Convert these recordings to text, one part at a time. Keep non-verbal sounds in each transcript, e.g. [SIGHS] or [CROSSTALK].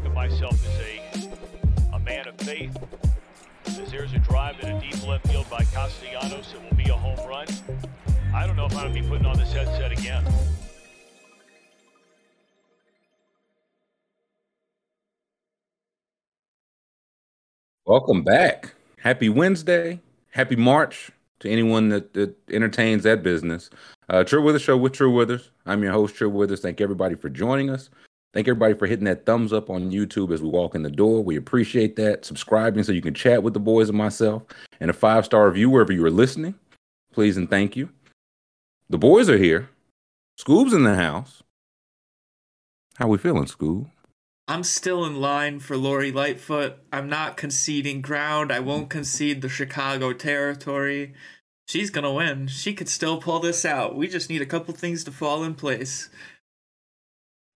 think of myself as a, a man of faith. As there's a drive in a deep left field by Castellanos, it will be a home run. I don't know if I'm going to be putting on this headset again. Welcome back. Happy Wednesday. Happy March to anyone that, that entertains that business. Uh, True Withers Show with True Withers. I'm your host, True Withers. Thank everybody for joining us. Thank everybody for hitting that thumbs up on YouTube as we walk in the door. We appreciate that. Subscribing so you can chat with the boys and myself, and a five star review wherever you are listening. Please and thank you. The boys are here. Scoob's in the house. How we feeling, Scoob? I'm still in line for Lori Lightfoot. I'm not conceding ground. I won't concede the Chicago territory. She's gonna win. She could still pull this out. We just need a couple things to fall in place.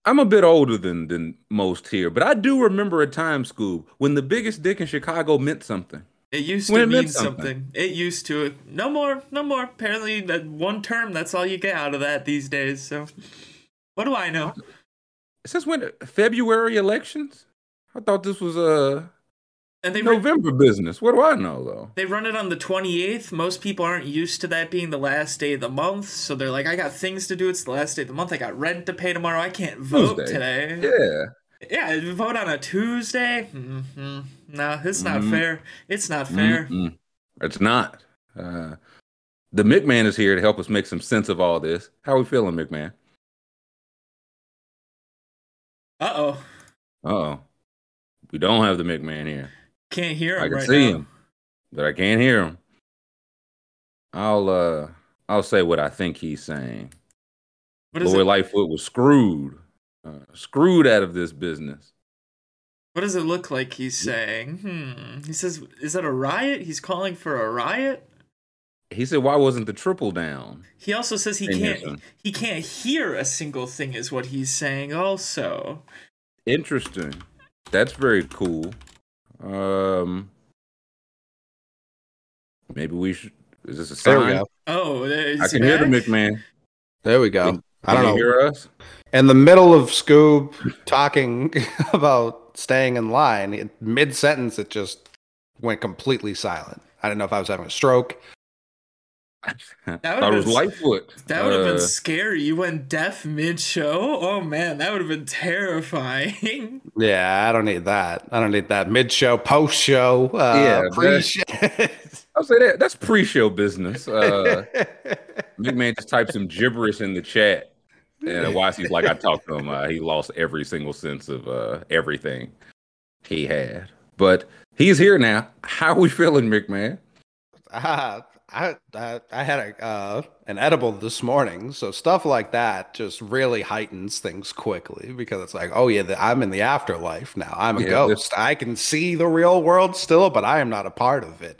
I'm a bit older than than most here, but I do remember a time, Scoob, when the biggest dick in Chicago meant something. It used When to it mean something. something. It used to. No more. No more. Apparently, that one term. That's all you get out of that these days. So, what do I know? Since when? February elections? I thought this was uh And they run, November business. What do I know though? they run it on the 28th. Most people aren't used to that being the last day of the month, so they're like, "I got things to do. It's the last day of the month. I got rent to pay tomorrow. I can't vote Tuesday. today." Yeah. Yeah, vote on a Tuesday. Mm-hmm. No, it's not Mhm. fair. It's not fair. Mm-mm. It's not. Uh, the McMahon is here to help us make some sense of all this. How are we feeling, McMahon? Uh oh, Uh oh. We don't have the McMahon here. Can't hear him I can right see now. him, but I can't hear him. I'll uh I'll say what I think he's saying. Lori it? Lightfoot was screwed. Uh, screwed out of this business. What does it look like he's saying? Hmm. He says, "Is that a riot?" He's calling for a riot. He said, "Why wasn't the triple down?" He also says he can't. He can't hear a single thing. Is what he's saying. Also, Interesting. That's very cool. Um, maybe we should. Is this a sign? There we go. oh, I he can hear the back? McMahon. There we go. Can, I don't can know. hear us? In the middle of Scoob talking [LAUGHS] about staying in line, mid sentence, it just went completely silent. I didn't know if I was having a stroke. [LAUGHS] I would've thought it was been- Lightfoot. That would have Uh, been scary. You went deaf mid show. Oh man, that would have been terrifying. [LAUGHS] Yeah, I don't need that. I don't need that mid show, post show, uh, Yeah, pre [LAUGHS] I'll say that. That's pre-show business. Uh, McMahon just types some gibberish in the chat, and Wasi's like, "I talked to him. Uh, he lost every single sense of uh, everything he had." But he's here now. How are we feeling, McMahon? Uh, I, I I had a uh, an edible this morning, so stuff like that just really heightens things quickly because it's like, oh yeah, the, I'm in the afterlife now. I'm a Yeah, this- ghost. I can see the real world still, but I am not a part of it.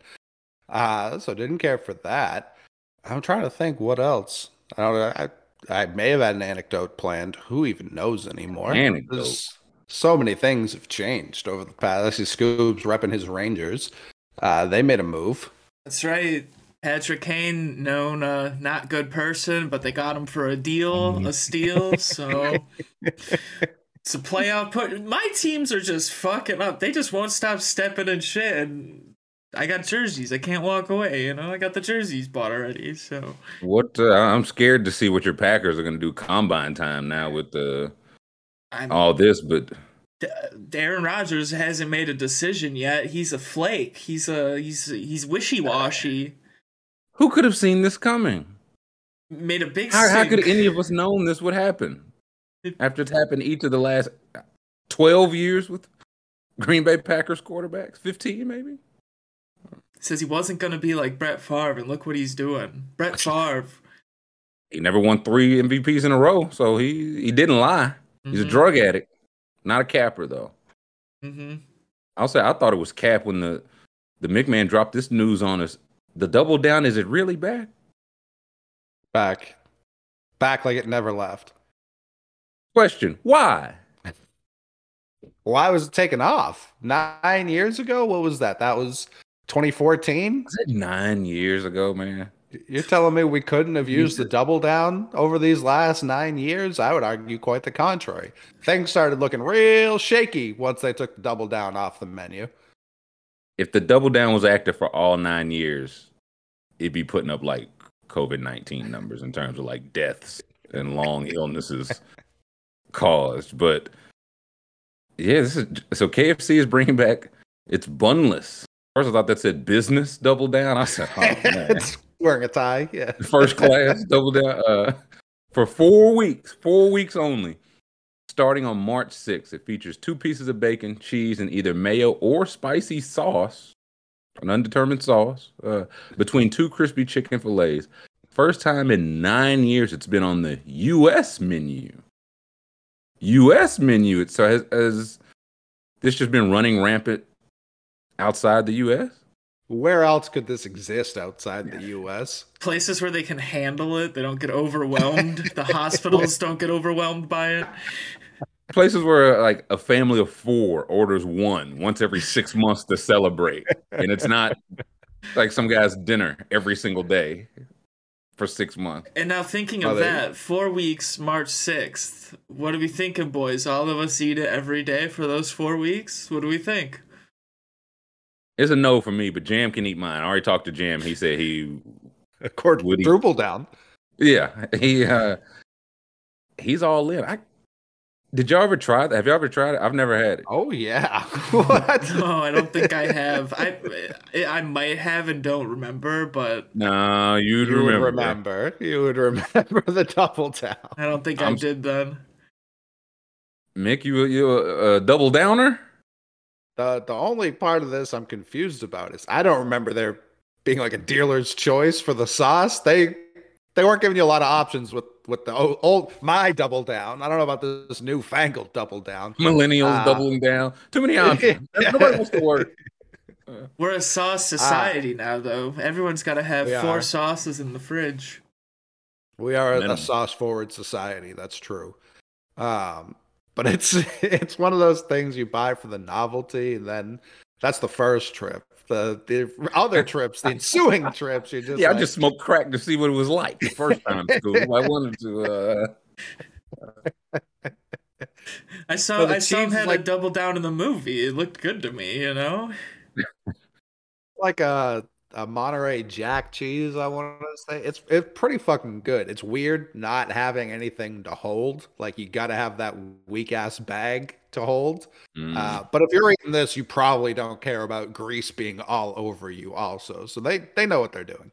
Uh, so didn't care for that. I'm trying to think what else. I don't know. I I may have had an anecdote planned. Who even knows anymore? Anecdote. There's so many things have changed over the past. I see Scoobs repping his Rangers. Uh, they made a move. That's right. Patrick Kane, known uh, not good person, but they got him for a deal, a steal. So [LAUGHS] it's a playoff put. My teams are just fucking up. They just won't stop stepping in shit. And I got jerseys. I can't walk away. You know, I got the jerseys bought already. So What? Uh, I'm scared to see what your Packers are going to do combine time now with the I'm. all this. But D- Aaron Rodgers hasn't made a decision yet. He's a flake. He's a he's he's wishy washy. Who could have seen this coming? Made a big. How, how could any of us known this would happen [LAUGHS] after it's happened each of the last 12 years with Green Bay Packers quarterbacks? 15 maybe? says he wasn't gonna be like Brett Favre, and look what he's doing. Brett [LAUGHS] Favre. He never won three MVPs in a row, so he, he didn't lie. He's a Mhm, drug addict, not a capper though. mhm. I'll say I thought it was cap when the the McMahon dropped this news on us. The double down is it really back? Back. Back like it never left. Question: Why? [LAUGHS] Why was it taken off? Nine years ago? What was that? That was 2014? Was that nine years ago, man? You're telling me we couldn't have used the double down over these last nine years? I would argue quite the contrary. Things started looking real shaky once they took the double down off the menu. If the double down was active for all nine years, it'd be putting up like COVID nineteen numbers in terms of like deaths and long illnesses [LAUGHS] caused. But yeah, this is so KFC is bringing back its bunless. First, I thought that said business double down. I said, oh, [LAUGHS] it's wearing a tie. Yeah. first class double down uh, for four weeks, four weeks only. Starting on March 6th, it features two pieces of bacon, cheese, and either mayo or spicy sauce, an undetermined sauce, uh, between two crispy chicken fillets. First time in nine years it's been on the U.S. menu. U.S. menu. It so has, has this just been running rampant outside the U.S. Where else could this exist outside the U.S.? Places where they can handle it, they don't get overwhelmed. [LAUGHS] the hospitals don't get overwhelmed by it. Places where like a family of four orders one once every six months to celebrate, and it's not [LAUGHS] like some guy's dinner every single day for six months. And now thinking of they- that, four weeks, March sixth. What are we thinking, boys? All of us eat it every day for those four weeks. What do we think? It's a no for me, but Jam can eat mine. I already talked to Jam. He said he, Would he- Quadruple down. yeah, he, uh, he's all in. I did y'all ever try that? Have y'all ever tried it? I've never had it. Oh yeah. [LAUGHS] [LAUGHS] what? No, I don't think I have. I I might have and don't remember, but No, you'd You would remember. remember. You would remember [LAUGHS] the double down. I don't think i I'm- did then. Mick, you you a, a double downer? The the only part of this I'm confused about is I don't remember there being like a dealer's choice for the sauce. They they weren't giving you a lot of options with with the old, old my double down. I don't know about this newfangled double down. Millennials Ah. doubling down. Too many [LAUGHS] options. Nobody wants to work. [LAUGHS] We're a sauce society now, though. Everyone's got to have four are. sauces in the fridge. We are a, Minimum. sauce forward society. That's true. Um, but it's [LAUGHS] it's one of those things you buy for the novelty, and then that's the first trip. The the other trips, the ensuing trips, you just yeah, like, I just smoked crack to see what it was like the first time in school. I [LAUGHS] wanted to. Uh, I saw So the I saw him cheese is had a double down in the movie. It looked good to me, you know. [LAUGHS] like a a Monterey Jack cheese. I want to say it's it's pretty fucking good. It's weird not having anything to hold. Like you got to have that weak ass bag to hold. mm. Uh, but if you're eating this, you probably don't care about grease being all over you. Also, so they they know what they're doing.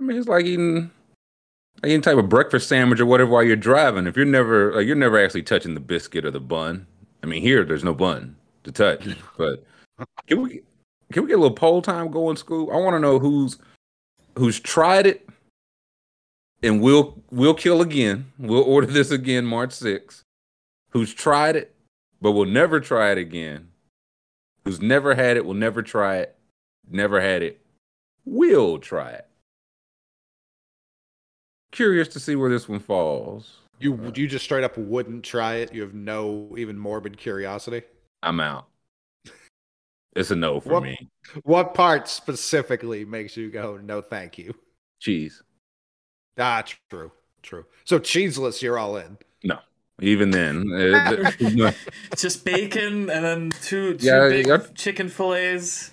I mean, it's like eating like any type of breakfast sandwich or whatever while you're driving. If you're never like you're never actually touching the biscuit or the bun. I mean, here there's no bun to touch. But can we can we get a little poll time going, Scoob? I want to know who's who's tried it and we'll we'll kill again. We'll order this again March 6th. Who's tried it but will never try it again. Who's never had it will never try it. Never had it. Will try it. Curious to see where this one falls. You you just straight up wouldn't try it. You have no even morbid curiosity. I'm out. It's a no for What- me. What part specifically makes you go no, thank you? Cheese. Ah, true, true. So cheeseless, you're all in. Even then, [LAUGHS] uh, [LAUGHS] Just bacon and then two, two Yeah, big yeah. chicken fillets.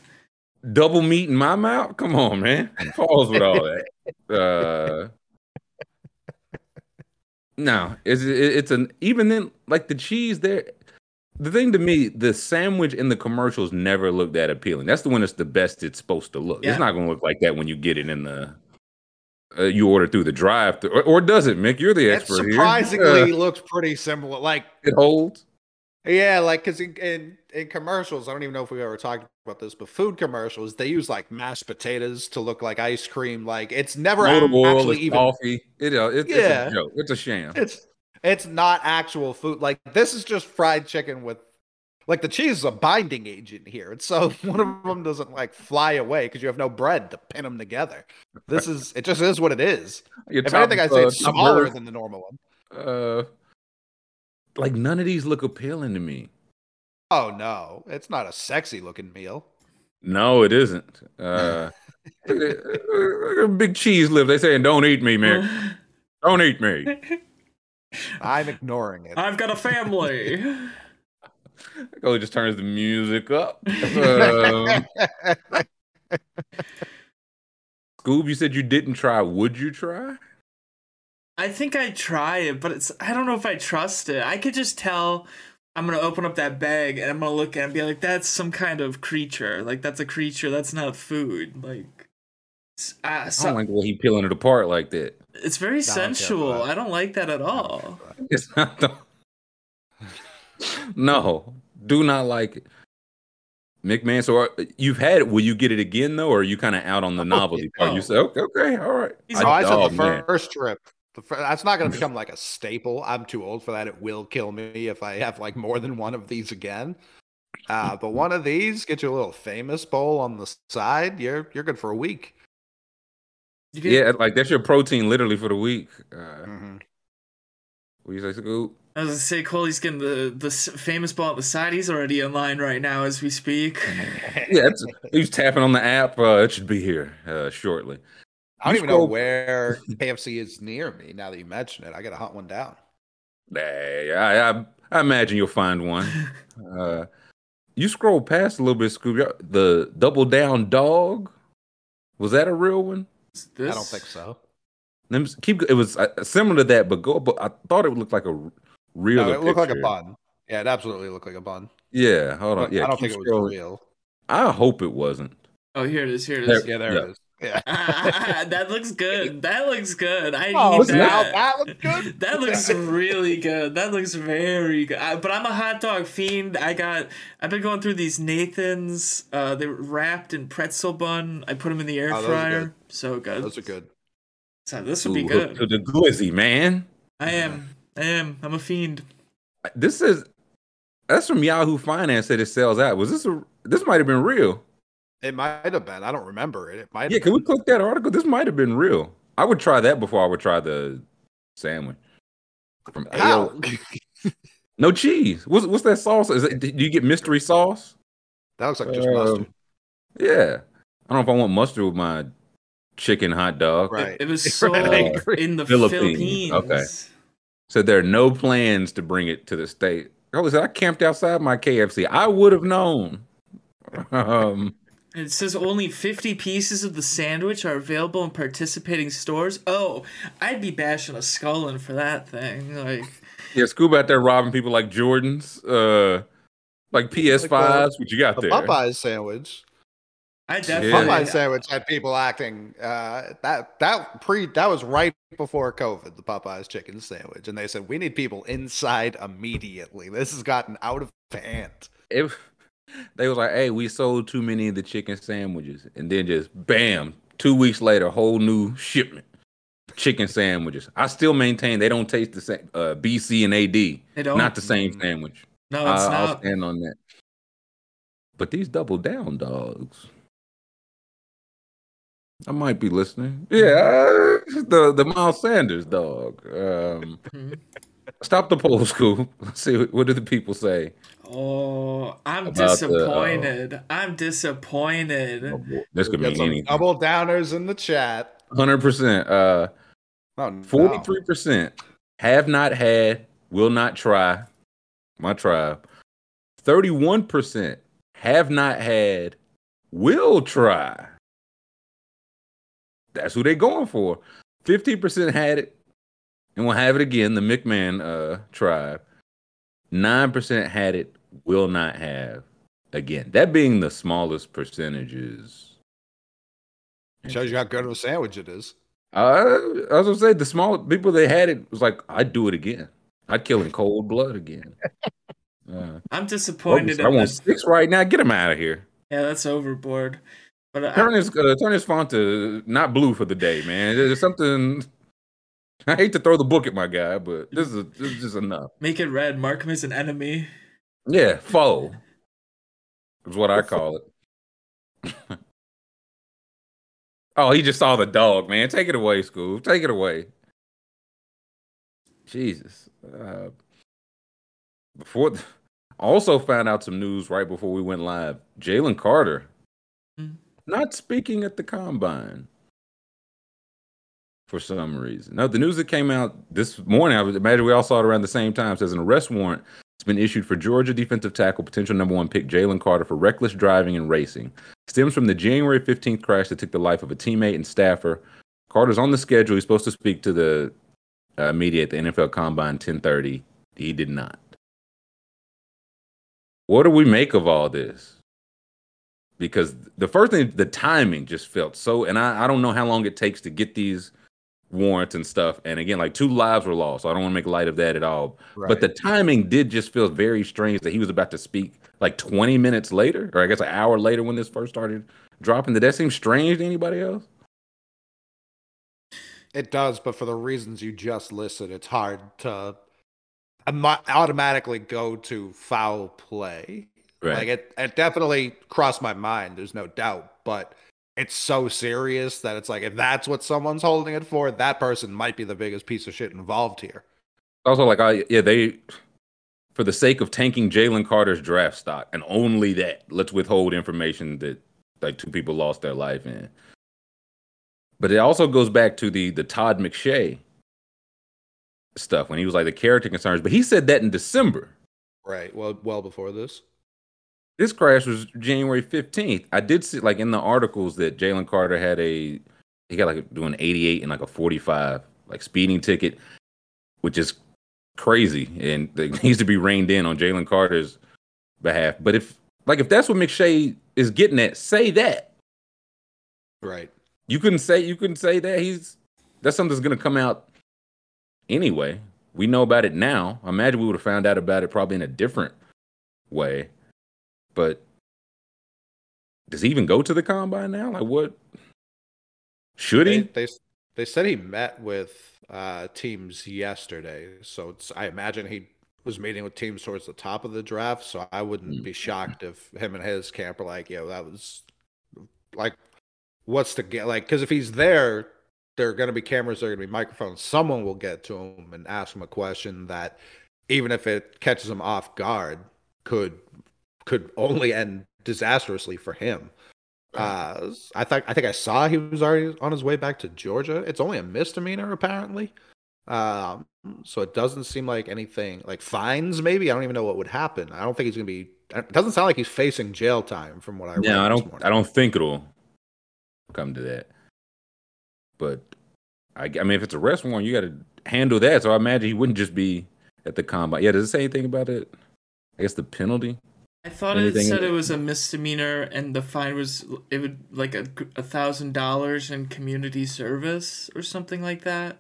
double meat in my mouth. Come on, man. Pause with all that. Uh, [LAUGHS] no, it's it's an even then like the cheese there. The thing to me, the sandwich in the commercials never looked that appealing. That's the one that's the best it's supposed to look. Yeah. It's not going to look like that when you get it in the. Uh, you order through the drive, thru or, or does it, Mick? You're the It expert here. surprisingly Uh, looks pretty similar. Like it holds. Yeah, like because in, in in commercials, I don't even know if we ever talked about this, but food commercials they use like mashed potatoes to look like ice cream. Like it's never actually it's even. coffee. It, uh, it, Yeah. it's a joke. It's a sham. It's it's not actual food. Like this is just fried chicken with. Like the cheese is a binding agent here, and so [LAUGHS] one of them doesn't like fly away because you have no bread to pin them together. This is it. Just is what it is. Your If top- anything, I'd say uh, it's smaller than the normal one. uh, like none of these look appealing to me. Oh no, it's not a sexy looking meal. No, it isn't. Uh, Look at that- look at that big cheese lip. They saying, "Don't eat me, man. [LAUGHS] Don't eat me." I'm ignoring it. I've got a family. [LAUGHS] Oh, it just turns the music up. [LAUGHS] Um, Scoob, you said you didn't try. Would you try? I think I'd try it, but it's I don't know if I trust it. I could just tell I'm gonna open up that bag and I'm gonna look at it and be like, that's some kind of creature. Like that's a creature. That's not food. Like, s- uh, I so, don't like the way he peeling it apart like that. it's very don't sensual. I don't like that at all. [LAUGHS] It's not the. [LAUGHS] No, do not like it. McMahon, so are, you've had it. Will you get it again though, or are you kind of out on the Oh, novelty part? You say, okay, okay, all right. He's- Oh, I oh, the man. first trip. The fir- that's not going [LAUGHS] to become like a staple. I'm too old for that. It will kill me if I have like more than one of these again. Uh, but one of these, get you a little famous bowl on the side. You're you're good for a week. You Yeah, like that's your protein literally for the week. Uh, Mhm. what you say, Scoob? I was gonna say Coley's getting the the famous bowl at the side. He's already in line right now as we speak. [LAUGHS] Yeah, it's, he's tapping on the app. Uh, it should be here uh, shortly. I don't You even know where [LAUGHS] KFC is near me. Now that you mention it, I got to hunt one down. Hey, I, I, I imagine you'll find one. [LAUGHS] Uh, you scroll past a little bit, Scoob. y'all- The double down dog was that a real one? This, I don't think so. Let me keep. It was uh, similar to that, but go. But I thought it looked like a r- real. No, it looked like a bun. Yeah, it absolutely looked like a bun. Yeah, hold on. But Yeah, I don't keep think it was scrolling. real. I hope it wasn't. Oh, here it is. Here it There- is. Yeah, there Yeah. it is. [LAUGHS] Yeah. [LAUGHS] that looks good. That looks good. I Oh, need now that. that looks good. [LAUGHS] That looks really good. That looks very good. I, but I'm a hot dog fiend. I got. I've been going through these Nathan's. Uh, they're wrapped in pretzel bun. I put them in the air Oh, fryer. good. So good. Those are good. So this would be Ooh, good. To the glizzy, man. I am. I am. I'm a fiend. This is that's from Yahoo Finance that it sells out. Was this a? This might have been real. It might have been. I don't remember it. It might. Yeah, have can we click that article? This might have been real. I would try that before I would try the sandwich from How? AO. No cheese. What's what's that sauce? Is it? Do you get mystery sauce? that looks like just Um, mustard. Yeah. I don't know if I want mustard with my chicken hot dog. Right. It was [LAUGHS] so Right. in the Philippines. Philippines. Okay. Said there are no plans to bring it to the state. Holy said I camped outside my KFC. I would have known. Um, It says only 50 pieces of the sandwich are available in participating stores. Oh, I'd be bashing a skull in for that thing. Like, yeah, Scoob out there robbing people like Jordans, uh, like PS5s. what you got The there? Popeyes sandwich. I Yeah. definitely. Popeyes sandwich had people acting. Uh, that that pre that was right before COVID. The Popeyes chicken sandwich, and they said we need people inside immediately. This has gotten out of hand. If they was like, "Hey, we sold too many of the chicken sandwiches," and then just bam, two weeks later, whole new shipment chicken sandwiches. I still maintain they don't taste the same. Uh, BC and AD, They don't. not the same Mm. sandwich. no, it's I- I'll not. stand on that. But these double down dogs. I might be listening. Yeah, uh, the the Miles Sanders dog. Um, Mhm. stop the poll, Scoob. Let's [LAUGHS] see what, what do the people say. Oh, I'm About the, uh, disappointed. I'm disappointed. Oh. This could Got mean some anything. double downers in the chat. Hundred percent. Uh, Oh, no. forty-three percent have not had, will not try. My tribe. Thirty-one percent have not had, will try. That's who they're going for. Fifteen percent had it, and will have it again. The McMahon uh, tribe. Nine percent had it, will not have again. That being the smallest percentages. Shows you how good of a sandwich it is. Uh, I was gonna say the small people that had it was like, I'd do it again. I'd kill in cold blood again. [LAUGHS] Uh, I'm disappointed. I want this. six right now. Get him out of here. Yeah, that's overboard. But I, Turn his uh, turn his font to not blue for the day, man. There's something. [LAUGHS] I hate to throw the book at my guy, but this is this is just enough. make it red. Mark him as an enemy. Yeah, foe is what I call it. [LAUGHS] oh, he just saw the dog, man. Take it away, Scoob. Take it away. Jesus. Uh, before, also found out some news right before we went live. Jalen Carter Hmm. Not speaking at the combine for some reason. No, the news that came out this morning, I imagine we all saw it around the same time, says an arrest warrant has been issued for Georgia defensive tackle, potential number one pick Jalen Carter for reckless driving and racing. Stems from the January 15th crash that took the life of a teammate and staffer. Carter's on the schedule. He's supposed to speak to the uh, media at the NFL Combine 1030. He did not. What do we make of all this? Because the first thing, the timing just felt so, and I, I don't know how long it takes to get these warrants and stuff. And again, like two lives were lost. So I don't want to make light of that at all. Right. But the timing did just feel very strange that he was about to speak like 20 minutes later, or I guess an hour later when this first started dropping. Did that seem strange to anybody else? It does, but for the reasons you just listed, it's hard to uh, automatically go to foul play. Right. Like it, it definitely crossed my mind. There's no doubt, but it's so serious that it's like if that's what someone's holding it for, that person might be the biggest piece of shit involved here. also like I yeah they for the sake of tanking Jalen Carter's draft stock and only that let's withhold information that like two people lost their life in. But it also goes back to the the Todd McShay stuff when he was like the character concerns. But he said that in December. Right. Well, well before this. This crash was January fifteenth. I did see like in the articles that Jalen Carter had a he got like doing eighty eight and like a forty five like speeding ticket, which is crazy and it [LAUGHS] needs to be reined in on Jalen Carter's behalf. But if like if that's what McShay is getting at, say that. Right. You couldn't say you couldn't say that. He's that's something that's gonna come out anyway. We know about it now. I imagine we would have found out about it probably in a different way. But does he even go to the combine now? Like what should he? they they said he met with uh, teams yesterday, so it's, I imagine he was meeting with teams towards the top of the draft. So I wouldn't Mm. be shocked if him and his camp are like, "Yo, that was like, what's the get like?" Because if he's there, there are going to be cameras, there are going to be microphones. Someone will get to him and ask him a question that, even if it catches him off guard, could could only end disastrously for him. Uh, I think I think I saw he was already on his way back to Georgia. It's only a misdemeanor apparently, um, so it doesn't seem like anything like fines. Maybe I don't even know what would happen. I don't think he's gonna be. It doesn't sound like he's facing jail time from what I read. No, I don't. I don't think it'll come to that. But I, I mean, if it's a arrest warrant, you got to handle that. So I imagine he wouldn't just be at the combine. Yeah, does it say anything about it? I guess the penalty. I thought Anything it said it was a misdemeanor and the fine was it would like a a thousand dollars in community service or something like that.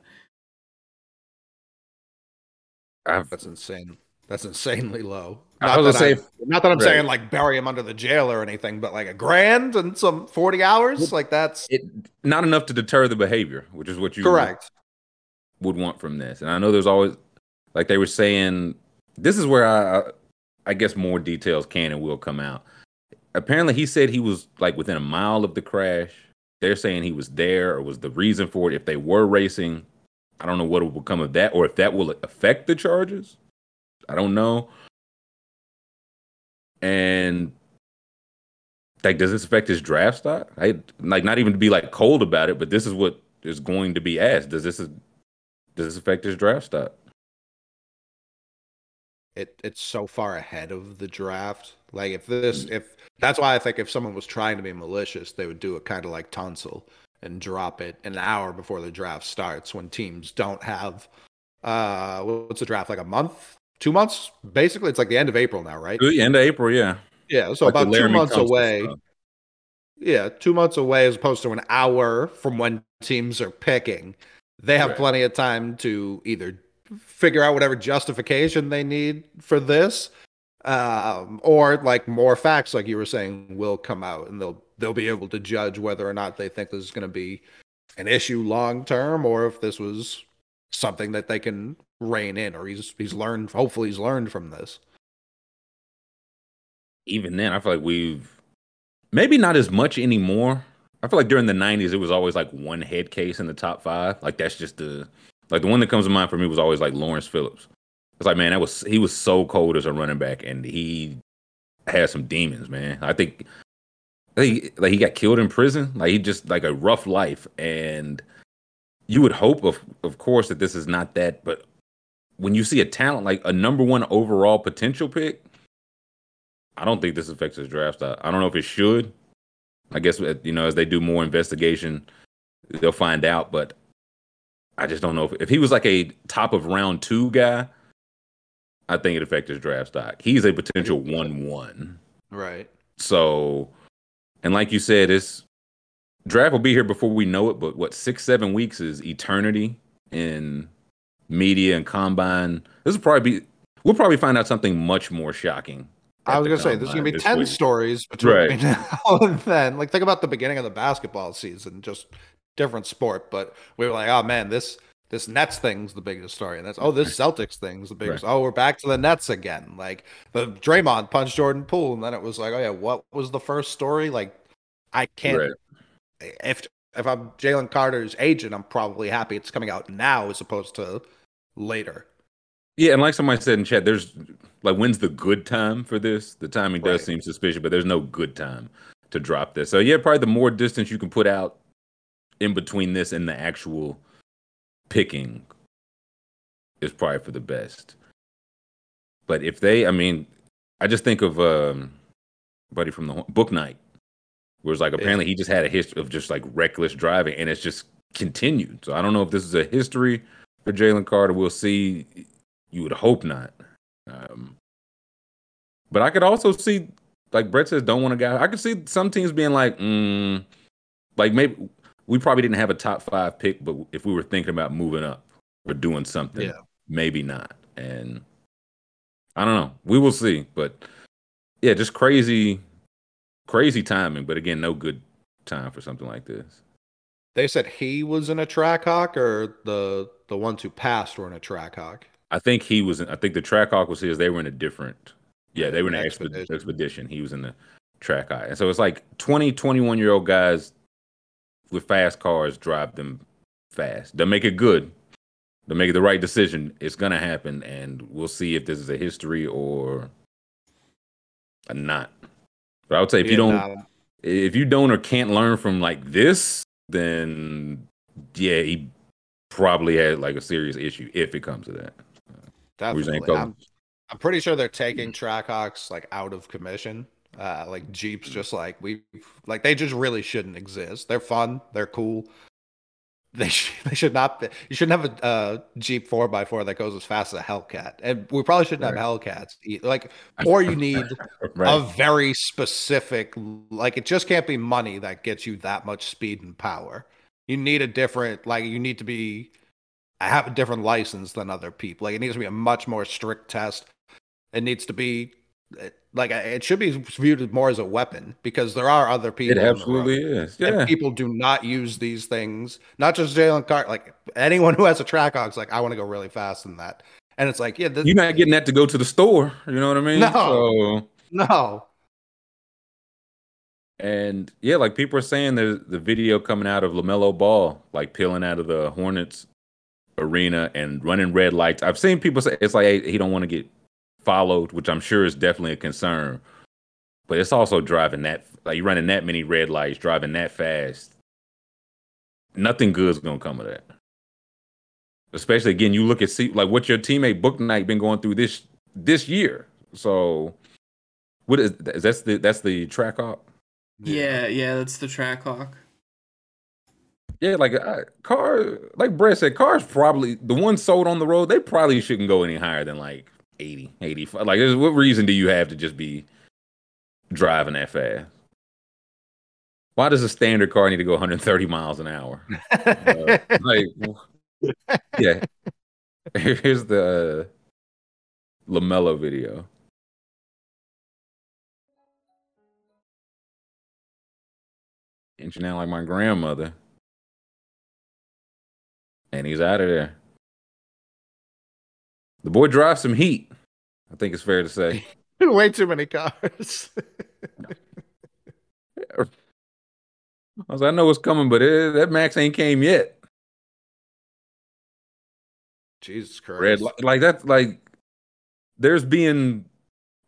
I've, That's insane. That's insanely low. I was gonna I'm- not that I'm right. saying like bury him under the jail or anything, but like a grand and some forty hours, like that's it not enough to deter the behavior, which is what you correct. would want from this. And I know there's always like they were saying this is where I I- I guess more details can and will come out. Apparently he said he was like within a mile of the crash. They're saying he was there or was the reason for it. If they were racing, I don't know what will become of that or if that will affect the charges. I don't know. And like does this affect his draft stock? I like not even to be like cold about it, but this is what is going to be asked. Does this does this affect his draft stock? It it's so far ahead of the draft. Like if this if that's why I think if someone was trying to be malicious, they would do it kind of like Tunsil and drop it an hour before the draft starts when teams don't have uh what's the draft like a month, two months? Basically, it's like the end of April now, right? Good end of April, yeah. Yeah, so Like about two months away. Yeah, two months away as opposed to an hour from when teams are picking. They have Right. plenty of time to either figure out whatever justification they need for this, um, or like more facts, like you were saying, will come out, and they'll they'll be able to judge whether or not they think this is going to be an issue long term, or if this was something that they can rein in, or he's he's learned. Hopefully, he's learned from this. Even then, I feel like we've maybe not as much anymore. I feel like during the '90s, it was always like one head case in the top five. Like that's just the like the one that comes to mind for me was always like Lawrence Phillips. It's like man, that was he was so cold as a running back, and he had some demons, man. I think he like he got killed in prison. Like he just like a rough life, and you would hope, of of course, that this is not that. But when you see a talent like a number one overall potential pick, I don't think this affects his draft stock. I don't know if it should. I guess uh, you know as they do more investigation, they'll find out. But I just don't know if if he was like a top of round two guy, I think it affects his draft stock. He's a potential one one. Right. So, and like you said, it's draft will be here before we know it. But what six seven weeks is eternity in media and combine. This will probably be. We'll probably find out something much more shocking. I was gonna say there's gonna be ten week. stories between Right. [LAUGHS] now and then. Like think about the beginning of the basketball season, just different sport. But we were like, oh man, this this Nets thing's the biggest story, and that's oh this Celtics thing's the biggest. Oh, we're back to the Nets again. Like the Draymond punched Jordan Poole, and then it was like, oh yeah, what was the first story? Like I can't. Right. If if I'm Jalen Carter's agent, I'm probably happy it's coming out now as opposed to later. Yeah, and like somebody said in chat, there's like when's the good time for this? The timing does seem suspicious, but there's no good time to drop this. So yeah, probably the more distance you can put out in between this and the actual picking is probably for the best. But if they, I mean, I just think of um, buddy from the Bouknight, where it's like apparently he just had a history of just like reckless driving, and it's just continued. So I don't know if this is a history for Jalen Carter. We'll see. You would hope not. Um, but I could also see, like Brett says, don't want a guy. I could see some teams being like, mm, like maybe we probably didn't have a top five pick, but if we were thinking about moving up or doing something, Yeah. maybe not. And I don't know. We will see. But yeah, just crazy, crazy timing. But again, no good time for something like this. They said he was in a Trackhawk, or the the ones who passed were in a Trackhawk. I think he was. In, I think the Trackhawk was his. They were in a different. Yeah, they were in an expedition. Expedition. He was in the Trackhawk, and so it's like 20, 21 year old guys with fast cars drive them fast. They'll make it good. They'll make the right decision. It's gonna happen, and we'll see if this is a history or a not. But I would say if you don't, nah, if you don't or can't learn from like this, then yeah, he probably had like a serious issue if it comes to that. What were you saying, definitely. I'm, I'm pretty sure they're taking Trackhawks like out of commission. Uh, like Jeeps, just like we, like they just really shouldn't exist. They're fun. They're cool. [LAUGHS] They sh- they should not. Be, you shouldn't have a uh, Jeep four x four that goes as fast as a Hellcat, and we probably shouldn't have Hellcats. e- Like, [LAUGHS] or you need [LAUGHS] Right. a very specific like it just can't be money that gets you that much speed and power you need a different like you need to be I have a different license than other people like it needs to be a much more strict test it needs to be like uh, it should be viewed more as a weapon because there are other people it absolutely is. And Yeah. people do not use these things. Not just Jalen Carter. Like anyone [LAUGHS] who has a Trackhawk's like, I want to go really fast in that. And it's like, yeah, this, You're not getting that to go to the store. You know what I mean? No. So, no. and yeah, like people are saying there's the video coming out of LaMelo Ball, like peeling out of the Hornets arena and running red lights. I've seen people say it's like hey, he don't want to get followed, which I'm sure is definitely a concern. But it's also driving that like you're running that many red lights, driving that fast. Nothing good's gonna come of that. Especially again, you look at see like what your teammate Bouknight been going through this this year. So what is that's the that's the Trackhawk? Yeah, yeah, that's the Trackhawk. Yeah, like uh, car, like Brett said, cars probably the ones sold on the road. They probably shouldn't go any higher than like 80, 85. Like, there's- what reason do you have to just be driving that fast? Why does a standard car need to go 130 miles an hour? [LAUGHS] Uh, like, yeah. Here's the uh, LaMelo video. Inching out like my grandmother. And he's out of there. The boy drives some heat. I think it's fair to say. [LAUGHS] Way too many cars. [LAUGHS] I was like, I know what's coming, but it, that Max ain't came yet. Jesus Christ. Red li- like that's like there's being,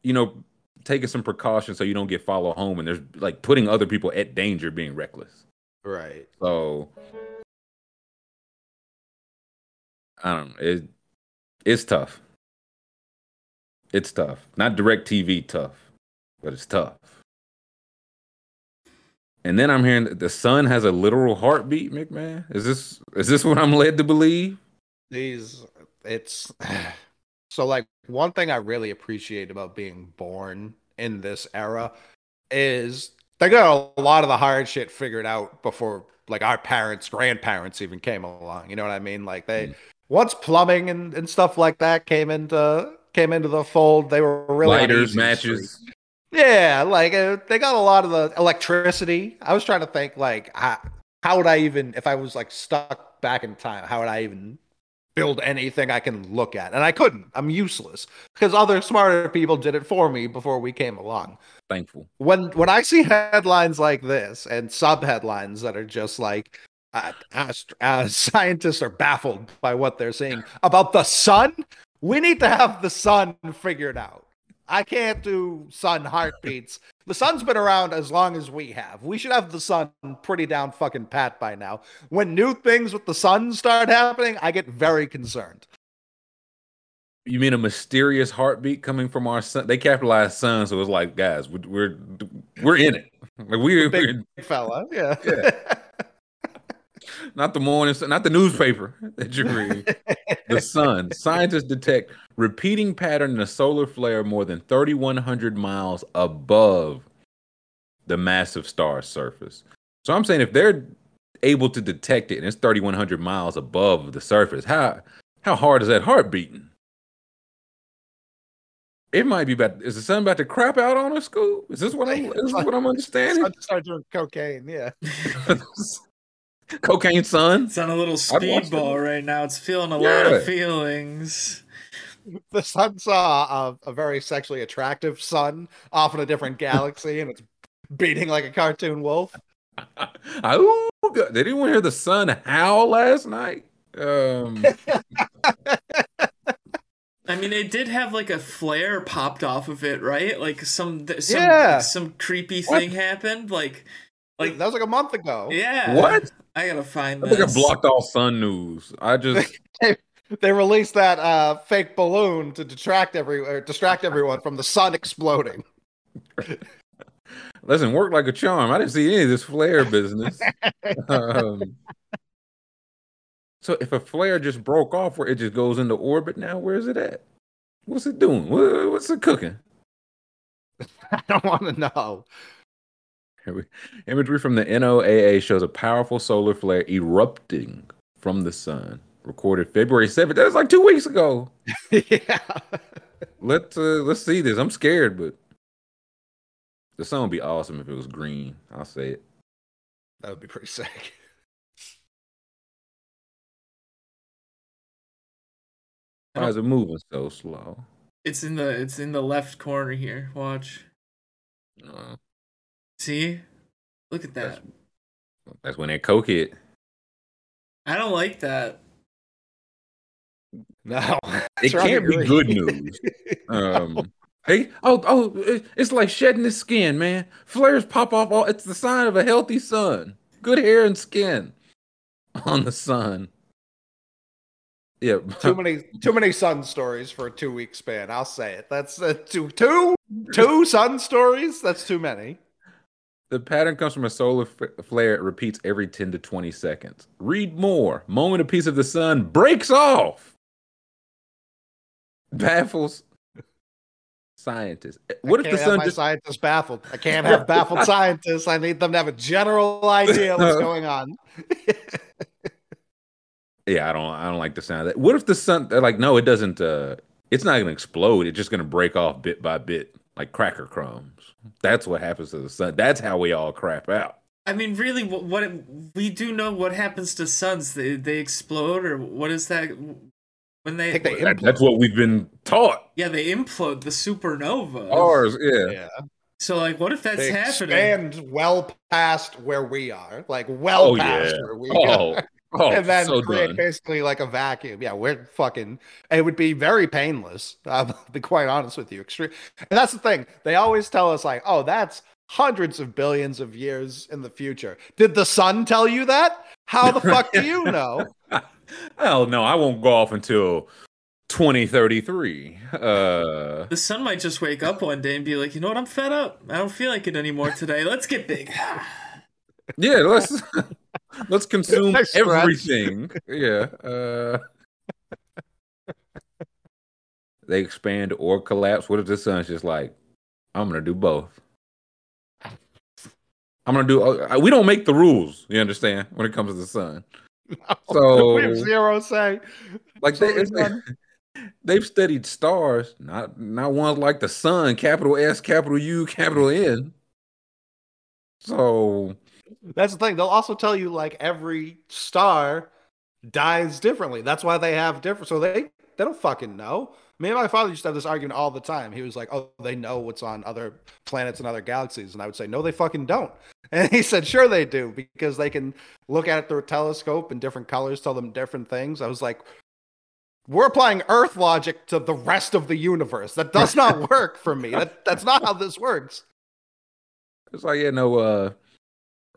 you know, taking some precautions so you don't get followed home, and there's like putting other people at danger being reckless. Right. So I don't know. It it's tough. It's tough. Not DirecTV tough, but it's tough. And then I'm hearing that the sun has a literal heartbeat, McMahon. Is this is this what I'm led to believe? These it's [SIGHS] so like one thing I really appreciate about being born in this era is they got a lot of the hard shit figured out before like our parents, grandparents even came along. You know what I mean? Like they Mm. Once plumbing and, and stuff like that came into came into the fold, they were really Lighters, matches. street. Yeah, like uh, they got a lot of the electricity. I was trying to think like how, how would I even if I was like stuck back in time, how would I even build anything I can look at? And I couldn't. I'm useless because other smarter people did it for me before we came along. Thankful. When when I see headlines like this and sub headlines that are just like uh, ast- uh, scientists are baffled by what they're seeing about the sun, we need to have the sun figured out. I can't do sun heartbeats. The sun's been around as long as we have. We should have the sun pretty down fucking pat by now. When new things with the sun start happening, I get very concerned. You mean a mysterious heartbeat coming from our sun? They capitalized sun, so it's like, guys, we're we're, we're in it. Like we're, Big we're fella, yeah. Yeah. Not the morning, not the newspaper [LAUGHS] that you read. the [LAUGHS] sun. Scientists detect repeating pattern in a solar flare more than 3,100 miles above the massive star's surface. So I'm saying if they're able to detect it and it's 3,100 miles above the surface, how how hard is that heart beating? It might be about. Is the sun about to crap out on us, Scoob? Is this what I'm? Is this what I'm [LAUGHS] understanding? Sun start doing cocaine, yeah. Cocaine sun. It's on a little speedball right now. It's feeling a lot of feelings. the sun saw a, a very sexually attractive sun off in a different galaxy and it's beating like a cartoon wolf. [LAUGHS] Oh, God. did anyone hear the sun howl last night? Um, [LAUGHS] I mean, it did have like a flare popped off of it, right? Like some some Yeah. some creepy What? thing happened. Like, like that was like a month ago. yeah. what? I gotta find I think I blocked all sun news. I just [LAUGHS] They released that uh, fake balloon to detract every or distract everyone from the sun exploding. [LAUGHS] listen, work like a charm. I didn't see any of this flare business. [LAUGHS] um, so if a flare just broke off, where it just goes into orbit now, where is it at? What's it doing? What's it cooking? I don't want to know. Here we- Imagery from the NOAA shows a powerful solar flare erupting from the sun. Recorded February 7th. That was like two weeks ago. [LAUGHS] yeah. Let's uh, let's see this. I'm scared, but the sun would be awesome if it was green. I'll say it. That would be pretty sick. Why is it moving so slow? It's in the it's in the left corner here. Watch. Uh, See? Look at that. that's when that coke hit. I don't like that. [LAUGHS] No. It can't be agree. good [LAUGHS] news. Um, hey, oh, oh, it's like shedding the skin, man. Flares pop off. All it's the sign of a healthy sun. Good hair and skin [LAUGHS] on the sun. Yeah, too many too many sun stories for a two week span. I'll say it. That's uh, two two two sun stories. That's too many. The pattern comes from a solar f- flare. It repeats every 10 to 20 seconds. Read more. Moment a piece of the sun breaks off. Baffles scientists. What if the sun just scientists baffled? I can't have baffled [LAUGHS] scientists. I need them to have a general idea what's [LAUGHS] going on. [LAUGHS] Yeah, I don't I don't like the sound of that. What if the sun they're like, no, it doesn't uh it's not gonna explode, it's just gonna break off bit by bit, like cracker crumbs. That's what happens to the sun. That's how we all crap out. I mean, really, what, what it, we do know what happens to suns? They they explode, or what is that? When they, they That- that's what we've been taught. yeah, they implode the supernova. Ours, yeah. Yeah, So like, what if that's they happening? And well past where we are, like well Oh past yeah. where we Oh, are. [LAUGHS] Oh, and then so create done. basically like a vacuum. Yeah, we're fucking. It would be very painless. [LAUGHS] I'll be quite honest with you. Extreme, and that's the thing. They always tell us like, "Oh, that's hundreds of billions of years in the future." Did the sun tell you that? How the fuck do you know? [LAUGHS] Hell no, I won't go off until 2033. Uh, The sun might just wake up one day and be like, you know what? I'm fed up. I don't feel like it anymore today. Let's get big. [LAUGHS] yeah, let's let's consume everything. [LAUGHS] Yeah. Uh, they expand or collapse. What if the sun's just like, I'm gonna do both. I'm gonna do. uh, we don't make the rules. You understand when it comes to the sun. [LAUGHS] So- we have zero say. Like they, So it's like- they've studied stars, not not ones like the sun, capital S, capital U, capital N. So That's the thing. They'll also tell you like every star dies differently. That's why they have different. So they they don't fucking know. Me and my father used to have this argument all the time. He was like, "Oh, they know what's on other planets and other galaxies," and I would say, "No, they fucking don't." [LAUGHS] And he said, "Sure, they do because they can look at it through a telescope and different colors tell them different things." I was like. We're applying Earth logic to the rest of the universe. That does not [LAUGHS] work for me. That, that's not how this works. it's like yeah, no. Uh,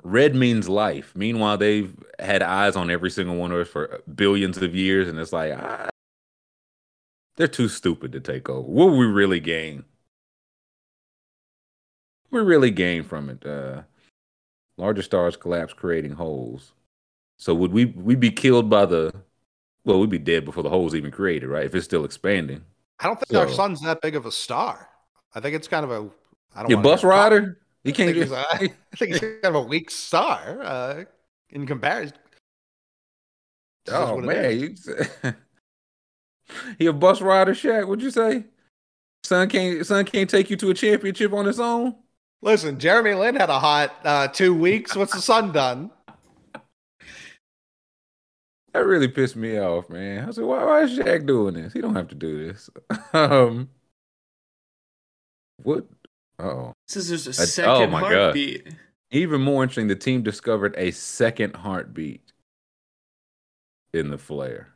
red means life. Meanwhile, they've had eyes on every single one of us for billions of years, and it's like ah, they're too stupid to take over. What will we really gain? We really gain from it. Uh, larger stars collapse, creating holes. So would we we be killed by the? Well, we'd be dead before the holes even created, right? If it's still expanding. I don't think our sun's that big of a star. I think it's kind of a. I don't Your bus get rider, he I can't think, get. it's, a- [LAUGHS] I think it's kind of a weak star uh, in comparison. Oh man, you [LAUGHS] he a bus rider, Shaq? What'd you say? Son can't son can't take you to a championship on his own. Listen, Jeremy Lin had a hot uh, two weeks. What's the sun done? That really pissed me off, man. I said, why, why is Shaq doing this? He don't have to do this. [LAUGHS] um, what? Oh, Says there's a That's- second oh my God. heartbeat. even more interesting. The team discovered a second heartbeat in the flare.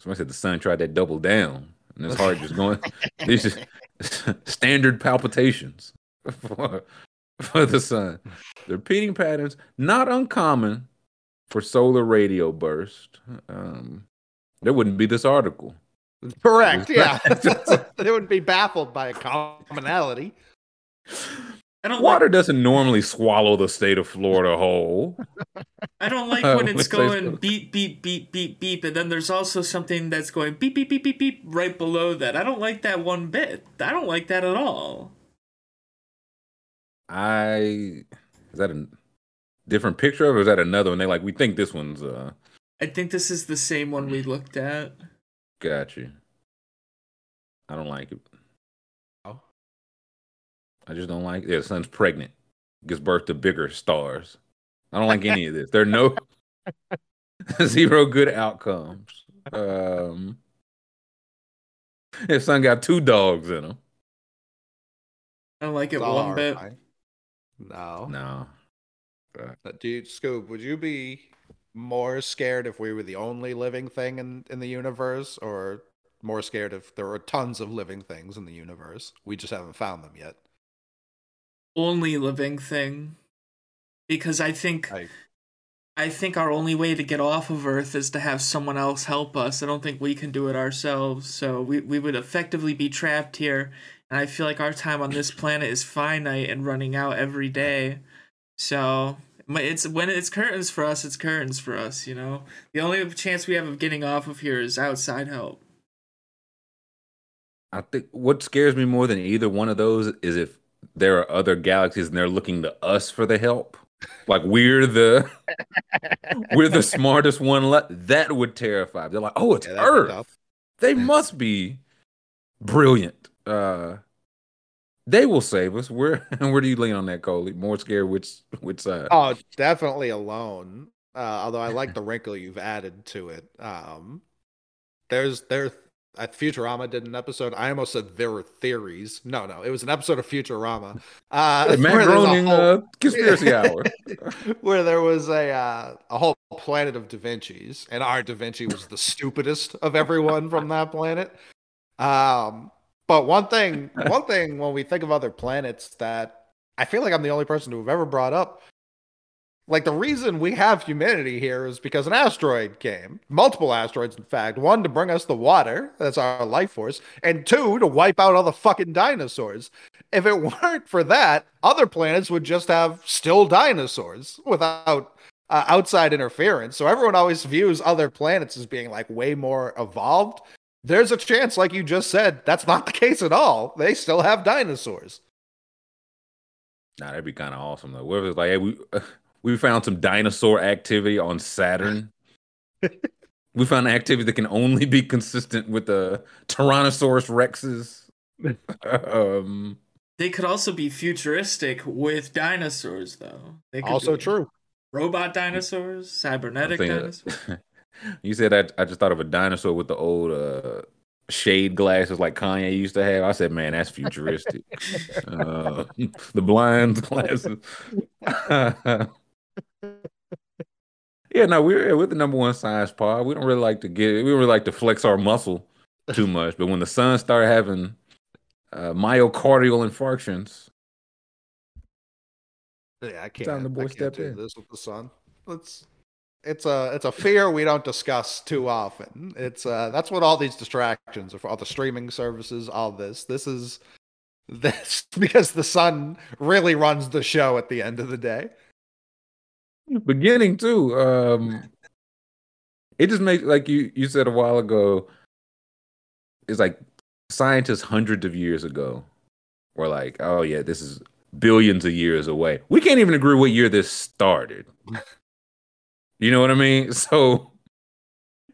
Somebody said the sun tried that double down, and his heart just going. [LAUGHS] these just [LAUGHS] standard palpitations [LAUGHS] for, for the sun. The repeating patterns not uncommon for solar radio burst. Um, there wouldn't be this article. Correct. Yeah, they would be baffled by a commonality. I don't Water like. doesn't normally swallow the state of Florida whole. I don't like [LAUGHS] Uh, when it's going beep beep beep beep beep, and then there's also something that's going beep beep beep beep beep right below that. I don't like that one bit. I don't like that at all. I is that a different picture of, it, or is that another one? They like we think this one's uh I think this is the same one we looked at. got you. I don't like it. I just don't like. Yeah, the sun's pregnant, gives birth to bigger stars. I don't like any of this. There are no [LAUGHS] zero good outcomes. Um, his son got two dogs in him. I don't like it It's all one bit. horrifying. No. No, Uh, Dude, Scoob, would you be more scared if we were the only living thing in, in the universe, or more scared if there were tons of living things in the universe? We just haven't found them yet. Only living thing, because I think I- I think our only way to get off of Earth is to have someone else help us. I don't think we can do it ourselves. So we, we would effectively be trapped here. And I feel like our time on this planet is finite and running out every day. So it's when it's curtains for us, it's curtains for us, you know? The only chance we have of getting off of here is outside help. I think what scares me more than either one of those is if there are other galaxies and they're looking to us for the help. Like we're the [LAUGHS] we're the smartest one left. That would terrify. me. They're like, oh, it's Yeah, Earth. tough. They must be brilliant. Uh they will save us. Where and [LAUGHS] where do you lean on that, Coley? More scared which which side? Oh, definitely alone. Uh, although I like the wrinkle you've added to it. Um, there's there at Futurama did an episode. I almost said there were theories. No, no, it was an episode of Futurama. Uh, [LAUGHS] Matt Groening, whole- uh, conspiracy [LAUGHS] hour. where there was a uh, a whole planet of Da Vinci's, and our Da Vinci was the stupidest of everyone from that planet. Um, but one thing, one thing, when we think of other planets, that I feel like I'm the only person to have ever brought up. Like the reason we have humanity here is because an asteroid came, multiple asteroids, in fact. One to bring us the water, that's our life force, and two to wipe out all the fucking dinosaurs. If it [LAUGHS] weren't for that, other planets would just have still dinosaurs without uh, outside interference. So everyone always views other planets as being like way more evolved. There's a chance, like you just said, that's not the case at all. They still have dinosaurs. Nah, that'd be kind of awesome though. What if it's like, hey, we [LAUGHS] we found some dinosaur activity on Saturn. [LAUGHS] we found activity that can only be consistent with the Tyrannosaurus Rexes. [LAUGHS] um, They could also be futuristic with dinosaurs, though. They could Also true. Robot dinosaurs, cybernetic dinosaurs. [LAUGHS] you said that I just thought of a dinosaur with the old uh, shade glasses like Kanye used to have. I said, man, that's futuristic. uh, the blinds glasses. Yeah, no, we're we're the number one science pod. We don't really like to get we don't really like to flex our muscle too much. But when the sun started having uh, myocardial infarctions, Yeah, I can't. Time the boy step in. this with the sun. Let's, it's a it's a fear we don't discuss too often. It's uh that's what all these distractions are for. All the streaming services, all this. This is [LAUGHS] this because the sun really runs the show at the end of the day. Beginning too. Um, it just makes like you you said a while ago. It's like scientists hundreds of years ago were like, "Oh yeah, this is billions of years away." We can't even agree what year this started. [LAUGHS] you know what I mean? [LAUGHS] So,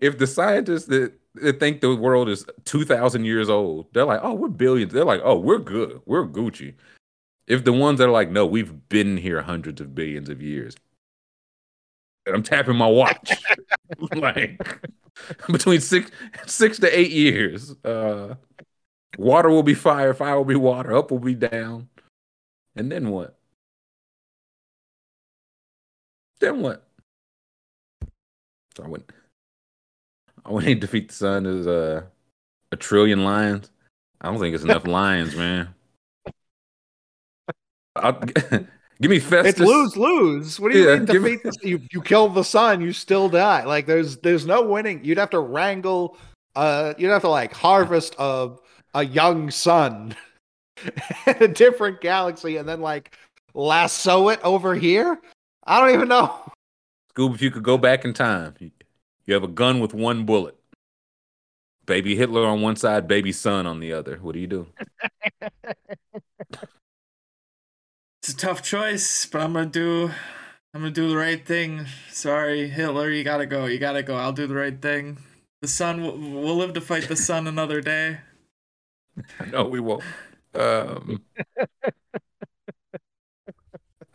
if the scientists that, that think the world is two thousand years old, they're like, "Oh, we're billions. They're like, "Oh, we're good. We're Gucci." If the ones that are like, "No, we've been here hundreds of billions of years," and I'm tapping my watch. [LAUGHS] like [LAUGHS] between six six to eight years. Uh water will be fire, fire will be water, up will be down. And then what? Then what? So I went I went [LAUGHS] and defeat the sun is uh, a trillion lions. I don't think it's enough lions, man. I'll, give me Festus. It's lose lose. What do you Yeah, mean give me- defeat? You you kill the sun, you still die. Like there's there's no winning. You'd have to wrangle. Uh, you'd have to like harvest a a young sun [LAUGHS] in a different galaxy, and then like lasso it over here. I don't even know. Scoob, if you could go back in time, you- you have a gun with one bullet. Baby Hitler on one side, baby son on the other. What do you do? [LAUGHS] It's a tough choice, but I'm gonna do I'm gonna do the right thing. Sorry, Hitler, you gotta go. You gotta go. I'll do the right thing. The sun will we'll live to fight the sun another day. [LAUGHS] No, we won't. Um, I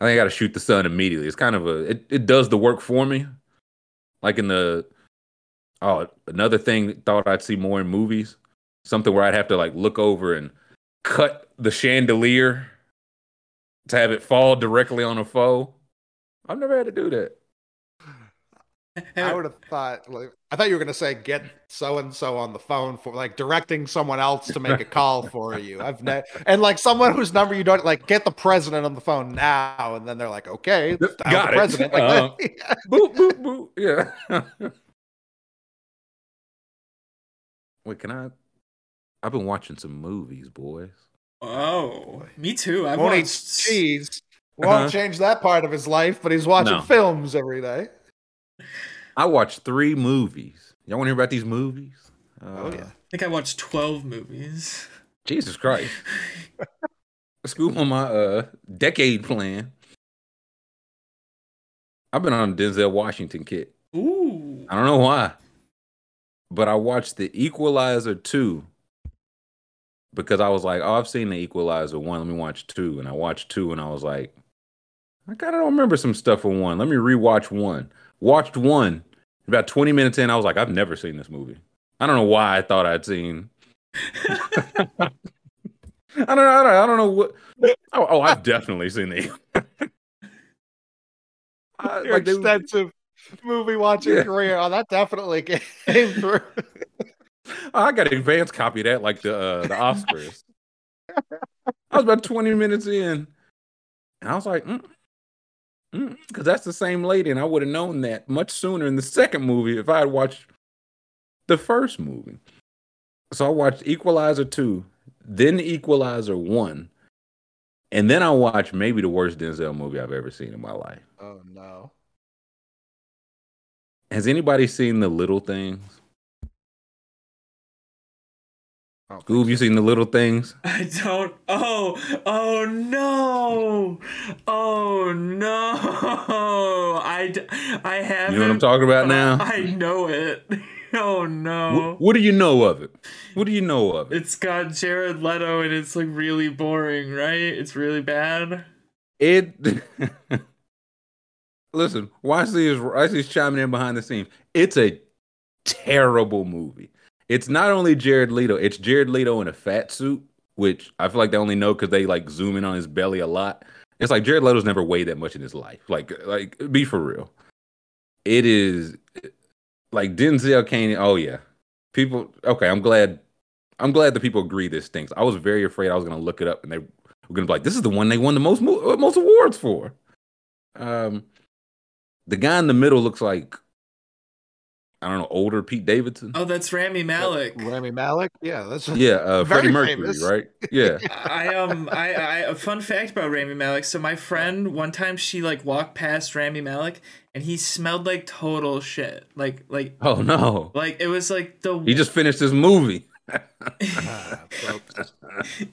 think I got to shoot the sun immediately. It's kind of a it, it does the work for me. Like in the oh another thing thought I'd see more in movies. Something where I'd have to like look over and cut the chandelier to have it fall directly on a foe. I've never had to do that. I would have thought like I thought you were gonna say get so and so on the phone for like directing someone else to make a call for you. I've ne- and like someone whose number you don't like get the president on the phone now, and then they're like, okay, Got the it. president. Like, [LAUGHS] Uh, boop boop boop. Yeah. [LAUGHS] Wait, can I? I've been watching some movies, boys. Oh, me too. I've won't eat cheese. Won't Uh-huh. change that part of his life, but he's watching No. films every day. I watched three movies. Y'all want to hear about these movies? Uh, Oh, yeah. I think I watched twelve movies. Jesus Christ. School on my uh decade plan. I've been on Denzel Washington kick. Ooh. I don't know why. But I watched The Equalizer 2 because I was like, oh, I've seen The Equalizer 1. Let me watch 2. And I watched 2 and I was like, I kind of don't remember some stuff from 1. Let me rewatch 1. Watched 1. About 20 minutes in, I was like, I've never seen this movie. I don't know why I thought I'd seen. [LAUGHS] I don't know. I don't, I don't know what. Oh, oh, I've definitely seen the. [LAUGHS] I, Your like they- extensive movie watching Yeah. career. Oh, that definitely [LAUGHS] came through. I got an advance copy of that, like the uh, the Oscars. I was about twenty minutes in, and I was like, mm, because that's the same lady, and I would have known that much sooner in the second movie if I had watched the first movie. So I watched Equalizer two, then Equalizer one, and then I watched maybe the worst Denzel movie I've ever seen in my life. Oh no. Has anybody seen The Little Things? Oh, Goob, you seen The Little Things? [LAUGHS] I don't. Oh, oh no, oh no. [LAUGHS] I, I haven't. You know what I'm talking about now? [LAUGHS] I know it. Oh no. What, what do you know of it? What do you know of it? It's got Jared Leto and it's like really boring, right? It's really bad. It. Listen, watch these. Watch these chiming in behind the scenes. It's a terrible movie. It's not only Jared Leto. It's Jared Leto in a fat suit, which I feel like they only know because they like zoom in on his belly a lot. It's like Jared Leto's never weighed that much in his life. Like, like be for real. It is like Denzel Kane. Oh yeah, people. Okay, I'm glad. I'm glad the people agree this stinks. I was very afraid I was gonna look it up and they were gonna be like, "This is the one they won the most uh, most awards for." Um, the guy in the middle looks like I don't know, older Pete Davidson. Oh, that's Rami Malek. Rami Malek? Yeah, that's Yeah, uh, Very Freddie Mercury, famous. right? [LAUGHS] Yeah. I um I, I a fun fact about Rami Malek. So my friend one time she like walked past Rami Malek and he smelled like total shit. Like like Oh no, like it was like the he just finished his movie. [LAUGHS] [LAUGHS]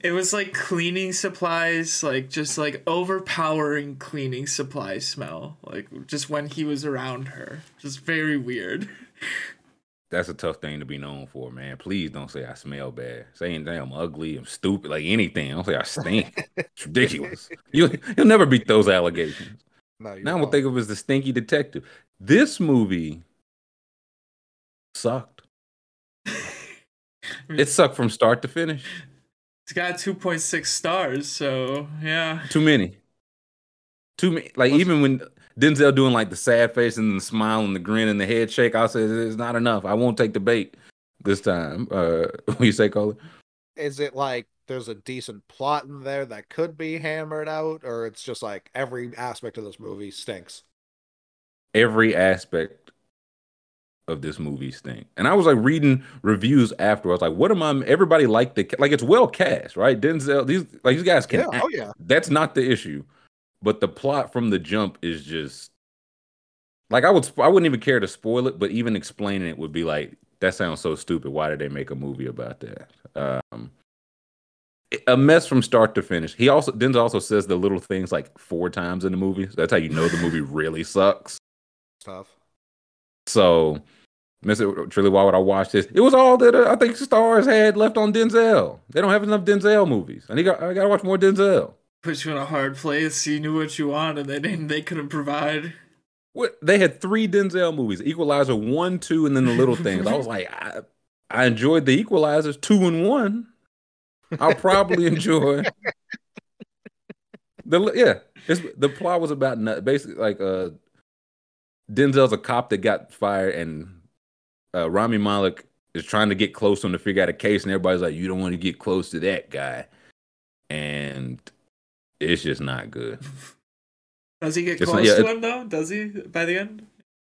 It was like cleaning supplies, like just like overpowering cleaning supply smell. Like just when he was around her. Just very weird. That's a tough thing to be known for, man. Please don't say I smell bad. Saying I'm ugly, I'm stupid, like anything. Don't say I stink. it's ridiculous. You you'll never beat those allegations. [LAUGHS] No, Now I'm gonna think of it as the stinky detective. This movie sucked. [LAUGHS] It sucked from start to finish. It's got 2.6 stars, so yeah. Too many. Too many. Like even when Denzel doing like the sad face and the smile and the grin and the head shake, I said it's not enough. I won't take the bait this time. Uh, [LAUGHS] what you say, Colin? Is it like there's a decent plot in there that could be hammered out, or it's just like every aspect of this movie stinks? Every aspect of this movie stink. And I was like reading reviews after. I was like, what am I? Everybody liked the like it's well cast, right? Denzel. These like these guys can. Yeah, act. oh yeah. That's not the issue, but the plot from the jump is just like I would. I wouldn't even care to spoil it, but even explaining it would be like that sounds so stupid. Why did they make a movie about that? Um, a mess from start to finish. He also Denzel also says the little things like four times in the movie. So that's how you know the movie really sucks. Stuff. So, Mr. Truly, why would I watch this? It was all that uh, I think stars had left on Denzel. They don't have enough Denzel movies, and he got I got to watch more Denzel. Put you in a hard place. You knew what you wanted, they didn't. They couldn't provide. What they had three Denzel movies: Equalizer one, two, and then the Little [LAUGHS] Things. I was like, I, I enjoyed the Equalizers two and one. I'll probably enjoy the yeah. It's, the plot was about nut- basically like uh, Denzel's a cop that got fired, and uh, Rami Malek is trying to get close to him to figure out a case, and everybody's like, "You don't want to get close to that guy," and it's just not good. Does he get It's not- close yeah, to it- him though? Does he by the end?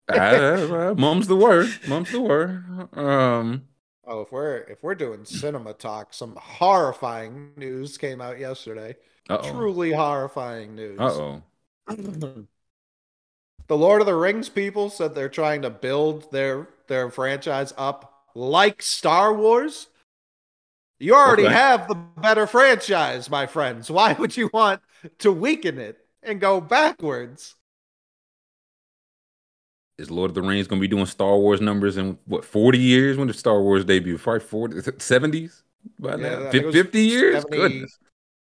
uh, [LAUGHS] mum's the word. Mum's the word. Um. Oh, if we're if we're doing cinema talk, some horrifying news came out yesterday. Uh-oh. Truly horrifying news. Uh-oh. the Lord of the Rings people said they're trying to build their their franchise up like Star Wars. You already Okay. have the better franchise, my friends. Why would you want to weaken it and go backwards? Is Lord of the Rings going to be doing Star Wars numbers in what 40 years? When did Star Wars debut? Probably 40 70s by Yeah, now. I think Fif- it was 50 years? 70 Goodness.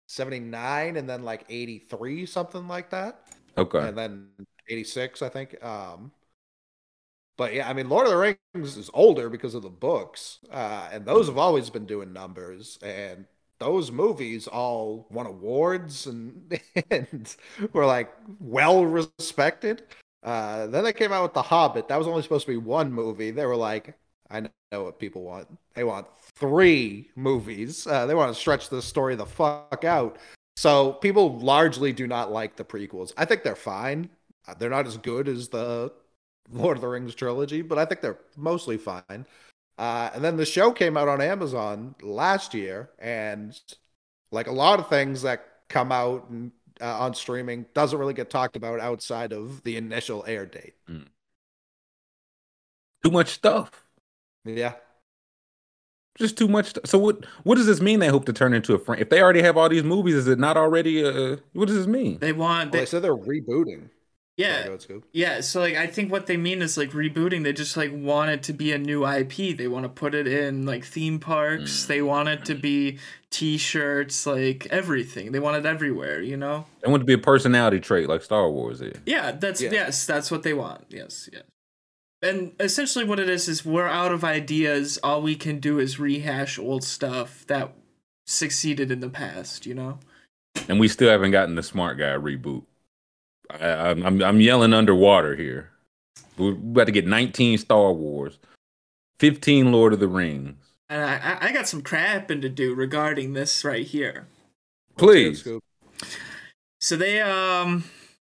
79 and then like 83 something like that. Okay. and then 86 i think um But yeah, I mean, Lord of the Rings is older because of the books, uh, and those have always been doing numbers. And those movies all won awards and, [LAUGHS] and were like well respected. Uh, then they came out with The Hobbit. That was only supposed to be one movie. They were like, I know what people want. They want three movies. Uh, they want to stretch the story the fuck out. So people largely do not like the prequels. I think they're fine. Uh, they're not as good as the Lord of the Rings trilogy, but I think they're mostly fine. Uh, and then the show came out on Amazon last year, and like a lot of things that come out and, uh, on streaming, doesn't really get talked about outside of the initial air date. Mm. Too much stuff. Yeah, just too much. St- so what? What does this mean? They hope to turn into a frame. If they already have all these movies, is it not already? Uh, what does this mean? They want. Well, They, they said they're rebooting. Yeah, Sorry, go ahead, Scoob. yeah. So like, I think what they mean is like rebooting. They just like want it to be a new IP. They want to put it in like theme parks. Mm. They want it to be T-shirts, like everything. They want it everywhere. You know. They want it to be a personality trait like Star Wars is. Yeah, that's Yeah. yes, that's what they want. Yes, yes. And essentially what it is is we're out of ideas. All we can do is rehash old stuff that succeeded in the past, you know? And we still haven't gotten the Smart Guy reboot. I, I'm, I'm I'm yelling underwater here. We're about to get 19 Star Wars, 15 Lord of the Rings. And I I- I got some crapping to do regarding this right here. Please. So they um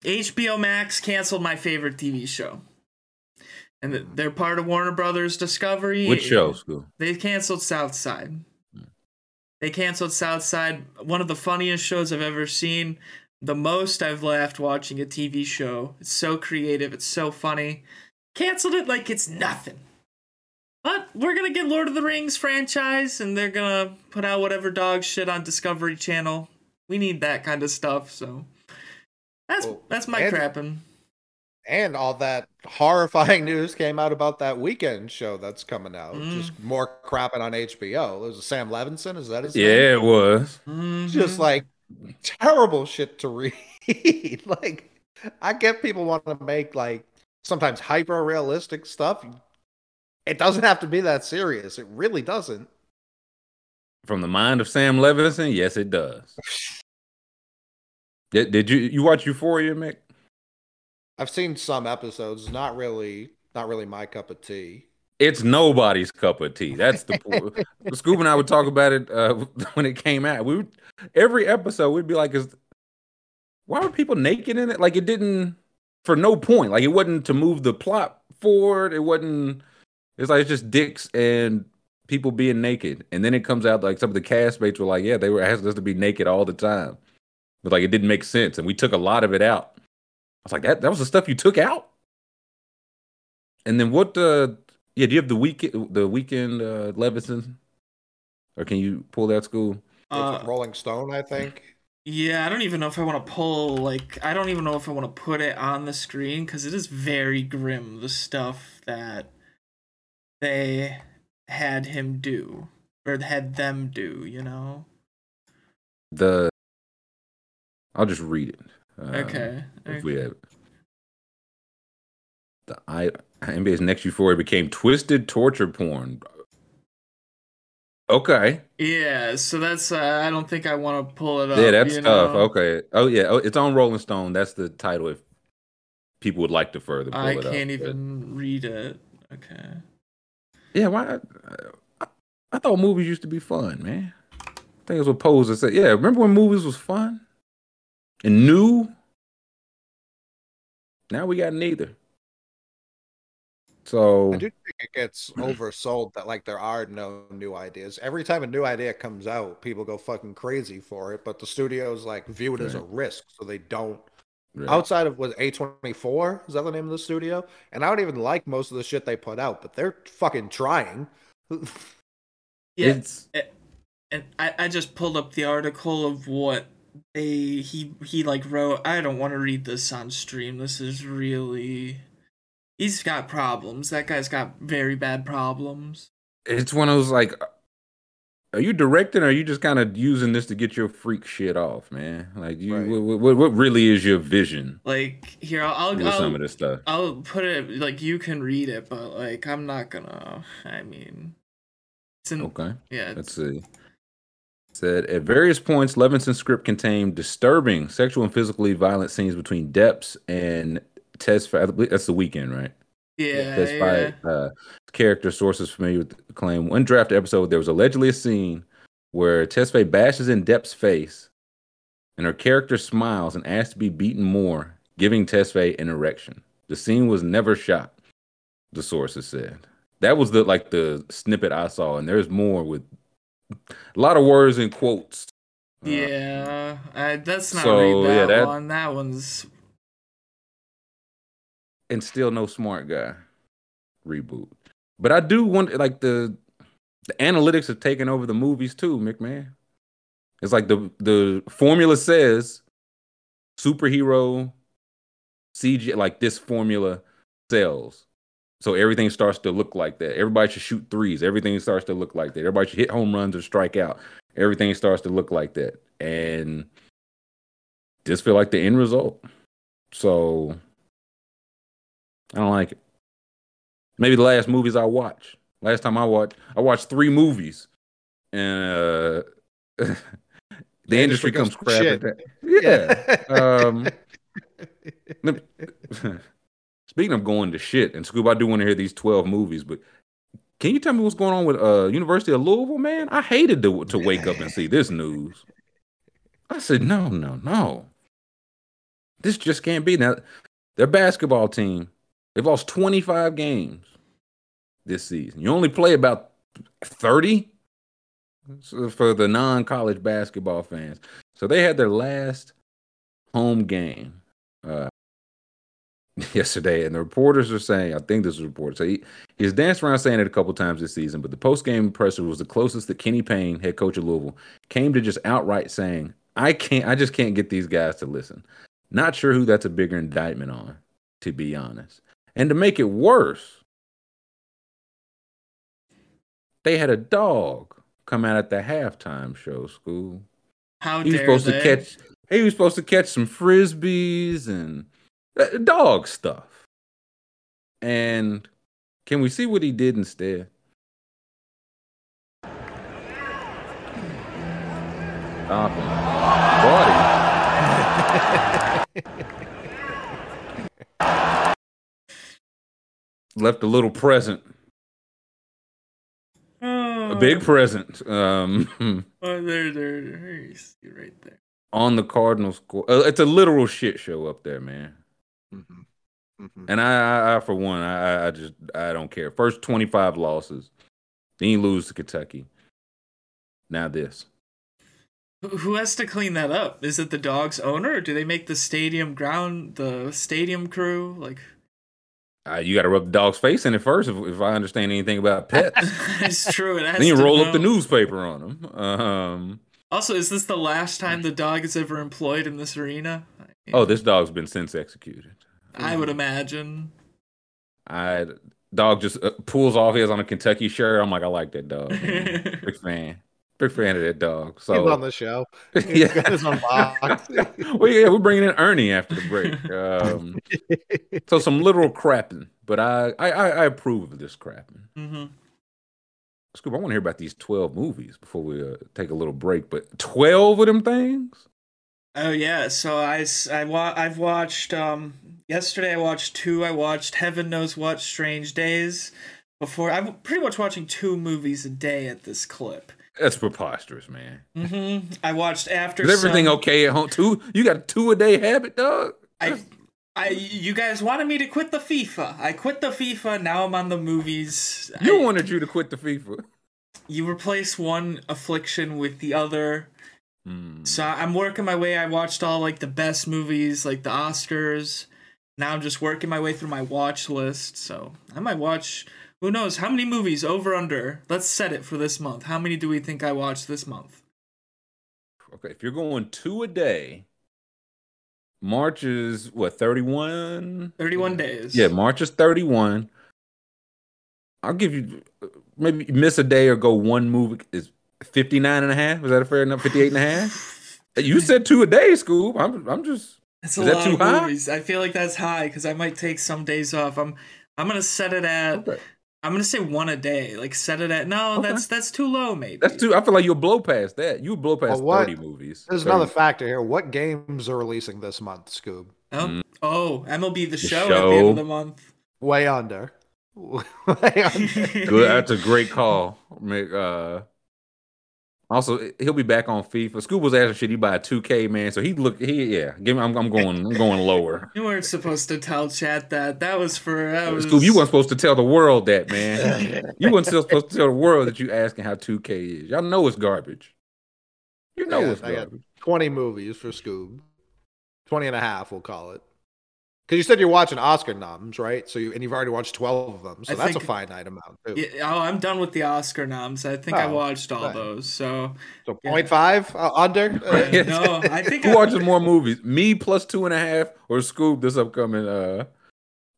HBO Max canceled my favorite TV show. And they're part of Warner Brothers Discovery. Which show, school? They canceled Southside. They canceled Southside, one of the funniest shows I've ever seen. The most I've laughed watching a TV show. It's so creative, it's so funny. Canceled it like it's nothing. But we're gonna get Lord of the Rings franchise and they're gonna put out whatever dog shit on Discovery Channel. We need that kind of stuff, so that's Well, that's my and- crapping. And all that horrifying [LAUGHS] news came out about that Weeknd show that's coming out. Mm. Just more crapping on HBO. There's a Sam Levinson. Is that his name? Yeah, it was. just Mhm. like terrible shit to read. [LAUGHS] like, I get people want to make like sometimes hyper realistic stuff. It doesn't have to be that serious. It really doesn't. From the mind of Sam Levinson, yes, it does. Did, did you you watch Euphoria, Mick? I've seen some episodes. Not really, not really my cup of tea. It's nobody's cup of tea. That's the point. [LAUGHS] Scoob and I would talk about it uh, [LAUGHS] when it came out. We would, every episode we'd be like, "Is why were people naked in it? Like it didn't for no point. Like it wasn't to move the plot forward. It wasn't. It's like it's just dicks and people being naked. And then it comes out like some of the castmates were like, "Yeah, they were asking us to be naked all the time," but like it didn't make sense, and we took a lot of it out. I was like, "That that was the stuff you took out." And then what the yeah, do you have the Weeknd the Weeknd uh Levinson? Or can you pull that school? Uh, It's Rolling Stone, I think. Yeah, I don't even know if I want to pull like I don't even know if I want to put it on the screen because it is very grim the stuff that they had him do or had them do. You know. The I'll just read it. Um, Okay. If we have the I HBO's next euphoria became twisted torture porn. Okay. Yeah. So that's uh, I don't think I want to pull it up. yeah, that's tough. know? Okay. Oh yeah, oh, it's on Rolling Stone. That's the title if people would like to further pull I can't but- even read it. Okay. Yeah, why? I, I thought movies used to be fun, man. I think it's what Pose said. Yeah, remember when movies was fun and new? Now we got neither. So I do think it gets [CLEARS THROAT] oversold that like there are no new ideas. Every time a new idea comes out, people go fucking crazy for it, but the studios like view it as a risk, so they don't. right. Outside of was A twenty four is that the name of the studio? And I don't even like most of the shit they put out, but they're fucking trying. Yeah. it's and I, I just pulled up the article of what they he he like wrote i don't want to read this on stream this is really he's got problems that guy's got very bad problems it's one of those like are you directing or are you just kind of using this to get your freak shit off, man? Like you Right. what, what, what really is your vision Like here, I'll with I'll, some I'll, of this stuff? I'll put it like you can read it, but like I'm not gonna. I mean, it's in, Okay. yeah. Let's see. Said at various points, Levinson's script contained disturbing sexual and physically violent scenes between Depps and I believe That's the Weeknd, right? yeah, Tess yeah. Fight, uh, character sources familiar with the claim. One draft episode, there was allegedly a scene where Tesfaye bashes in Depp's face, and her character smiles and asks to be beaten more, giving Tesfaye an erection. The scene was never shot. The sources said that was the like the snippet I saw, and there's more with a lot of words and quotes. Uh, Yeah, I, that's not so, reading that, yeah, that- one. That one's and still no smart guy reboot. But I do want like the the analytics have taken over the movies too, McMahon. It's like the the formula says superhero CG like this formula sells. So everything starts to look like that. Everybody should shoot threes. Everything starts to look like that. Everybody should hit home runs or strike out. Everything starts to look like that. And just feel like the end result. So I don't like it. Maybe the last movies I watched. Last time I watched, I watched three movies, and uh, [LAUGHS] the industry comes crap at that. Yeah. um, [LAUGHS] [LAUGHS] speaking of going to shit, and Scoob, I do want to hear these twelve movies, but can you tell me what's going on with uh University of Louisville, man? I hated to to wake up and see this news. I said, no, no, no. This just can't be. Now, their basketball team, they've lost 25 games this season. You only play about 30 so for the non college basketball fans. So they had their last home game uh, [LAUGHS] yesterday, and the reporters are saying, I think this was reported. So he, he's danced around saying it a couple times this season, but the post game presser was the closest that Kenny Payne, head coach of Louisville, came to just outright saying, I can't, I just can't get these guys to listen. Not sure who that's a bigger indictment on, to be honest. And to make it worse, they had a dog come out at the halftime show school. how He was supposed they? to catch. He was supposed to catch some frisbees and uh, dog stuff. And can we see what he did instead? Stop him, Buddy. [LAUGHS] Left a little present, Oh, a big present. Um, [LAUGHS] Oh, there, there, there. You see right there. on the Cardinals score. Uh, it's a literal shit show up there, man. Mhm. Mhm. And I, I, I for one, I, I- I just, I don't care. First twenty five losses, then you lose to Kentucky. Now this. Who- Who has to clean that up? Is it the dog's owner, or do they make the stadium ground the stadium crew? Like, Uh, you got to rub the dog's face in it first, if, if I understand anything about pets. [LAUGHS] it's true. It [LAUGHS] then you roll up the newspaper on them. Um, Also, is this the last time the dog is ever employed in this arena? oh, this dog's been since executed. I would imagine. I dog just uh, pulls off his on a Kentucky shirt. I'm like, I like that dog. Big fan. [LAUGHS] Big fan of that dog. So He's on the show. [LAUGHS] He's yeah. got his own box. well, yeah, we're bringing in Ernie after the break. Um, so some literal crapping, but I, I, I I approve of this crapping. hmm Scoob, I want to hear about these twelve movies before we uh, take a little break. But twelve of them things? Oh yeah, so I s- I wa- I've watched um yesterday I watched two. I watched Heaven Knows What Strange Days. Before I'm pretty much watching two movies a day at this clip. That's preposterous, man. Mm-hmm. I watched After Is everything okay at home? Two? You got a two a day habit, dog? I, I, you guys wanted me to quit the FIFA. I quit the FIFA. Now I'm on the movies. You I- wanted you to quit the FIFA. you replace one affliction with the other. Hmm. So I'm working my way. I watched all like the best movies, like the Oscars. Now I'm just working my way through my watch list. So I might watch. Who knows how many movies over under? Let's set it for this month. How many do we think I watched this month? Okay, if you're going two a day, March is what thirty one. 31 days. Yeah, March is 31. I'll give you maybe miss a day or go one movie is 59 and a half. Is that a fair enough? 58 and a half? [LAUGHS] You said two a day, Scoob. I'm I'm just That's a Is that lot too of high? movies. I feel like that's high because I might take some days off. I'm I'm gonna set it at okay. I'm gonna say one a day. Like set it at no, Okay. that's that's too low. Maybe That's too I feel like you'll blow past that. You blow past Well, what- 30 movies. There's 30. another factor here. What games are releasing this month, Scoob? Oh, Mm. oh, MLB the, show, at the end of the month. Way under. [LAUGHS] Way under. Good. That's a [LAUGHS] great call. Make, uh, also, he'll be back on FIFA. Scoob was asking, should he buy a 2K, man? So he look, he yeah. Give me, I'm, I'm going, I'm going lower. [LAUGHS] You weren't supposed to tell chat that. That was for that was. Scoob, you weren't supposed to tell the world that, man. [LAUGHS] you weren't still supposed to tell the world that you asking how 2K is. Y'all know it's garbage. You know Yeah, it's I got- garbage. 20 movies for Scoob. 20 and a half, we'll call it. Because you said you're watching Oscar noms, right? So you and you've already watched 12 of them. So I that's think- a finite amount, too. Yeah, oh, I'm done with the Oscar noms. I think I Oh, watched all right. those. So So Yeah. 0.5 uh, under? [LAUGHS] Uh, [LAUGHS] no, I think Who I, watches more [LAUGHS] movies? Me plus two and a half or Scoob this upcoming uh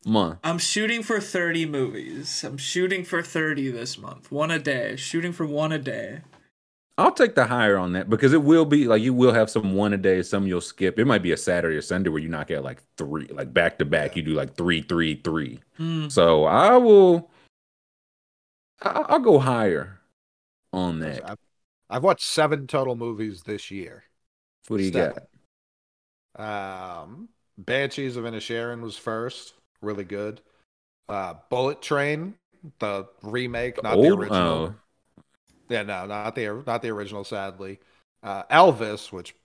month? I'm shooting for 30 movies. I'm shooting for 30 this month. One a day. Shooting for one a day. I'll take the higher on that because it will be like you will have some one a day, some you'll skip. It might be a Saturday or Sunday where you knock out like three, like back to back. You do like three, three, three. Hmm. So I will. I- I'll go higher on that. I've, I've watched seven total movies this year. What do you Seven. got? Um, Banshees of Inisherin was first, really good. Uh, Bullet Train, the remake, not the original. Oh, Yeah, no, not the not the original. Sadly, uh, Elvis, which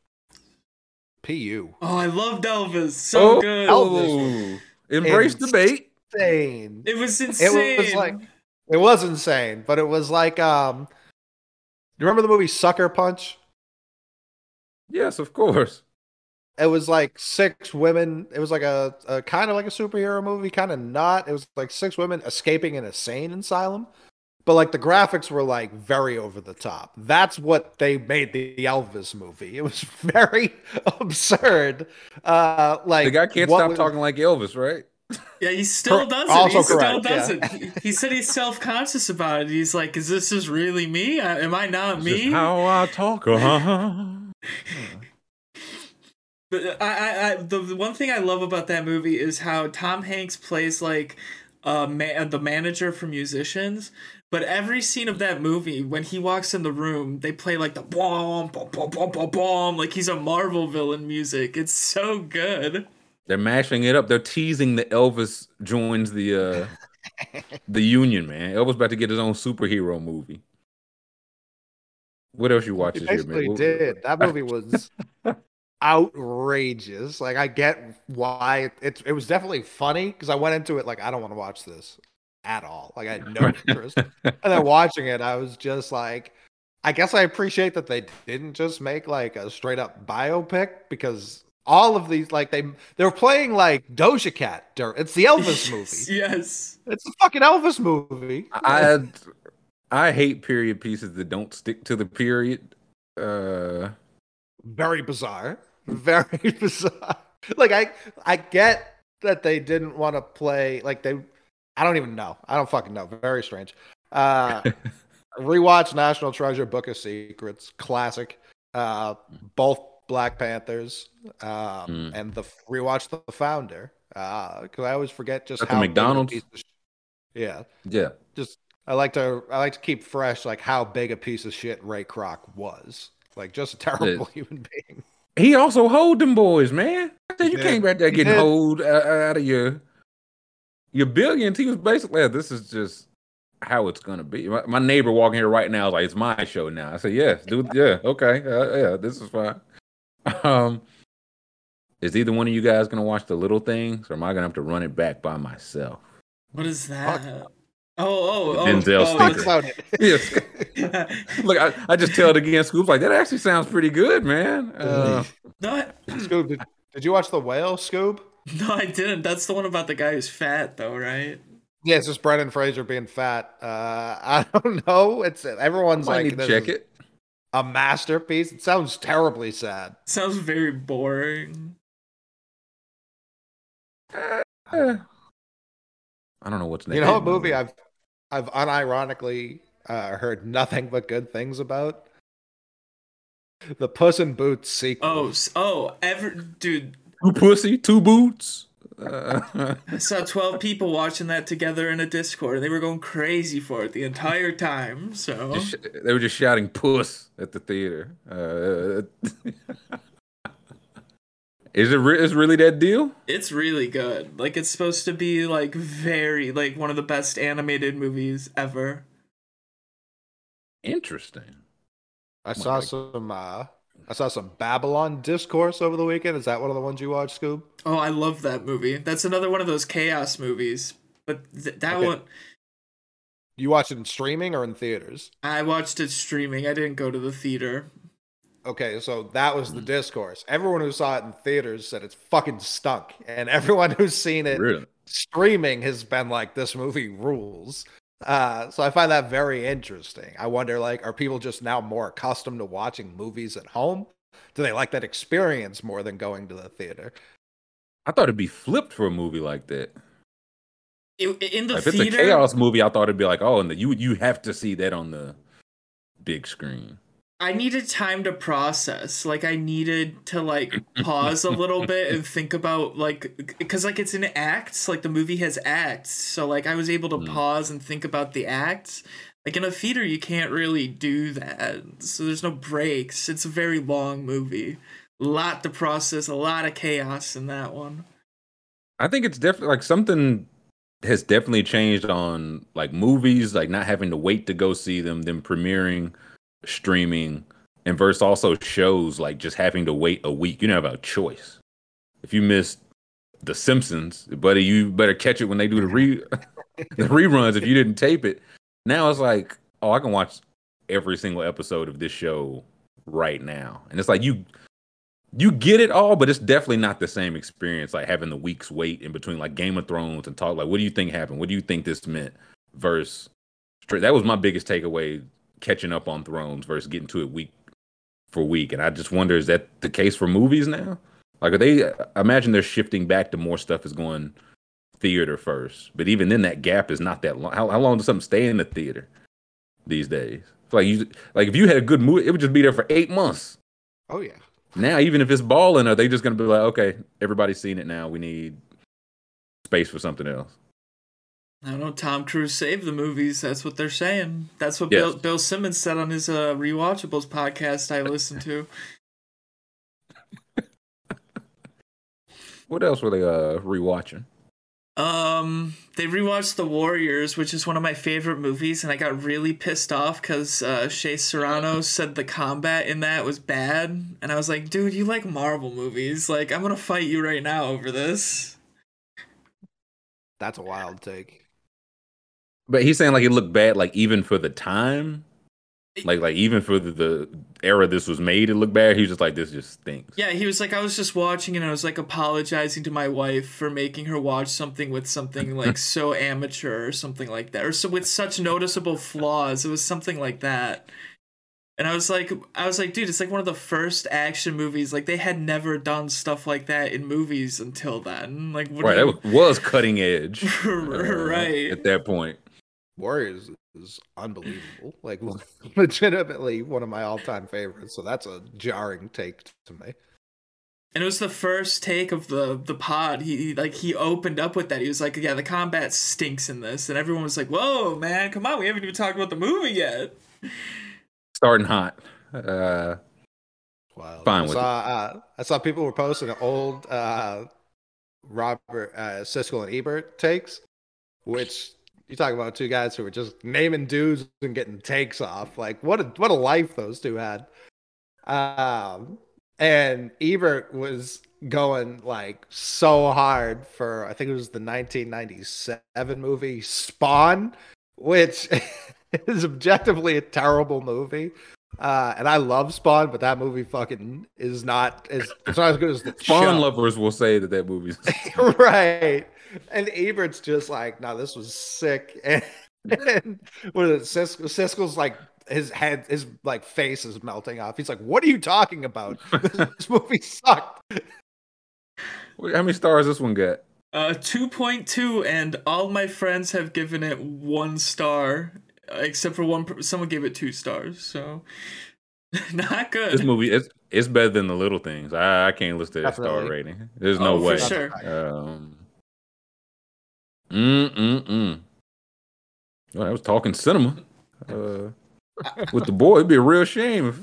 pu Oh, I loved Elvis. So Oh, good. Elvis. embrace It's- debate. insane. It was insane. It insane. was like it was insane, but it was like um. You remember the movie Sucker Punch? Yes, of course. It was like six women. It was like a, a kind of like a superhero movie, kind of not. It was like six women escaping an insane asylum, but like the graphics were like very over the top. That's what they made the Elvis movie. It was [LAUGHS] very absurd. Uh, like The guy can't stop was- talking like Elvis, right? yeah, he still Cor- does it. also he still correct, does yeah. He, he said he's self conscious about it. He's like, "Is this just really me? Uh, Am I not is me?" how I talk. Uh-huh. [LAUGHS] But I, I, I, the, the one thing I love about that movie is how Tom Hanks plays like uh, ma- the manager for musicians. But every scene of that movie, when he walks in the room, they play like the bomb, bomb, bomb, bomb, bomb, bomb, like he's a Marvel villain music. It's so good. They're mashing it up. They're teasing that Elvis joins the uh [LAUGHS] the union, man. Elvis about to get his own superhero movie. What else you watch He this year, man? What- did. That movie was [LAUGHS] outrageous. Like I get why it it was definitely funny because I went into it like I don't want to watch this at all. Like I had no interest. [LAUGHS] and then watching it, I was just like, I guess I appreciate that they didn't just make like a straight up biopic because all of these like they they were playing like Doja Cat. dur- It's the [LAUGHS] Elvis movie. yes. It's the fucking Elvis movie. I I hate period pieces that don't stick to the period. Uh very bizarre very [LAUGHS] bizarre like i i get that they didn't want to play like they i don't even know i don't fucking know very strange uh [LAUGHS] rewatch national treasure book of secrets classic uh both black panthers um Mm. and the rewatch the founder uh because i always forget just At how big a McDonald's? piece of sh- yeah yeah. just I like to I like to keep fresh like how big a piece of shit Ray Kroc was. Like just a [LAUGHS] terrible human being. He also hold them boys, man. I said you came did. back there getting hold uh, out of your your billions. He was basically this is just how it's gonna be. My, my neighbor walking here right now is like, "It's my show now." I said, "Yes, dude. Yeah, okay, uh, yeah, this is fine." [LAUGHS] Um, is either one of you guys gonna watch the little things, or am I gonna have to run it back by myself? What is Fuck. that? Oh, oh, oh. Denzel oh, Talk about it. [LAUGHS] Yes. [LAUGHS] Look, I, I just tell it again. Scoob's like that. Actually sounds pretty good, man. Uh, no, I, Scoob, did, did you watch the whale, Scoob? [LAUGHS] no, I didn't. That's the one about the guy who's fat, though, right? Yeah, it's just Brendan Fraser being fat. Uh, [LAUGHS] I don't know. It's everyone's I like need to this check it. a masterpiece. It sounds terribly sad. Sounds very boring. Eh, I don't know what's next. You know what movie I've I've unironically uh, heard nothing but good things about? the Puss in Boots sequel. Oh, oh, ever, dude. Two pussy, two boots. Uh, [LAUGHS] I saw 12 people watching that together in a Discord. and They were going crazy for it the entire time. So, just sh- they were just shouting "puss" at the theater. Uh, [LAUGHS] is it re- is really that deal? it's really good. Like, it's supposed to be, like, very, like, one of the best animated movies ever. Interesting. I saw like- some. Uh, I saw some Babylon discourse over the weekend. Is that one of the ones you watched, Scoob? Oh, I love that movie. That's another one of those chaos movies. But th- that Okay. one, You watched it in streaming or in theaters? I watched it streaming. I didn't go to the theater. Okay, so that was the discourse. Everyone who saw it in theaters said it's fucking stunk, and [LAUGHS] everyone who's seen it Really? streaming has been like, "This movie rules." Uh, so I find that very interesting. I wonder, like, are people just now more accustomed to watching movies at home? Do they like that experience more than going to the theater? I thought it'd be flipped for a movie like that. It, in the if it's a theater, chaos movie, I thought it'd be like, oh, and the, you you have to see that on the big screen. I needed time to process. Like I needed to like [LAUGHS] pause a little bit and think about like because like it's in acts. Like the movie has acts, so like I was able to Mm. pause and think about the acts. Like in a theater, you can't really do that. So there's no breaks. It's a very long movie. A lot to process. A lot of chaos in that one. I think it's definitely like something has definitely changed on like movies, like not having to wait to go see them, then premiering, streaming, and versus also shows like just having to wait a week. You don't have a choice. If you missed The Simpsons, buddy, you better catch it when they do the re [LAUGHS] the reruns. If you didn't tape it, now it's like, oh, I can watch every single episode of this show right now, and it's like you you get it all, but it's definitely not the same experience like having the weeks wait in between like Game of Thrones and talk like what do you think happened? What do you think this meant? Versus that was my biggest takeaway catching up on Thrones versus getting to it week for week. And I just wonder is that the case for movies now? Like are they I imagine they're shifting back to more stuff is going theater first. But even then that gap is not that long. How, how long does something stay in the theater these days? It's like you like if you had a good movie, it would just be there for eight months. Oh yeah, Now, even if it's balling, are they just going to be like, okay, everybody's seen it now. We need space for something else. I don't know. Tom Cruise saved the movies. That's what they're saying. That's what Yes. Bill, Bill Simmons said on his uh, rewatchables podcast I listened to. [LAUGHS] What else were they uh rewatching? Um, they rewatched The Warriors, which is one of my favorite movies, and I got really pissed off because uh, Shea Serrano said the combat in that was bad, and I was like, dude, you like Marvel movies? Like, I'm gonna fight you right now over this. that's a wild take. But he's saying like it looked bad, like even for the time, like like even for the, the era this was made, it looked bad. He was just like, this just stinks. Yeah, he was like, I was just watching, and I was like apologizing to my wife for making her watch something with something like [LAUGHS] so amateur or something like that, or so with such noticeable flaws. It was something like that. And I was like, I was like, dude, it's like one of the first action movies. Like they had never done stuff like that in movies until then. Like, what Right, do that was, was cutting edge. [LAUGHS] uh, right. At that point. Warriors is unbelievable. Like [LAUGHS] legitimately one of my all-time favorites. So that's a jarring take to me. And it was the first take of the the pod. He he- like he opened up with that. He was like, "Yeah, the combat stinks in this," and everyone was like, "Whoa, man, come on, we haven't even talked about the movie yet." Starting hot. Uh Wild. Fine I with saw, uh, I saw people were posting old uh, Robert uh, Siskel and Ebert takes, which you talk about two guys who were just naming dudes and getting takes off. Like what a what a life those two had. Um, and Ebert was going like so hard for I think it was the 1997 movie Spawn, which [LAUGHS] is objectively a terrible movie. Uh, and I love Spawn, but that movie fucking is not as it's not as good as the Spawn show. lovers will say that that movie's [LAUGHS] right. And Ebert's just like, no, this was sick. [LAUGHS] And, and what is it? Siskel, Siskel's like his head, his like face is melting off. He's like, "What are you talking about? [LAUGHS] This, this movie sucked." Wait, How many stars this one got? Uh, two point two, and all my friends have given it one star, uh, except for one. Someone gave it two stars. So [LAUGHS] Not good. This movie it's it's better than the little things. I, I can't list it as star rating. There's no Oh, for way. sure. Um, mm mm mm. Well, I was talking cinema uh, with the boy. It'd be a real shame if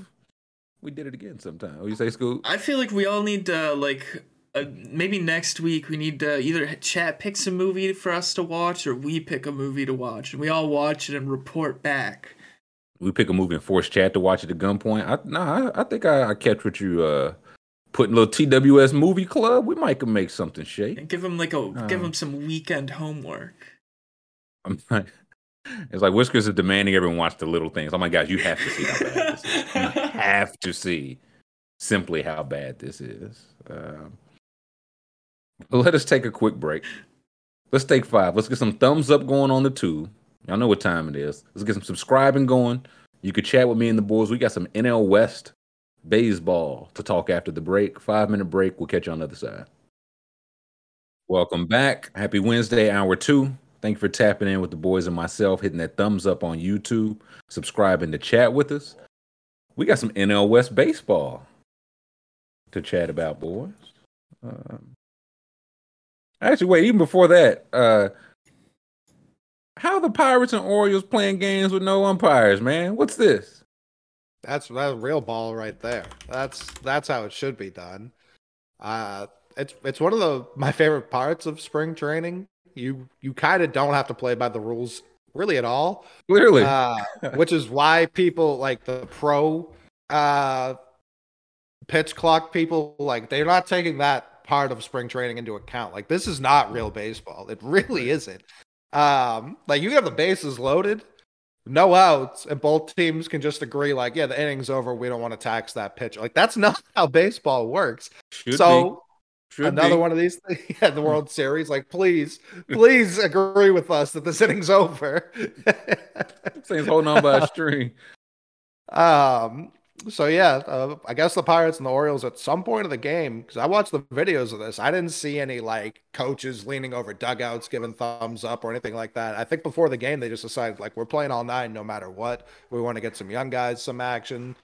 we did it again sometime. What you say, Scoop? I feel like we all need to like uh, maybe next week we need to either chat pick some movie for us to watch or we pick a movie to watch and we all watch it and report back. We pick a movie and force chat to watch it at gunpoint. I no, I, I think I, I kept what you uh putting a little TWS movie club. We might can make something shake. And give them like a give Um, them some weekend homework. I'm like, it's like Whiskers is demanding everyone watch the little things. Oh my gosh, you have to see how bad this is. You [LAUGHS] have to see simply how bad this is. Um, let us take a quick break. Let's take five. Let's get some thumbs up going on the two. Y'all know what time it is. Let's get some subscribing going. You could chat with me and the boys. We got some NL West baseball to talk after the break. Five minute break. We'll catch you on the other side. Welcome back. Happy Wednesday, hour two. Thank you for tapping in with the boys and myself, hitting that thumbs up on YouTube, subscribing to chat with us. We got some NL West baseball to chat about, boys. Um, actually, wait, even before that, uh, how the Pirates and Orioles playing games with no umpires, man? What's this? That's that's real ball right there. That's that's how it should be done. Uh it's it's one of the my favorite parts of spring training. You you kind of don't have to play by the rules really at all. Clearly, Uh, [LAUGHS] which is why people like the pro uh pitch clock people like they're not taking that part of spring training into account. Like this is not real baseball. It really isn't. Um like you have the bases loaded, no outs, and both teams can just agree like, yeah, the inning's over, we don't want to tax that pitch. Like that's [LAUGHS] not how baseball works. should so. Another be. one of these things [LAUGHS] yeah, the World Series. Like, please, please [LAUGHS] agree with us that this inning's over. Things holding on by a string. Um. So yeah, uh, I guess the Pirates and the Orioles at some point of the game, because I watched the videos of this, I didn't see any like coaches leaning over dugouts giving thumbs up or anything like that. I think before the game they just decided like we're playing all nine no matter what. We want to get some young guys some action.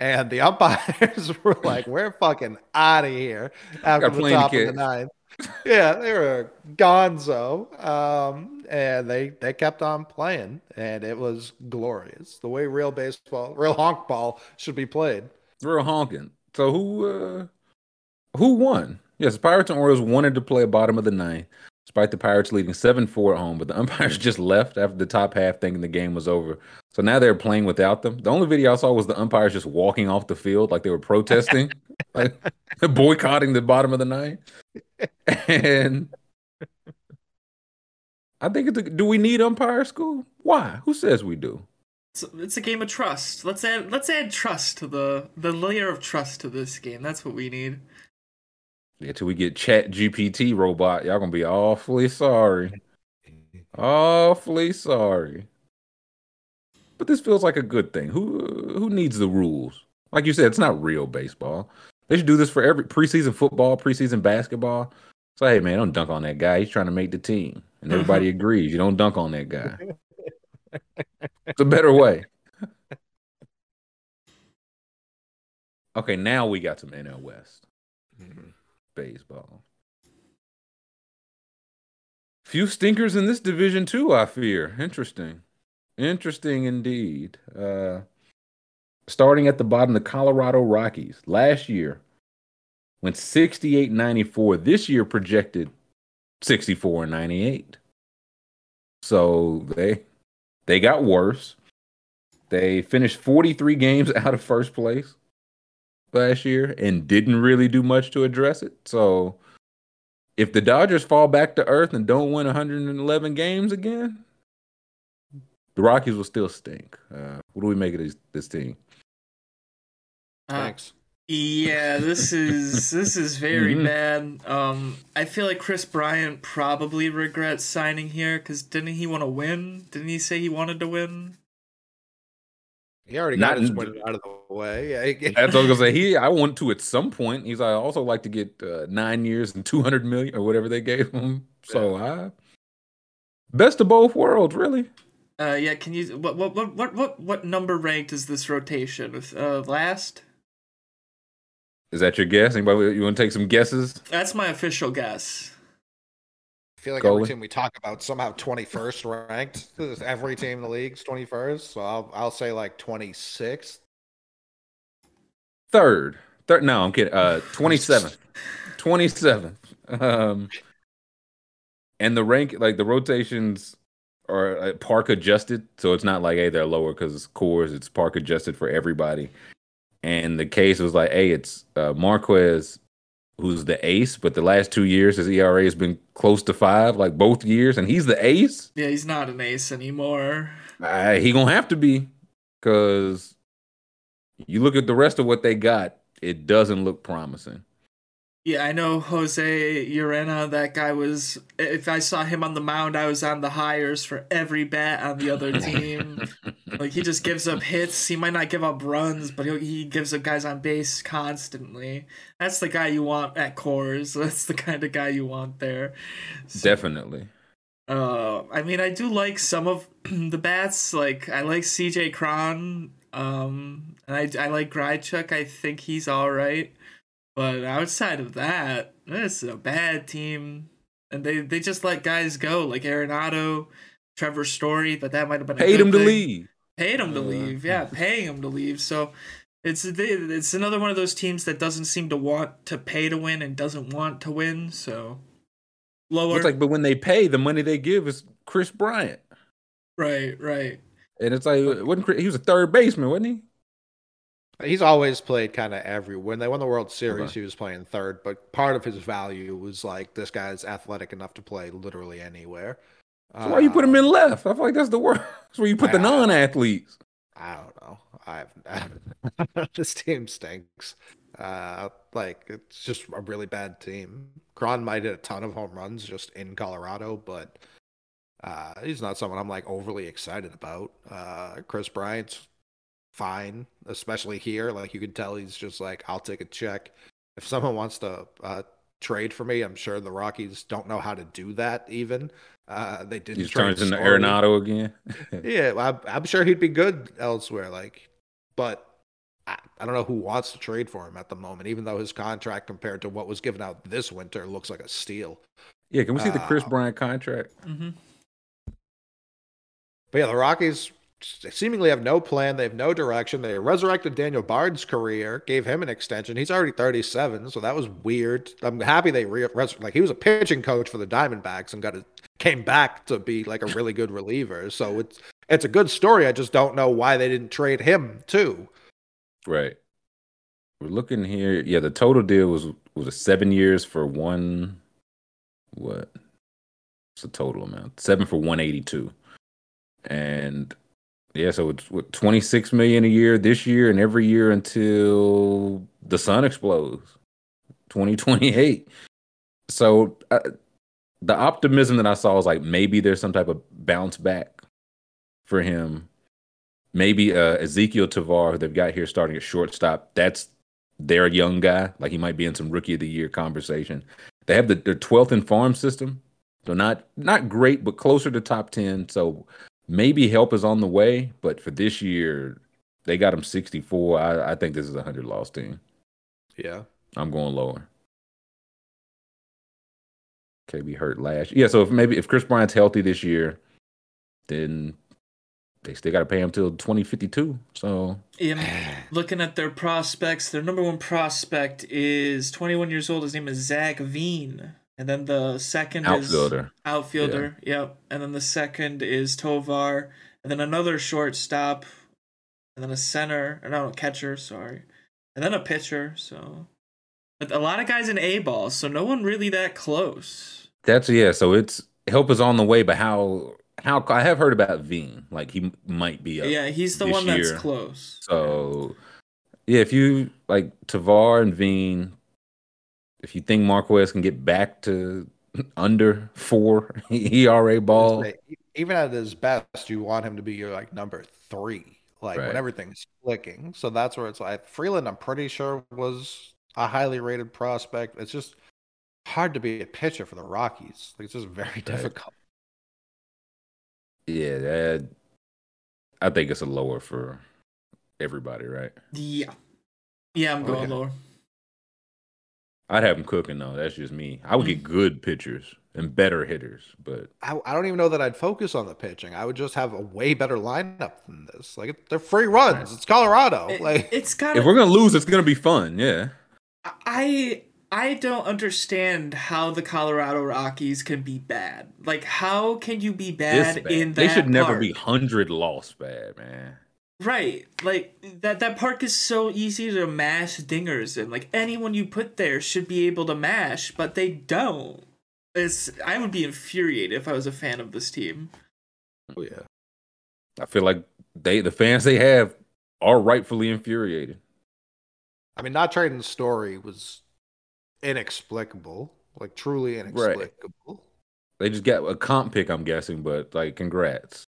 And the umpires [LAUGHS] were like, "We're fucking out of here." After the top of the ninth, yeah, they were gonzo. Um, and they they kept on playing, and it was glorious. The way real baseball, real honk ball should be played. Real honking. So who uh who won? Yes, the Pirates and Orioles wanted to play bottom of the ninth, despite the Pirates leading seven four at home, but the [LAUGHS] umpires just left after the top half thinking the game was over. So now they're playing without them. The only video I saw was the umpires just walking off the field like they were protesting, [LAUGHS] like [LAUGHS] boycotting the bottom of the ninth. And I think it's a, do we need umpire school? Why? Who says we do? It's, it's a game of trust. Let's add let's add trust to the the layer of trust to this game. That's what we need. Yeah, till we get Chat GPT robot, y'all gonna be awfully sorry. Awfully sorry. But this feels like a good thing. Who who needs the rules? Like you said, it's not real baseball. They should do this for every preseason football, preseason basketball. So hey man, don't dunk on that guy. He's trying to make the team. And everybody [LAUGHS] agrees. You don't dunk on that guy. It's a better way. Okay, now we got some NL West baseball. Few stinkers in this division too, I fear. Interesting. Interesting indeed. Uh starting at the bottom, the Colorado Rockies last year went 68 94. This year projected 64 and 98. So they they got worse. They finished 43 games [LAUGHS] out of first place last year and didn't really do much to address it. So if the Dodgers fall back to earth and don't win 111 games again, the Rockies will still stink. Uh, what do we make of this, this team? Uh, Thanks. Yeah, this is this is very Mhm. bad. Um, I feel like Kris Bryant probably regrets signing here because didn't he want to win? Didn't he say he wanted to win? He already Not got his win out of the way. Yeah, [LAUGHS] That's what I was gonna say. He, I want to at some point. He's. I also like to get uh, nine years and 200 million or whatever they gave him. So I, best of both worlds, really. Uh, yeah. Can you what what what what what what number ranked is this rotation? Uh, last. Is that your guess? Anybody you want to take some guesses? That's my official guess. I feel like Colin? every team we talk about somehow 21st ranked. [LAUGHS] Every team in the league's 21st. So I'll I'll say like 26th. Third. Third no, I'm kidding. Uh [LAUGHS] 27th. 27th. Um and the rank like the rotations are uh, park adjusted, so it's not like hey they're lower because it's Coors, it's park adjusted for everybody. And the case was like, hey, it's uh, Marquez, who's the ace, but the last two years his ERA has been close to five, like both years, and he's the ace. Yeah, he's not an ace anymore. Uh, he gonna have to be, because you look at the rest of what they got, it doesn't look promising. Yeah, I know Jose Urena. That guy was. If I saw him on the mound, I was on the hires for every bat on the other team. [LAUGHS] like he just gives up hits. He might not give up runs, but he he gives up guys on base constantly. That's the guy you want at Coors. [LAUGHS] That's the kind of guy you want there. So, Definitely. uh, I mean, I do like some of [CLEARS THROAT] the bats. Like I like C.J. Cron. Um, and I I like Grichuk. I think he's all right. But outside of that, this is a bad team, and they they just let guys go like Arenado, Trevor Story. But that might have been a Paid good him to thing. leave. Paid him to Uh, leave. Yeah, [LAUGHS] paying him to leave. So it's it's another one of those teams that doesn't seem to want to pay to win and doesn't want to win. So lower. It's like, but when they pay, the money they give is Kris Bryant, right, right. and it's like, wasn't Kris, he was a third baseman, wasn't he? He's always played kind of every. When they won the World Series, Okay. he was playing third, but part of his value was like this guy's athletic enough to play literally anywhere. So why you put him in Um, left? I feel like that's the worst. [LAUGHS] That's where you put the non-athletes. I don't know. I've [LAUGHS] this team stinks. Uh, like it's just a really bad team. Cron might hit a ton of home runs just in Colorado, but uh, he's not someone I'm like overly excited about. Uh, Kris Bryant's fine, especially here. Like you can tell he's just like, I'll take a check. If someone wants to uh, trade for me, I'm sure the Rockies don't know how to do that. Even uh, they didn't just trade turns into Story. Arenado again. [LAUGHS] Yeah, well, I'm, I'm sure he'd be good elsewhere. Like, but I, I don't know who wants to trade for him at the moment. Even though his contract compared to what was given out this winter looks like a steal. yeah, can we see the Kris Uh, Bryant contract? Mm-hmm. But yeah, the Rockies seemingly have no plan. They have no direction. They resurrected Daniel Bard's career, gave him an extension. He's already 37, so that was weird. I'm happy they re- res- like he was a pitching coach for the Diamondbacks and got a, came back to be like a really good reliever. So it's it's a good story. I just don't know why they didn't trade him too. Right. We're looking here. Yeah, the total deal was was a seven years for one. What? It's the total amount? Seven for one eighty two, and yeah, so it's what twenty six million a year this year, and every year until the sun explodes, twenty twenty eight. So uh, the optimism that I saw was like maybe there's some type of bounce back for him maybe uh, Ezequiel Tovar, who they've got here starting at shortstop. That's their young guy. Like he might be in some rookie of the year conversation. They have the their 12th in farm system, so not not great, but closer to top 10. So maybe help is on the way. But for this year, they got him 64. I, I think this is a hundred loss team. Yeah. I'm going lower. Okay, we hurt last. Yeah, so if maybe if Kris Bryant's healthy this year, then they still got to pay him till 2052. So Yeah, looking at their prospects. Their number one prospect is 21 years old. His name is Zach Veen. And then the second outfielder. is outfielder. Yep. And then the second is Tovar. And then another shortstop. And then a center. Or no, a catcher. Sorry. And then a pitcher. So, but a lot of guys in A ball. So no one really that close. That's yeah. So it's help is on the way, but how how I have heard about Veen. Like he might be up. yeah, he's the one that's close. So yeah, if you like Tovar and Veen, if you think Marquez can get back to under four [LAUGHS] ERA ball, Even at his best, you want him to be your like number three, like Right. when everything's clicking. So that's where it's like Freeland. I'm pretty sure was a highly rated prospect. It's just hard to be a pitcher for the Rockies. Like, it's just very [LAUGHS] difficult. yeah, that, I think it's a lower for everybody, right? Yeah. Yeah, I'm oh, going Okay. lower. I'd have them cooking though. That's just me. I would get mm. good pitchers and better hitters, but I, I don't even know that I'd focus on the pitching. I would just have a way better lineup than this. Like they're free runs. It's Colorado. It- like it's kind if we're gonna lose, it's gonna be fun. Yeah. I I don't understand how the Colorado Rockies can be bad. Like how can you be bad, bad. in that they should never park? be hundred loss bad, man. Right. Like that that park is so easy to mash dingers and like anyone you put there should be able to mash, but they don't. It's I would be infuriated if I was a fan of this team. oh yeah. I feel like they the fans they have are rightfully infuriated. I mean, not trading the Story was inexplicable. Like truly inexplicable. They just got a comp pick, I'm guessing, but like, congrats.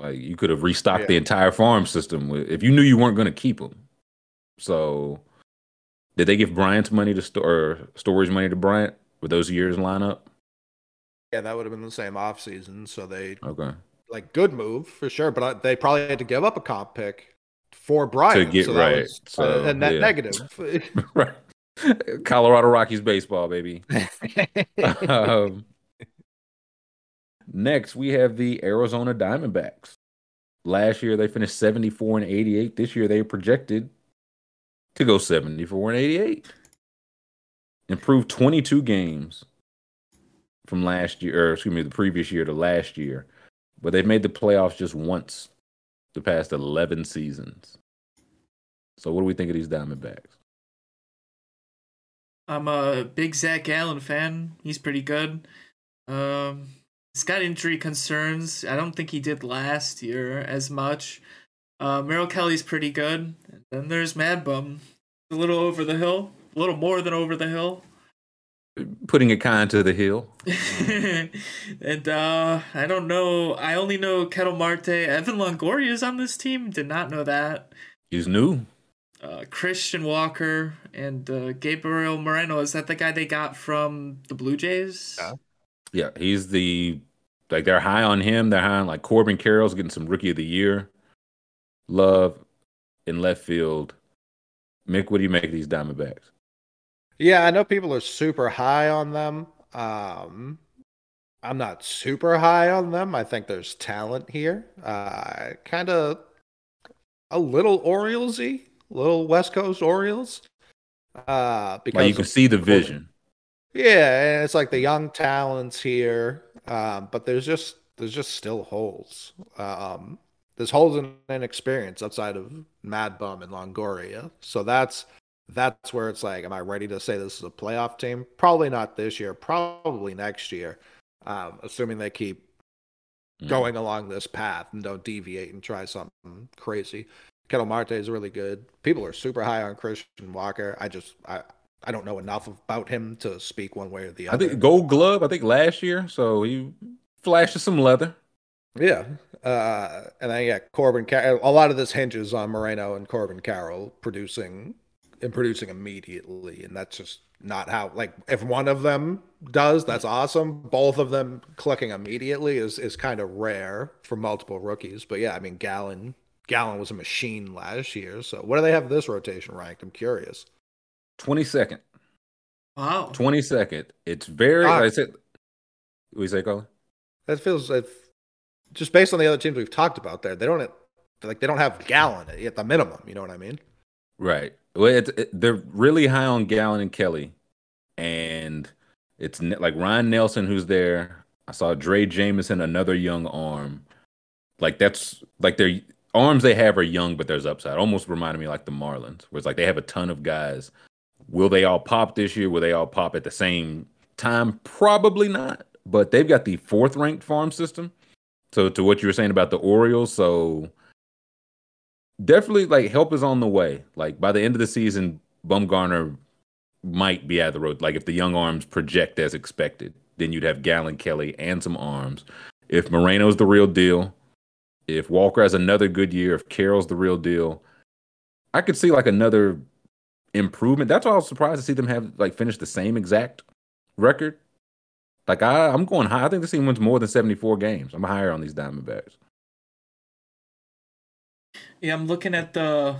Like, you could have restocked Yeah. the entire farm system if you knew you weren't going to keep them. So, did they give Bryant's money to store storage money to Bryant? Would those years line up? Yeah, that would have been the same offseason. So they Okay. like good move for sure, but I, they probably had to give up a comp pick for Bryant to get so that right. was So, a, a net yeah. negative. [LAUGHS] [LAUGHS] right. Colorado Rockies baseball, baby. [LAUGHS] um, next, we have the Arizona Diamondbacks. Last year, they finished 74 and 88. This year, they projected to go 74 and 88. Improved 22 games from last year, or excuse me, the previous year to last year. But they've made the playoffs just once the past 11 seasons. So, what do we think of these Diamondbacks? I'm a big Zac Gallen fan. He's pretty good. Um, he's got injury concerns. I don't think he did last year as much. Uh, Merrill Kelly's pretty good. And then there's Mad Bum. A little over the hill. A little more than over the hill. Putting a kind to the hill. [LAUGHS] and uh, I don't know. I only know Ketel Marte. Evan Longoria is on this team. Did not know that. He's new. Uh, Christian Walker and uh, Gabriel Moreno. Is that the guy they got from the Blue Jays? Yeah. Yeah, he's the like they're high on him. They're high on like Corbin Carroll's getting some rookie of the year. Love in left field. Mick, what do you make of these Diamondbacks? Yeah, I know people are super high on them. Um, I'm not super high on them. I think there's talent here. Uh, kind of a little Oriolesy, little West Coast Orioles. Uh, because Like you can see the vision. yeah, and it's like the young talents here, um, but there's just there's just still holes. Um, there's holes in, in experience outside of Mad Bum and Longoria. So that's that's where it's like, am I ready to say this is a playoff team? Probably not this year. Probably next year, um, assuming they keep Mm. going along this path and don't deviate and try something crazy. Ketel Marte is really good. People are super high on Christian Walker. I just I I don't know enough about him to speak one way or the other. I think Gold Glove. I think last year, so he flashes some leather. Yeah. Uh, and then yeah, Corbin. Car- a lot of this hinges on Moreno and Corbin Carroll producing and producing immediately, and that's just not how. Like, if one of them does, that's awesome. Both of them clicking immediately is is kind of rare for multiple rookies. But yeah, I mean, Gallen Gallen was a machine last year. So what do they have this rotation ranked? I'm curious. Twenty second. Wow. Twenty second. It's very. Ah. I said. We say, Colin? That feels like just based on the other teams we've talked about there, they don't have, like they don't have Gallen at the minimum. You know what I mean? Right. Well, it's it, they're really high on Gallen and Kelly, and it's ne- like Ryne Nelson who's there. I saw Drey Jameson, another young arm. Like that's like their arms they have are young, but there's upside. Almost reminded me like the Marlins, where it's like they have a ton of guys. Will they all pop this year? Will they all pop at the same time? Probably not. But they've got the fourth ranked farm system. So to what you were saying about the Orioles, so definitely like help is on the way. Like by the end of the season, Bumgarner might be out of the road. Like if the young arms project as expected, then you'd have Gallen, Kelly, and some arms. If Moreno's the real deal, if Walker has another good year, if Carroll's the real deal, I could see like another improvement. That's why I was surprised to see them have like finish the same exact record. Like I, I'm going high. I think this team wins more than 74 games. I'm higher on these Diamondbacks. Yeah, I'm looking at the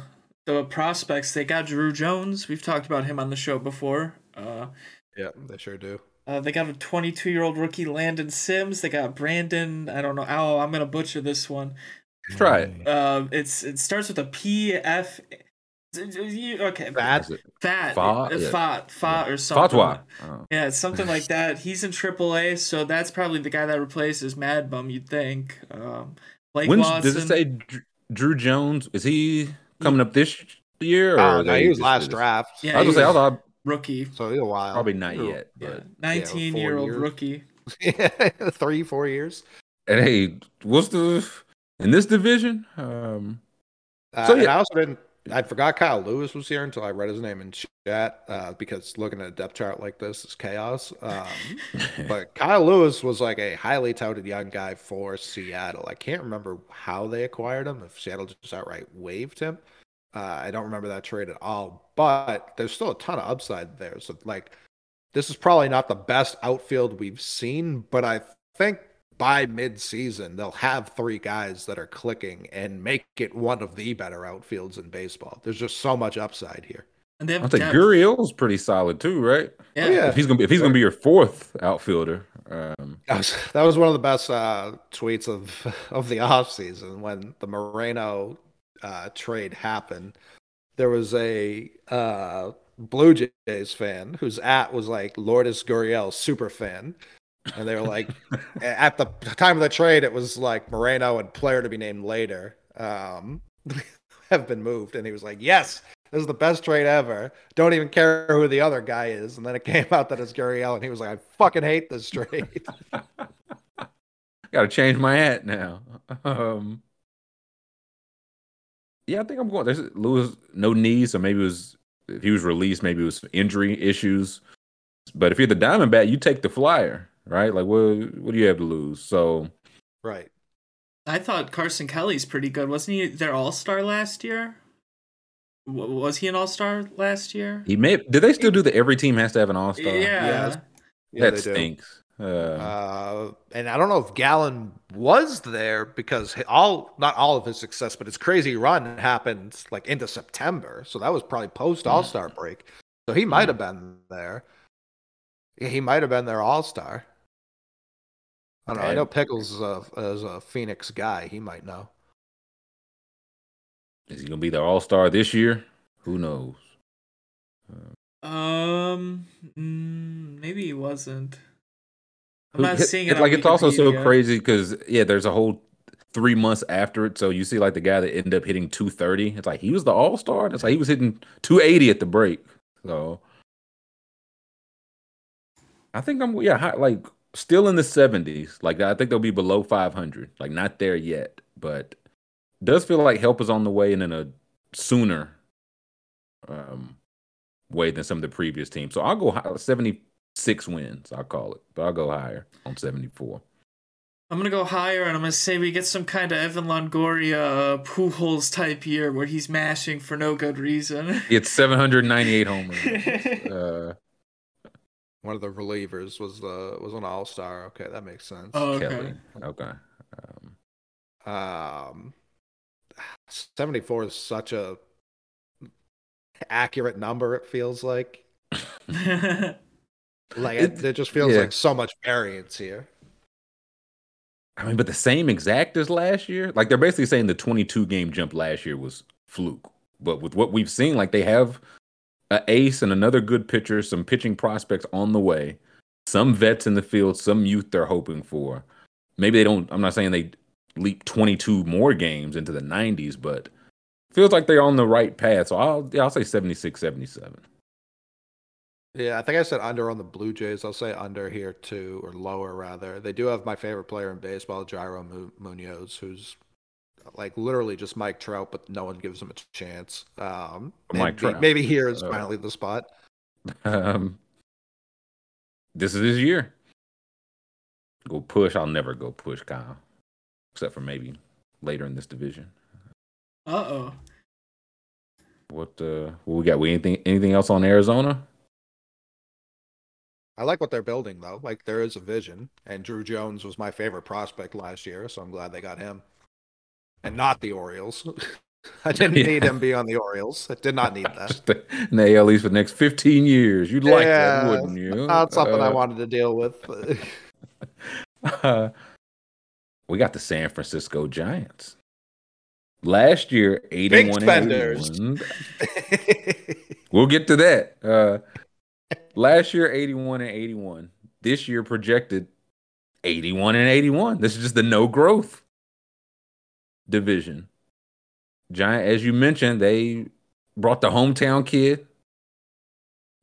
the prospects. They got Drew Jones. We've talked about him on the show before. Uh, Yeah, they sure do. uh, they got a 22 year old rookie Landon Sims. They got Brandon. I don't know. Oh, I'm gonna butcher this one. Try it. Uh, it's it starts with a P F. Okay, Bad. Is it fat, Fa- uh, yeah. fat, fat, or something. Fatwa. Oh. Yeah, something like [LAUGHS] that. He's in AAA, so that's probably the guy that replaces Mad Bum. You'd think. Um, Blake When's, Watson. does it say Dr- Drew Jones? Is he coming up this year? Or Oh, no, he was last draft. Yeah, I was he gonna say, I thought rookie? So he's a while. probably not Ooh. yet, Yeah, but 19 four year old years. rookie. [LAUGHS] Three, four years. and hey, what's the in this division? Um, Uh, So, yeah. I also didn't. I forgot Kyle Lewis was here until I read his name in chat uh, because looking at a depth chart like this is chaos. Um, [LAUGHS] but Kyle Lewis was like a highly touted young guy for Seattle. I can't remember how they acquired him. If Seattle just outright waived him, uh, I don't remember that trade at all. But there's still a ton of upside there. So like, this is probably not the best outfield we've seen, but I think by mid-season they'll have three guys that are clicking and make it one of the better outfields in baseball. There's just so much upside here. And they have I think depth. Gurriel's pretty solid too, right? Yeah. Oh, yeah. If he's gonna be if he's gonna be your fourth outfielder, um, That was, that was one of the best uh, tweets of [LAUGHS] of the offseason when the Moreno uh, trade happened. There was a uh, Blue Jays fan whose at was like Lourdes Gurriel super fan, and they were like, at the time of the trade, it was like Moreno and player to be named later um, [LAUGHS] have been moved, and he was like, yes. This is the best trade ever. Don't even care who the other guy is. And then it [LAUGHS] came out that it's Gurriel, and he was like, I fucking hate this trade. [LAUGHS] got to change my hat now. Um, yeah, I think I'm going. There's Lewis no knees, so maybe it was if he was released, maybe it was injury issues. But if you're the Diamondback, you take the flyer, right? Like, what what do you have to lose? So right. I thought Carson Kelly's pretty good. Wasn't he their all star last year? W- was he an all star last year? he may. Did they still do the every team has to have an all star? Yeah. Yeah, that they do. stinks. Uh, Uh, and I don't know if Gallen was there because all not all of his success, but his crazy run happened like into September, so that was probably post All Star break. So he might have been there. He might have been their All Star. I don't know. I Okay. know Pickles is a, is a Phoenix guy. He might know. is he gonna be the all star this year? Who knows? Um, mm, maybe he wasn't. I'm not it- seeing it- it. like it's also so Wikipedia. crazy because yeah, there's a whole three months after it. So you see like the guy that ended up hitting 230. It's like he was the all star. It's like he was hitting 280 at the break. So I think I'm yeah high, like still in the 70s. Like I think they'll be below 500. Like not there yet, but does feel like help is on the way and in a sooner um way than some of the previous teams. So I'll go high, 76 wins. I'll call it, but I'll go higher on 74. I'm gonna go higher, and I'm gonna say we get some kind of Evan Longoria, uh, Pujols type year where he's mashing for no good reason. It's 798 [LAUGHS] home runs. Uh, One of the relievers was the was an All Star. Okay, that makes sense. oh, okay. Kelly. Okay. Um, Um, 74 is such a accurate number. It feels like [LAUGHS] like it, It- it just feels yeah. like so much variance here. I mean, but the same exact as last year. Like they're basically saying the 22 game jump last year was fluke. But with what we've seen, like they have an ace and another good pitcher, some pitching prospects on the way, some vets in the field, some youth they're hoping for. Maybe they don't. I'm not saying they leap 22 more games into the 90s, but feels like they're on the right path. So I'll yeah, I'll say 76, 77. Yeah, I think I said under on the Blue Jays. I'll say under here too, or lower rather. They do have my favorite player in baseball, Jairo Munoz, who's like literally just Mike Trout, but no one gives him a chance. Um, Mike maybe, Trout. maybe here is Uh, finally the spot. Um, this is his year. Go push. I'll never go push Kyle, except for maybe later in this division. Uh oh. What uh, what we got? We anything anything else on Arizona? I like what they're building though. Like there is a vision, and Drew Jones was my favorite prospect last year, so I'm glad they got him, and not the Orioles. [LAUGHS] I didn't Yeah. need him be on the Orioles. I did not need that. [LAUGHS] The, in the AL East for the next 15 years. You'd like that, wouldn't you? Not something I Uh, wanted to deal with. Uh, [LAUGHS] we got the San Francisco Giants. Last year, 81 and 81. We'll get to that. Uh, last year, 81 and 81. This year, projected 81 and 81. This is just the no growth division. Giant, as you mentioned, they brought the hometown kid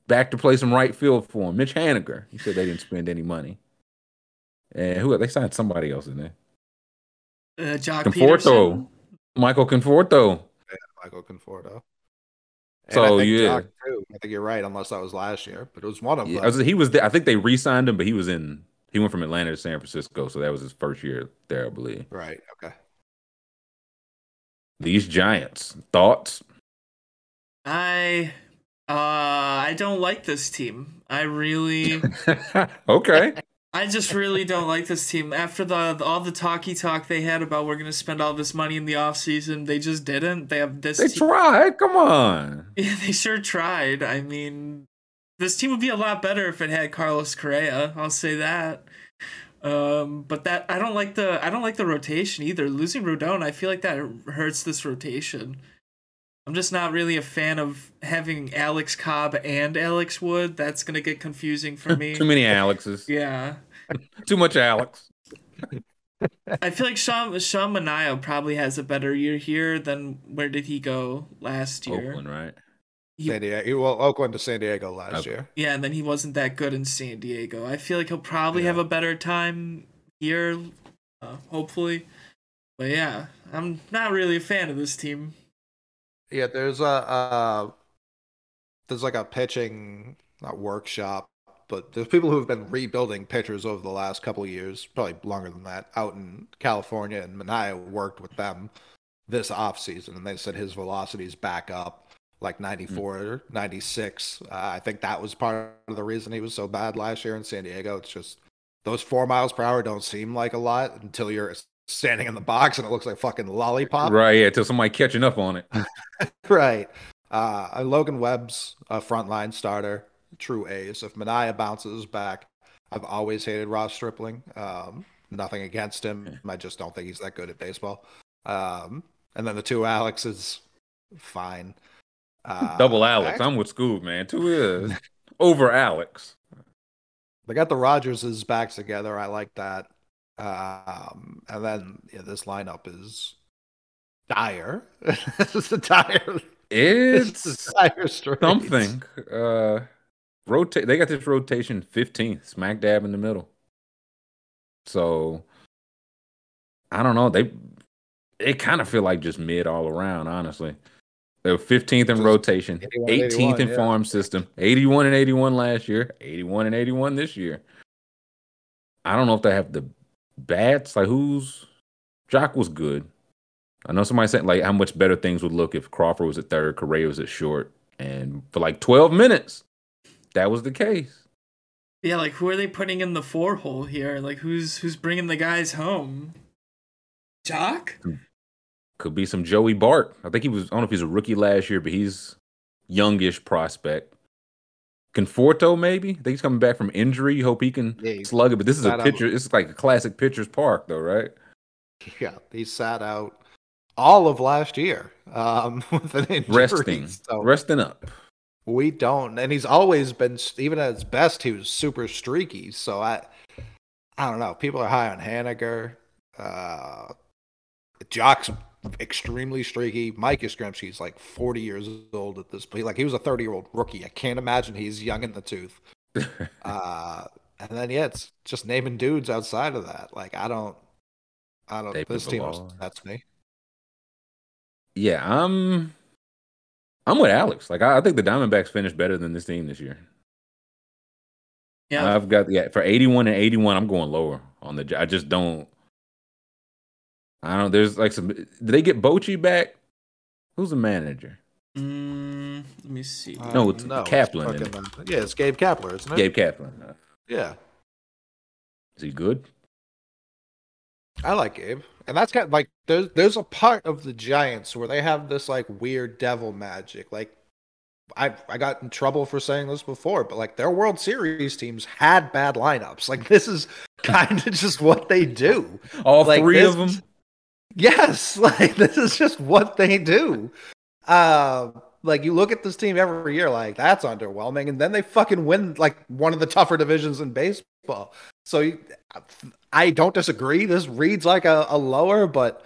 back to play some right field for him. Mitch Haniger. He said they didn't spend any money. And who they signed somebody else in there. Uh, Joc Conforto. Pederson. Michael Conforto. Michael Conforto. And So, I yeah. Joc, too. I think you're right, unless that was last year, but it was one of Yeah, them. I was- he was. There, I think they re-signed him, but he was in. He went from Atlanta to San Francisco, so that was his first year there, I believe. right. Okay. These Giants thoughts? I uh I don't like this team. I really [LAUGHS] okay, I just really don't like this team. After the all the talky talk they had about we're gonna spend all this money in the off season, they just didn't. They have this they team- tried. Come on. [LAUGHS] Yeah, they sure tried. I mean, this team would be a lot better if it had Carlos Correa. I'll say that. Um, but that I don't like the I don't like the rotation either. Losing Rodon, I feel like that hurts this rotation. I'm just not really a fan of having Alex Cobb and Alex Wood. That's gonna get confusing for [LAUGHS] me. Too many Alexes. [LAUGHS] yeah, [LAUGHS] Too much Alex. I feel like Sean Sean Manaea probably has a better year here than where did he go last year? Oakland, right? He- San Diego. Well, Oakland to San Diego last Okay. year. Yeah, and then he wasn't that good in San Diego. I feel like he'll probably Yeah. have a better time here, uh, hopefully. But yeah, I'm not really a fan of this team. Yeah, there's a uh, there's like a pitching not workshop, but there's people who have been rebuilding pitchers over the last couple of years, probably longer than that, out in California, and Manaea worked with them this off season, and they said his velocity's back up like 94, 96. Uh, I think that was part of the reason he was so bad last year in San Diego. It's just those four miles per hour don't seem like a lot until you're standing in the box and it looks like fucking lollipop. Right. Yeah. Till somebody catching up on it. [LAUGHS] Right. Uh, Logan Webb's a frontline starter, true ace. If Manaea bounces back, I've always hated Ross Stripling. Um, nothing against him. I just don't think he's that good at baseball. Um, and then the two Alexes, fine. Uh, Double Alex. act- I'm with Scoob, man. Two is over Alex. They got the Rogerses back together. I like that. Um, and then yeah, this lineup is dire. [LAUGHS] it's a dire. [LAUGHS] It's [LAUGHS] It's a dire straight. something. Uh, rotate. They got this rotation 15th, smack dab in the middle. So I don't know. They it kind of feel like just mid all around, honestly. They're 15th in rotation, 18th in yeah. farm system, 81 and 81 last year, 81 and 81 this year. I don't know if they have the bats. Like who's Joc was good. I know somebody said like how much better things would look if Crawford was at third, Correa was at short, and for like 12 minutes, that was the case. Yeah, like who are they putting in the four hole here? Like who's who's bringing the guys home? Joc? Hmm. Could be some Joey Bart. I think he was. I don't know if he's a rookie last year, but he's youngish prospect. Conforto, maybe. I think he's coming back from injury. You hope he can Yeah, slug it. But this is a pitcher. It's like a classic pitcher's park, though, right? Yeah, he sat out all of last year um, [LAUGHS] with an injury. Resting, So resting up. we don't, and he's always been even at his best. He was super streaky. So I, I don't know. People are high on Haniger. Uh, Joc's extremely streaky. Mike Yastrzemski's like forty years old at this point. Like he was a thirty-year-old rookie. I can't imagine he's young in the tooth. [LAUGHS] Uh, and then yeah, it's just naming dudes outside of that. Like I don't, I don't. David this team that's me. yeah, I'm. I'm with Alex. Like I, I think the Diamondbacks finished better than this team this year. Yeah. I've got yeah for 81 and 81. I'm going lower on the. I just don't. I don't. Know. There's like some. Did they get Bochy back? Who's the manager? Mm, let me see. No, it's Kapler, fucking, isn't uh, yeah, it's Gabe Kapler, isn't it? Gabe Kapler. Uh, Yeah. Is he good? I like Gabe, and that's kind of like there's there's a part of the Giants where they have this like weird devil magic. Like I I got in trouble for saying this before, but like their World Series teams had bad lineups. Like this is [LAUGHS] kind of just what they do. All Like, three this- of them. Yes, [LAUGHS] like this is just what they do. Uh, like you look at this team every year, like that's underwhelming, and then they fucking win like one of the tougher divisions in baseball. So I don't disagree. This reads like a, a lower, but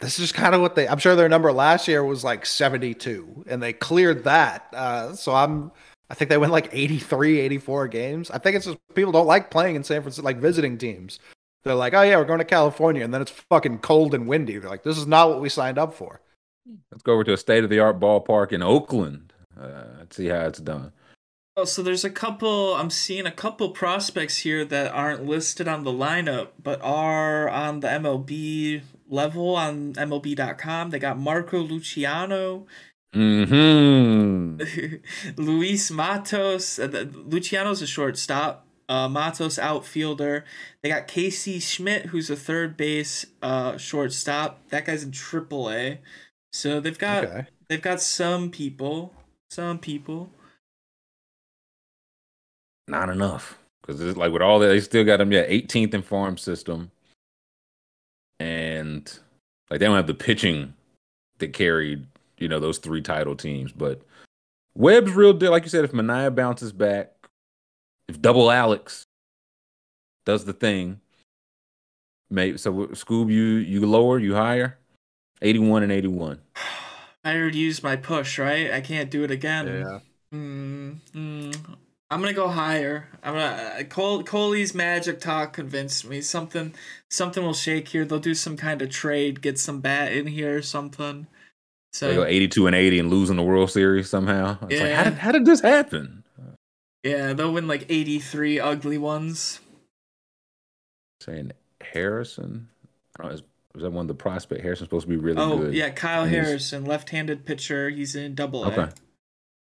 this is kind of what they. I'm sure their number last year was like 72, and they cleared that. Uh, so I'm. I think they win like 83, 84 games. I think it's just people don't like playing in San Francisco, like visiting teams. They're like, oh yeah, we're going to California, and then it's fucking cold and windy. They're like, this is not what we signed up for. Let's go over to a state of the art ballpark in Oakland. Uh, let's see how it's done. Oh, so there's a couple. I'm seeing a couple prospects here that aren't listed on the lineup, but are on the MLB level on MLB.com. They got Marco Luciano, Hmm. [LAUGHS] Luis Matos. Uh, the- Luciano's a shortstop. Uh, Matos outfielder. They got Casey Schmitt, who's a third base uh, shortstop. That guy's in Triple A. So they've got Okay. they've got some people, some people. Not enough because it's like with all that, they still got them. Yeah, 18th in farm system, and like they don't have the pitching that carried you know those three title teams. But Webb's real deal. Like you said, if Manaea bounces back, if Double Alex does the thing, maybe so. Scoob, you you lower, you higher, 81 and 81. [SIGHS] I already used my push, right? I can't do it again. Yeah. Mm, mm, I'm gonna go higher. I'm gonna uh, Cole Coley's magic talk convinced me. Something something will shake here. They'll do some kind of trade, get some bat in here or something. They go So 82 and 80 and losing the World Series somehow. It's like, how Yeah. did, how did this happen? Yeah, they'll win like 83 ugly ones. saying Harrison. I is, is that one of the prospect? Harrison's supposed to be really oh good. yeah, Kyle He's- Harrison, left-handed pitcher. He's in Double A. Okay.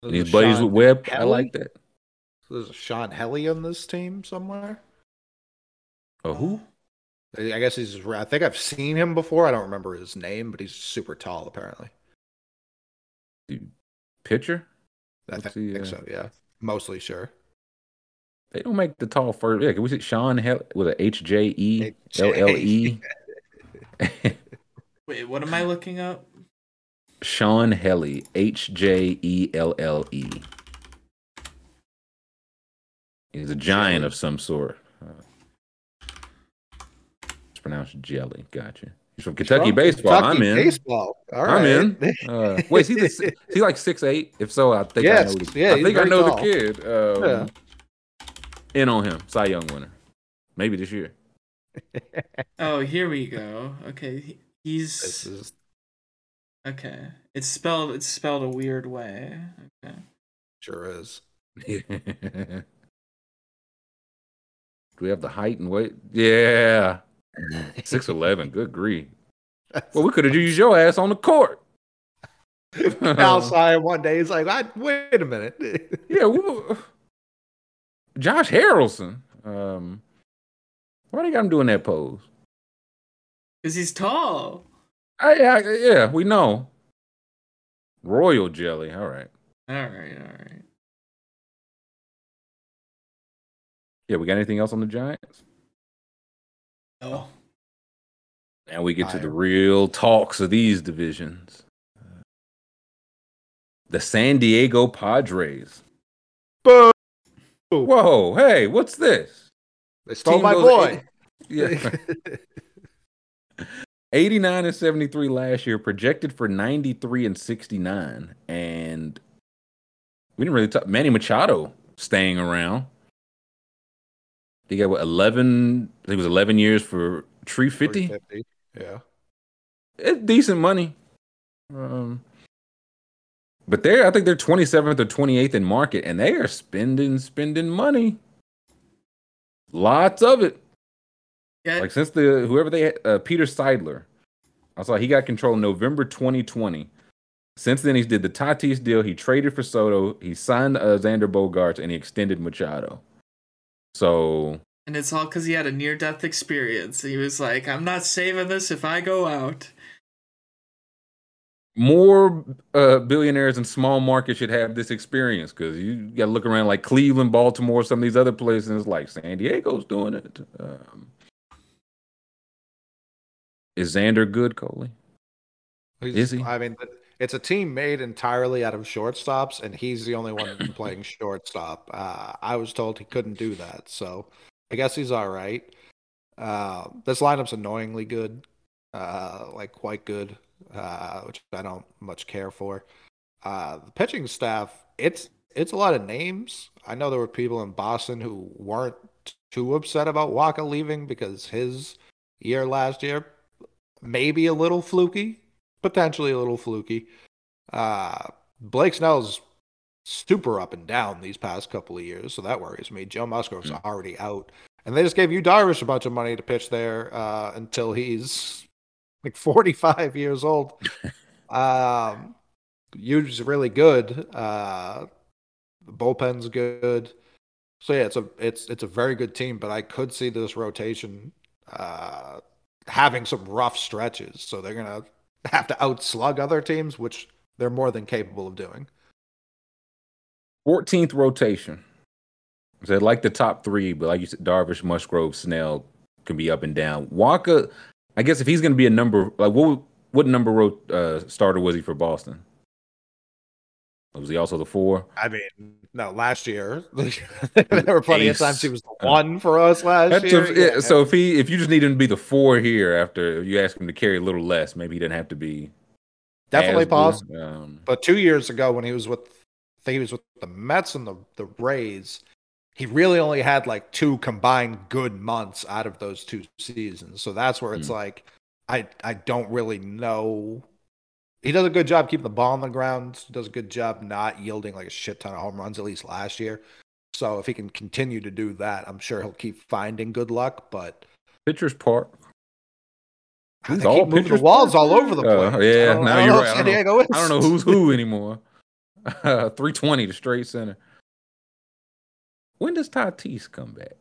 And There's he's buddies Sean with Webb. I like that. There's a Sean Helly on this team somewhere. Oh, who? I guess he's. I think I've seen him before. I don't remember his name, but he's super tall apparently. Pitcher? I What's think, he, think uh, so. Yeah, mostly sure. They don't make the tall first. Yeah, can we see Sean Hel- with a H J E L L E? [LAUGHS] Wait, what am I looking up? Sean Helly, H J E L L E. He's a giant of some sort. Uh, it's pronounced jelly. Gotcha. He's from Kentucky From baseball. Kentucky I'm in. Baseball. All right. I'm in. Uh, wait, is he, the, is he like six eight? If so, I think Yes, I know. The, yeah, I think I know tall. the kid. Um, In on him, Cy Young winner, maybe this year. [LAUGHS] Oh, here we go. Okay, he- This he's is okay. It's spelled it's spelled a weird way. Okay. sure is. [LAUGHS] Do we have the height and weight? Yeah, six eleven. Good grief. Well, we could have used your ass on the court. outside one day. He's like, I, wait a minute. [LAUGHS] Yeah, we, Josh Harrelson. Um, why they got him doing that pose? Cause he's tall. I, I, yeah, we know. Royal jelly. All right. All right, all right. Yeah, we got anything else on the Giants? Oh, Now we get to the real talks of these divisions. Uh, the San Diego Padres. Boom. Whoa, hey, what's this? They stole Team my goes boy. Yeah. [LAUGHS] 89 and 73 last year, projected for 93 and 69. And we didn't really talk. Manny Machado staying around. He got what, 11? I think it was 11 years for 350. Yeah. It's decent money. Um, but they're, I think they're 27th or 28th in market, and they are spending, spending money. Lots of it. yeah. Like since the whoever they had, uh, Peter Seidler, I saw he got control in November 2020. Since then, he's did the Tatis deal. He traded for Soto. He signed uh, Xander Bogaerts and he extended Machado. So And it's all because he had a near death experience. He was like, I'm not saving this if I go out. More uh, billionaires in small markets should have this experience because you got to look around like Cleveland, Baltimore, some of these other places. And it's like San Diego's doing it. Um, is Xander good, Coley? He's- Is he? I mean, it's a team made entirely out of shortstops, and he's the only one [CLEARS THROAT] playing shortstop. Uh, I was told he couldn't do that, so I guess he's all right. Uh, this lineup's annoyingly good, uh, like quite good, uh, which I don't much care for. Uh, the pitching staff, it's it's a lot of names. I know there were people in Boston who weren't too upset about Wacha leaving because his year last year maybe a little fluky, potentially a little fluky. Uh, Blake Snell's super up and down these past couple of years, so that worries me. Joe Musgrove's Mm. already out, and they just gave you Darvish a bunch of money to pitch there uh, until he's like [LAUGHS] 45 years old. [LAUGHS] um, Yu's really good. Uh, the bullpen's good. So yeah, it's a it's it's a very good team, but I could see this rotation uh, having some rough stretches. So they're gonna have to outslug other teams, which they're more than capable of doing. 14th rotation. So like the top three, but like you said, Darvish, Musgrove, Snell can be up and down. Wacha, I guess if he's going to be a number, like what what number ro- uh, starter was he for Boston? Was he also the four? I mean, no, last year [LAUGHS] there [LAUGHS] were plenty Ace. of times he was the Uh, one for us last That's year. a- yeah, so if he if you just need him to be the four here after you ask him to carry a little less, maybe he doesn't have to be definitely possible. Um, But two years ago, when he was with, I think he was with the Mets and the the Rays, he really only had like two combined good months out of those two seasons. So that's where it's Hmm. like, I I don't really know. He does a good job keeping the ball on the ground. Does a good job not yielding like a shit ton of home runs, at least last year. So if he can continue to do that, I'm sure he'll keep finding good luck. But Pitchers Park. keep all moving the walls all over the Uh, place. yeah, I don't- now you're know right. I don't- is. I don't know who's who [LAUGHS] anymore. [LAUGHS] 320 to straight center. When does Tatis come back?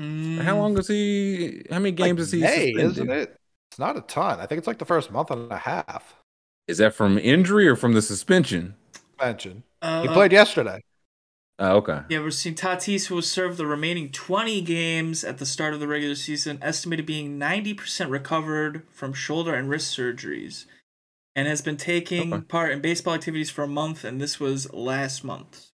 Mm, How long is he? How many Like games is he May, suspended? isn't it? It's not a ton. I think it's like the first month and a half. Is that from injury or from the suspension? Suspension. Uh, he played yesterday. Oh, okay. Yeah, we're seeing Tatis, who will serve the remaining 20 games at the start of the regular season, estimated being 90% recovered from shoulder and wrist surgeries, and has been taking Okay. part in baseball activities for a month, and this was last month.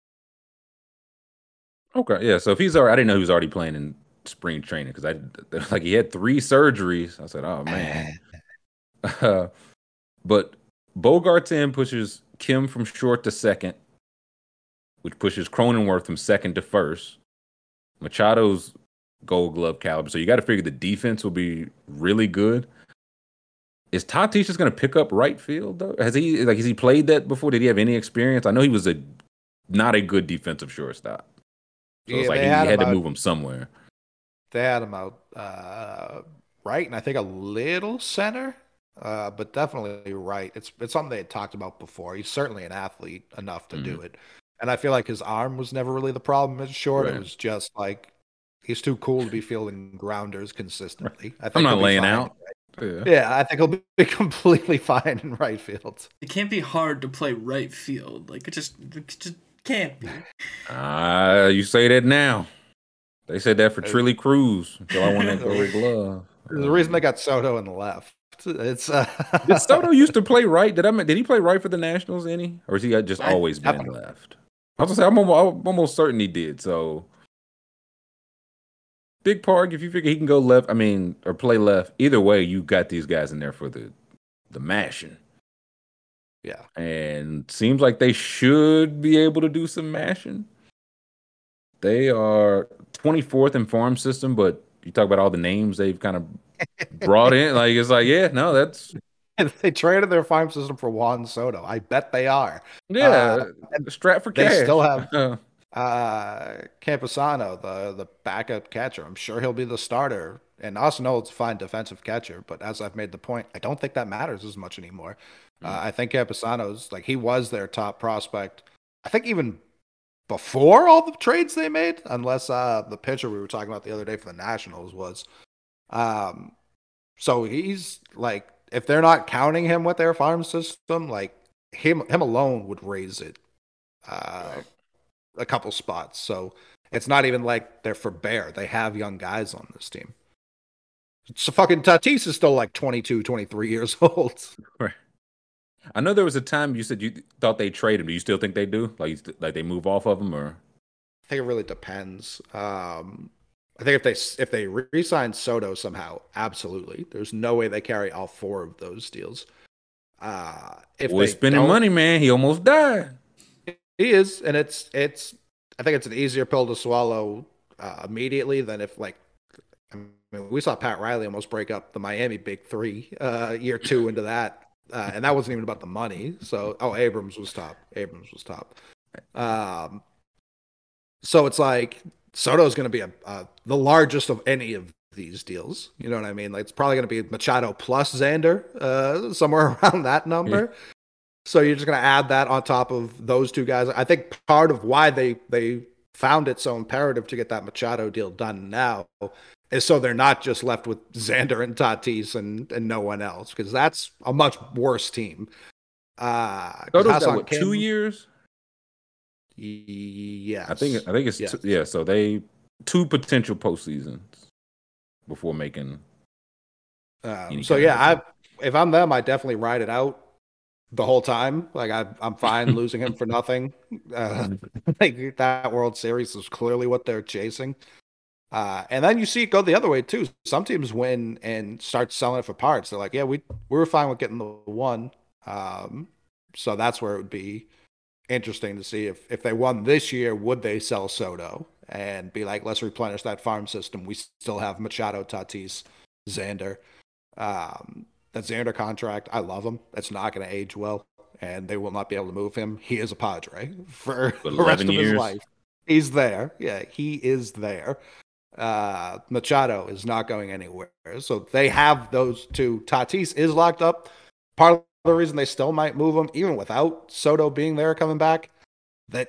Okay, yeah. So if he's already, I didn't know he was already playing in spring training because I [LAUGHS] like he had three surgeries. I said, oh [LAUGHS] man. Uh, but Bogaerts in pushes Kim from short to second, which pushes Cronenworth from second to first. Machado's Gold Glove caliber, so you got to figure the defense will be really good. Is Tatis just going to pick up right field though? Has he like has he played that before? Did he have any experience? I know he was a not a good defensive shortstop. So it's like he had had to move him somewhere. They had him out uh, right, and I think a little center, uh, but definitely right. It's it's something they had talked about before. He's certainly an athlete enough to do it, and I feel like his arm was never really the problem at short. Right. It was just like he's too cool to be fielding grounders consistently. I think I'm not laying fine. out. Yeah. Yeah, I think he'll be [LAUGHS] completely fine in right field. It can't be hard to play right field. Like, it just, it just can't be. Ah, you say that now. They said that for Trilly Cruz until I won that [LAUGHS] gold glove. There's a reason they got Soto in the left. It's uh, Did Soto [LAUGHS] used to play right? Did I? Did he play right for the Nationals? Any, or is he just I- always been definitely. left? I was gonna say I'm almost, I'm almost certain he did. So, Big Park, if you figure he can go left, I mean, or play left, either way, you got these guys in there for the the mashing, yeah. and seems like they should be able to do some mashing. They are 24th in farm system, but you talk about all the names they've kind of brought in. Like it's like, yeah, no, that's [LAUGHS] they traded their farm system for Juan Soto. I bet they are. yeah, strap for they still have- [LAUGHS] Uh, Uh, Campusano, the the backup catcher. I'm sure he'll be the starter. And Austin Nola, fine defensive catcher, but as I've made the point, I don't think that matters as much anymore. Uh, I think Campusano's like he was their top prospect. I think even before all the trades they made, unless uh, the pitcher we were talking about the other day for the Nationals was. Um, so he's like, if they're not counting him with their farm system, like him him alone would raise it uh, a couple spots. So it's not even like they're for bear. They have young guys on this team. So fucking Tatis is still like 22, 23 years [LAUGHS] old. Right. I know there was a time you said you thought they trade him. Do you still think they do? Like, like they move off of him, or I think it really depends. Um, I think if they if they re-sign Soto somehow, absolutely. There's no way they carry all four of those deals. Uh, if they spending money, man? He almost died. He is, and it's it's. I think it's an easier pill to swallow uh, immediately than if like. I mean, we saw Pat Riley almost break up the Miami Big Three uh, year two into that, uh, and that wasn't even about the money. So, oh, Abrams was top. Abrams was top. Um, so it's like Soto's going to be a, a the largest of any of these deals. You know what I mean? Like it's probably going to be Machado plus Xander, uh, somewhere [LAUGHS] around that number. So you're just going to add that on top of those two guys. I think part of why they they found it so imperative to get that Machado deal done now is so they're not just left with Xander and Tatis and and no one else because that's a much worse team. Uh, 'cause Soto's got, Hassan two years? Yes, I think. I think it's Yes. two, yeah. So they two potential postseasons before making. Um, so yeah, I if I'm them, I definitely ride it out the whole time. Like I, I'm fine [LAUGHS] losing him for nothing. Uh, [LAUGHS] like that World Series is clearly what they're chasing. Uh, and then you see it go the other way too. Some teams win and start selling it for parts. They're like, yeah, we we were fine with getting the one. Um, so that's where it would be interesting to see if if they won this year, would they sell Soto and be like, let's replenish that farm system. We still have Machado, Tatis, Xander. Um, that Xander contract, I love him. It's not going to age well, and they will not be able to move him. He is a Padre [LAUGHS] for For the rest 11 of his life. He's there. Yeah, he is there. Uh, Machado is not going anywhere. So they have those two. Tatis is locked up. Part of the reason they still might move him, even without Soto being there coming back, that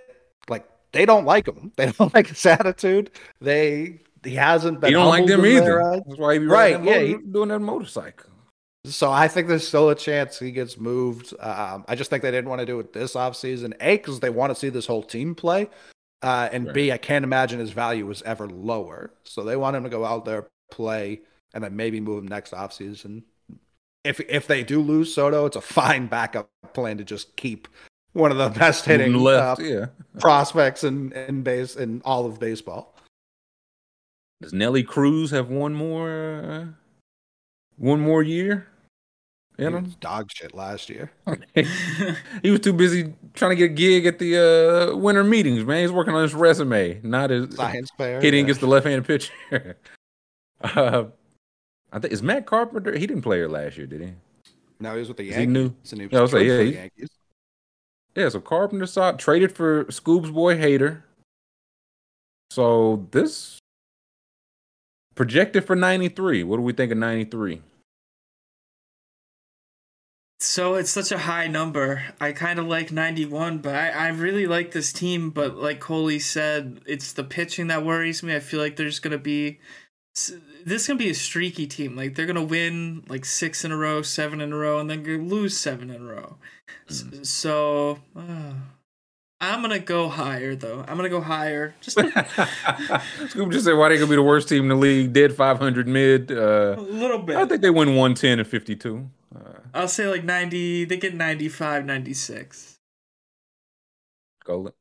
like they don't like him. [LAUGHS] They don't like his attitude. They he hasn't been. You don't like them either. their. That's why he Right, that yeah, motor- doing that motorcycle. So I think there's still a chance he gets moved. Um, I just think they didn't want to do it this offseason. A, because they want to see this whole team play. Uh, and Right. B, I can't imagine his value was ever lower. So they want him to go out there, play, and then maybe move him next offseason. If if they do lose Soto, it's a fine backup plan to just keep one of the [LAUGHS] best hitting left, uh, yeah. prospects in, in base in all of baseball. Does Nelly Cruz have one more? Uh, one more year He was him? dog shit last year. [LAUGHS] [LAUGHS] he was too busy trying to get a gig at the uh, winter meetings, man. He's working on his resume, not his Science fair. hitting against the left-handed pitcher. [LAUGHS] uh, I think is Matt Carpenter. He didn't play here last year, did he? No, he was with the he Yankees. new? and he Yeah, I was like, yeah, he- Yankees. Yeah, so Carpenter saw traded for Scoob's boy Hater. So this projected for 93. What do we think of 93? So it's such a high number. I kind of like 91, but I, I really like this team. But like Coley said, it's the pitching that worries me. I feel like there's going to be. This is going to be a streaky team. Like they're going to win like six in a row, seven in a row, and then lose seven in a row. S- So. uh, I'm going to go higher, though. I'm going to go higher. Just [LAUGHS] [LAUGHS] Scoob just said, why they gonna be the worst team in the league? Dead 500 mid. Uh, a little bit. I think they win 110 and 52. Uh, I'll say like 90. They get 95, 96. Golden.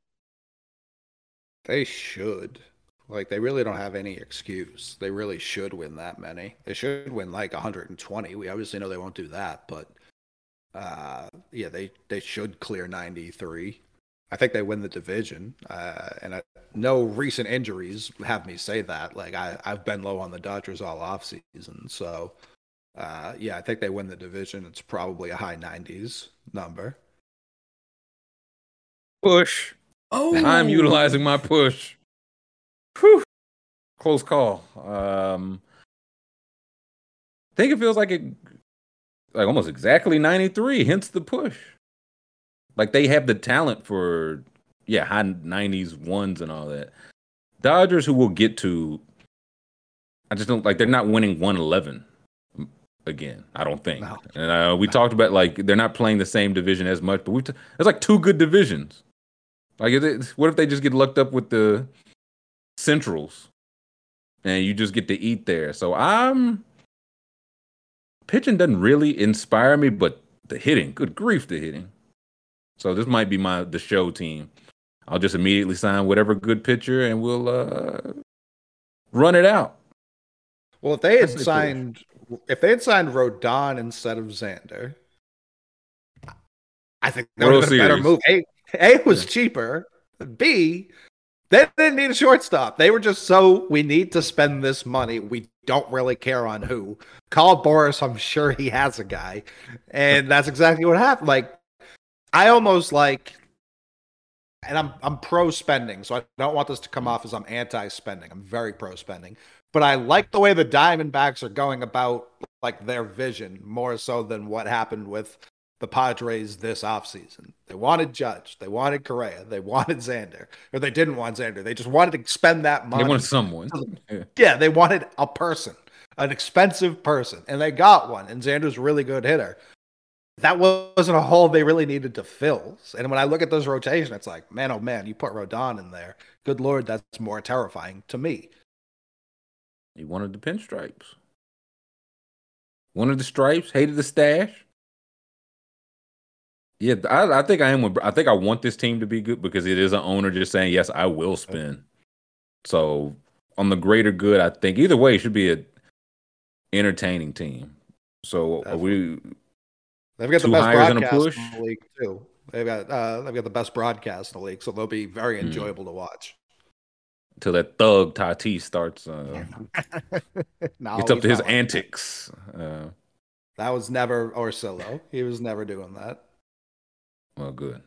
They should. Like they really don't have any excuse. They really should win that many. They should win like 120. We obviously know they won't do that, but uh yeah, they they should clear 93. I think they win the division. Uh and I, no recent injuries have me say that. Like I I've been low on the Dodgers all offseason. So uh yeah, I think they win the division. It's probably a high 90s number. Push. Oh, I'm utilizing my push. Whew. Close call. Um, I think it feels like it, like almost exactly 93. Hence the push. Like they have the talent for yeah, high nineties ones and all that. Dodgers who will get to I just don't like they're not winning one eleven again. I don't think. No. And uh, we talked about like they're not playing the same division as much, but we t- there's like two good divisions. Like, is it, what if they just get lucked up with the Centrals, and you just get to eat there? So I'm pitching doesn't really inspire me, but the hitting, good grief, the hitting. So this might be my the show team. I'll just immediately sign whatever good pitcher, and we'll uh, run it out. Well, if they had signed, if they had signed Rodon instead of Xander, I think that would have been a better move. A, A was cheaper. B, they didn't need a shortstop. They were just so we need to spend this money. We don't really care on who. Call Boras. I'm sure he has a guy, and that's exactly what happened. Like, I almost like, and I'm I'm pro spending, so I don't want this to come off as I'm anti spending. I'm very pro spending but I like the way the Diamondbacks are going about like their vision more so than what happened with the Padres this offseason. They wanted Judge, they wanted Correa, they wanted Xander, or they didn't want Xander. They just wanted to spend that money. They wanted someone. [LAUGHS] Yeah. yeah, they wanted a person, an expensive person, and they got one. And Xander's a really good hitter. That wasn't a hole they really needed to fill. And when I look at this rotation, it's like, man, oh man, you put Rodon in there. Good lord, that's more terrifying to me. He wanted the pinstripes. Wanted the stripes, hated the stash. Yeah, I, I think I am. With, I think I want this team to be good because it is an owner just saying yes, I will spend. So on the greater good, I think either way it should be a entertaining team. So are we They've got the best hires and a broadcast in the league too. They've got uh, they've got the best broadcast in the league, so they'll be very Hmm. enjoyable to watch. Till that thug Tatis starts uh, [LAUGHS] no, gets up to his like that. antics. Uh, That was never Orsillo. He was never doing that. well, good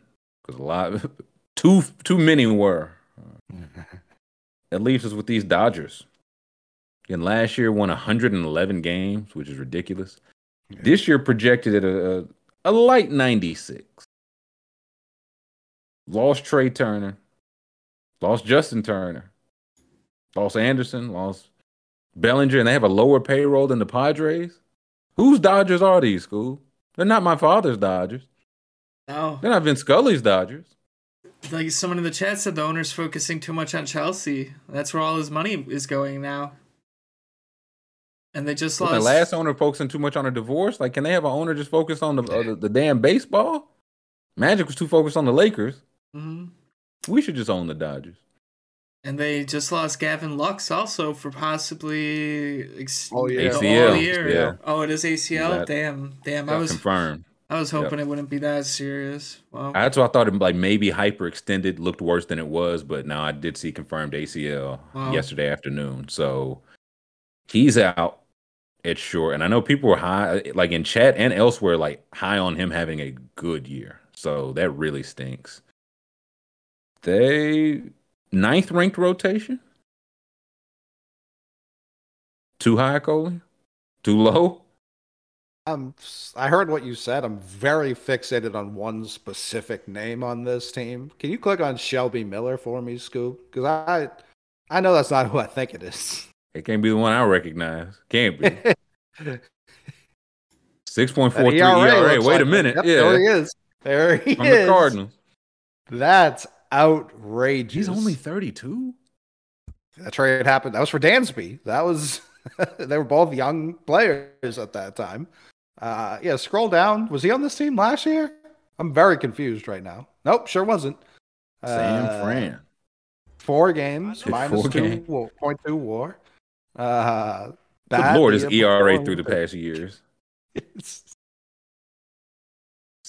because a lot [LAUGHS] too too many were. [LAUGHS] That leaves us with these Dodgers. And last year won 111 games, which is ridiculous. This year projected at a, a, a light 96. Lost Trey Turner. Lost Justin Turner. Lost Anderson. Lost Bellinger. And they have a lower payroll than the Padres. Whose Dodgers are these, school? They're not my father's Dodgers. No, They're not Vince Scully's Dodgers. like someone in the chat said, the owner's focusing too much on Chelsea. That's where all his money is going now. And they just lost. the last owner focusing too much on a divorce? Like, can they have an owner just focus on the, uh, the the damn baseball? Magic was too focused on the Lakers. Mhm. We should just own the Dodgers. And they just lost Gavin Lux also for possibly ex- Oh, yeah. the ACL, whole year. yeah. Oh, it is ACL. That- damn, damn. I was confirmed. I was hoping it wouldn't be that serious. Well, That's why I thought it like maybe hyperextended looked worse than it was, but now I did see confirmed ACL Wow. yesterday afternoon. So he's out at short, and I know people were high, like in chat and elsewhere, like high on him having a good year. So that really stinks. They ninth ranked rotation. Too high, Coley? Too low? Um, I heard what you said. I'm very fixated on one specific name on this team. Can you click on Shelby Miller for me, Scoob? Because I, I know that's not who I think it is. It can't be the one I recognize. Can't be. [LAUGHS] Six point four three ERA. Wait like a minute. Yep, yeah, there he is. There he from is. the Cardinals. That's outrageous. He's only thirty two. that trade happened. That was for Dansby. That was [LAUGHS] they were both young players at that time. Uh, yeah, scroll down. Was he on this team last year? I'm very confused right now. Nope, sure wasn't. Sam Uh, Fran. Four games, Four minus two games. wa- point two WAR. Uh, Good lord, his ERA through the past years. [LAUGHS] It's-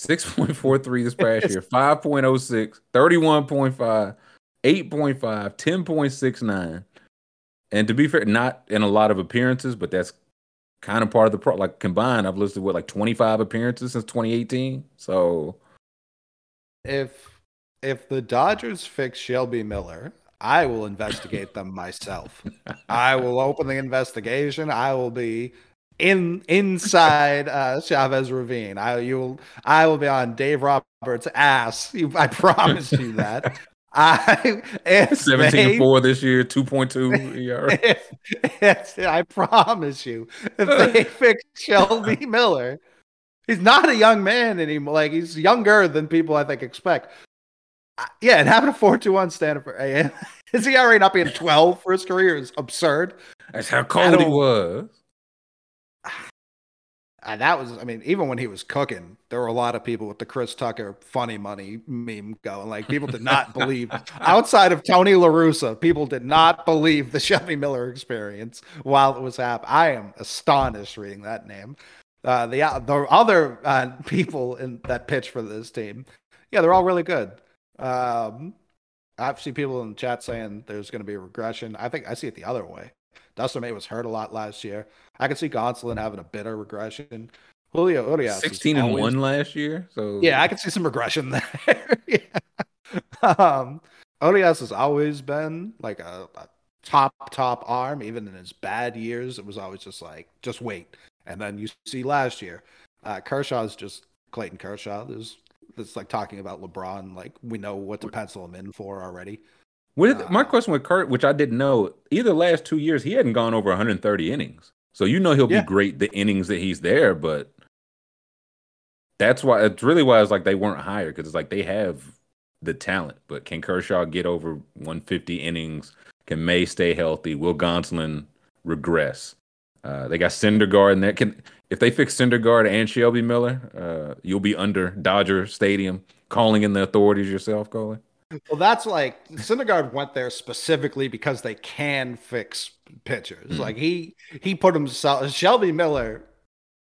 Six point four three this past year. 5.06, 31.5, 8.5, 10.69. And to be fair, not in a lot of appearances, but that's kind of part of the pro. Like combined, I've listed what like twenty five appearances since twenty eighteen. So if if the Dodgers fix Shelby Miller, I will investigate them myself. [LAUGHS] I will open the investigation. I will be in inside uh, Chavez Ravine. I you will I will be on Dave Roberts' ass. [LAUGHS] You, I promise you that. [LAUGHS] I if 17 they- and 4 this year, 2.2 ERA. [LAUGHS] if, if- I promise you, if they fix Shelby Miller, he's not a young man anymore. Like he's younger than people I think expect. Yeah, and having a four-two-one standard for AM, his ERA not being twelve for his career is absurd. That's how cold he was. And that was, I mean, even when he was cooking, there were a lot of people with the Chris Tucker funny money meme going. Like people did not [LAUGHS] believe, outside of Tony LaRussa, people did not believe the [LAUGHS] Shelby Miller experience while it was happening. I am astonished reading that name. Uh, the the other uh, [LAUGHS] people in that pitch for this team, yeah, they're all really good. Um, I've seen people in the chat saying there's going to be a regression. I think I see it the other way. Dustin May was hurt a lot last year. I can see Gonsolin having a bitter regression. Julio Urias 16 and always- 1 last year. So Yeah, I can see some regression [LAUGHS] there. yeah. Um, Urias has always been like a, a top top arm. Even in his bad years, it was always just like just wait. And then you see last year, uh, Kershaw's just Clayton Kershaw. There's it's like talking about LeBron. Like we know what to pencil him in for already. With my Uh, question with Kurt, which I didn't know, either last two years he hadn't gone over 130 innings. So you know he'll Yeah. be great the innings that he's there, but that's why it's really why it's like they weren't higher because it's like they have the talent, but can Kershaw get over 150 innings? Can May stay healthy? Will Gonsolin regress? Uh, they got Syndergaard in there. Can if they fix Syndergaard and Shelby Miller, uh, you'll be under Dodger Stadium calling in the authorities yourself, Colin. Well, that's like Syndergaard went there specifically because they can fix pitchers. Mhm. Like he he put himself Shelby Miller.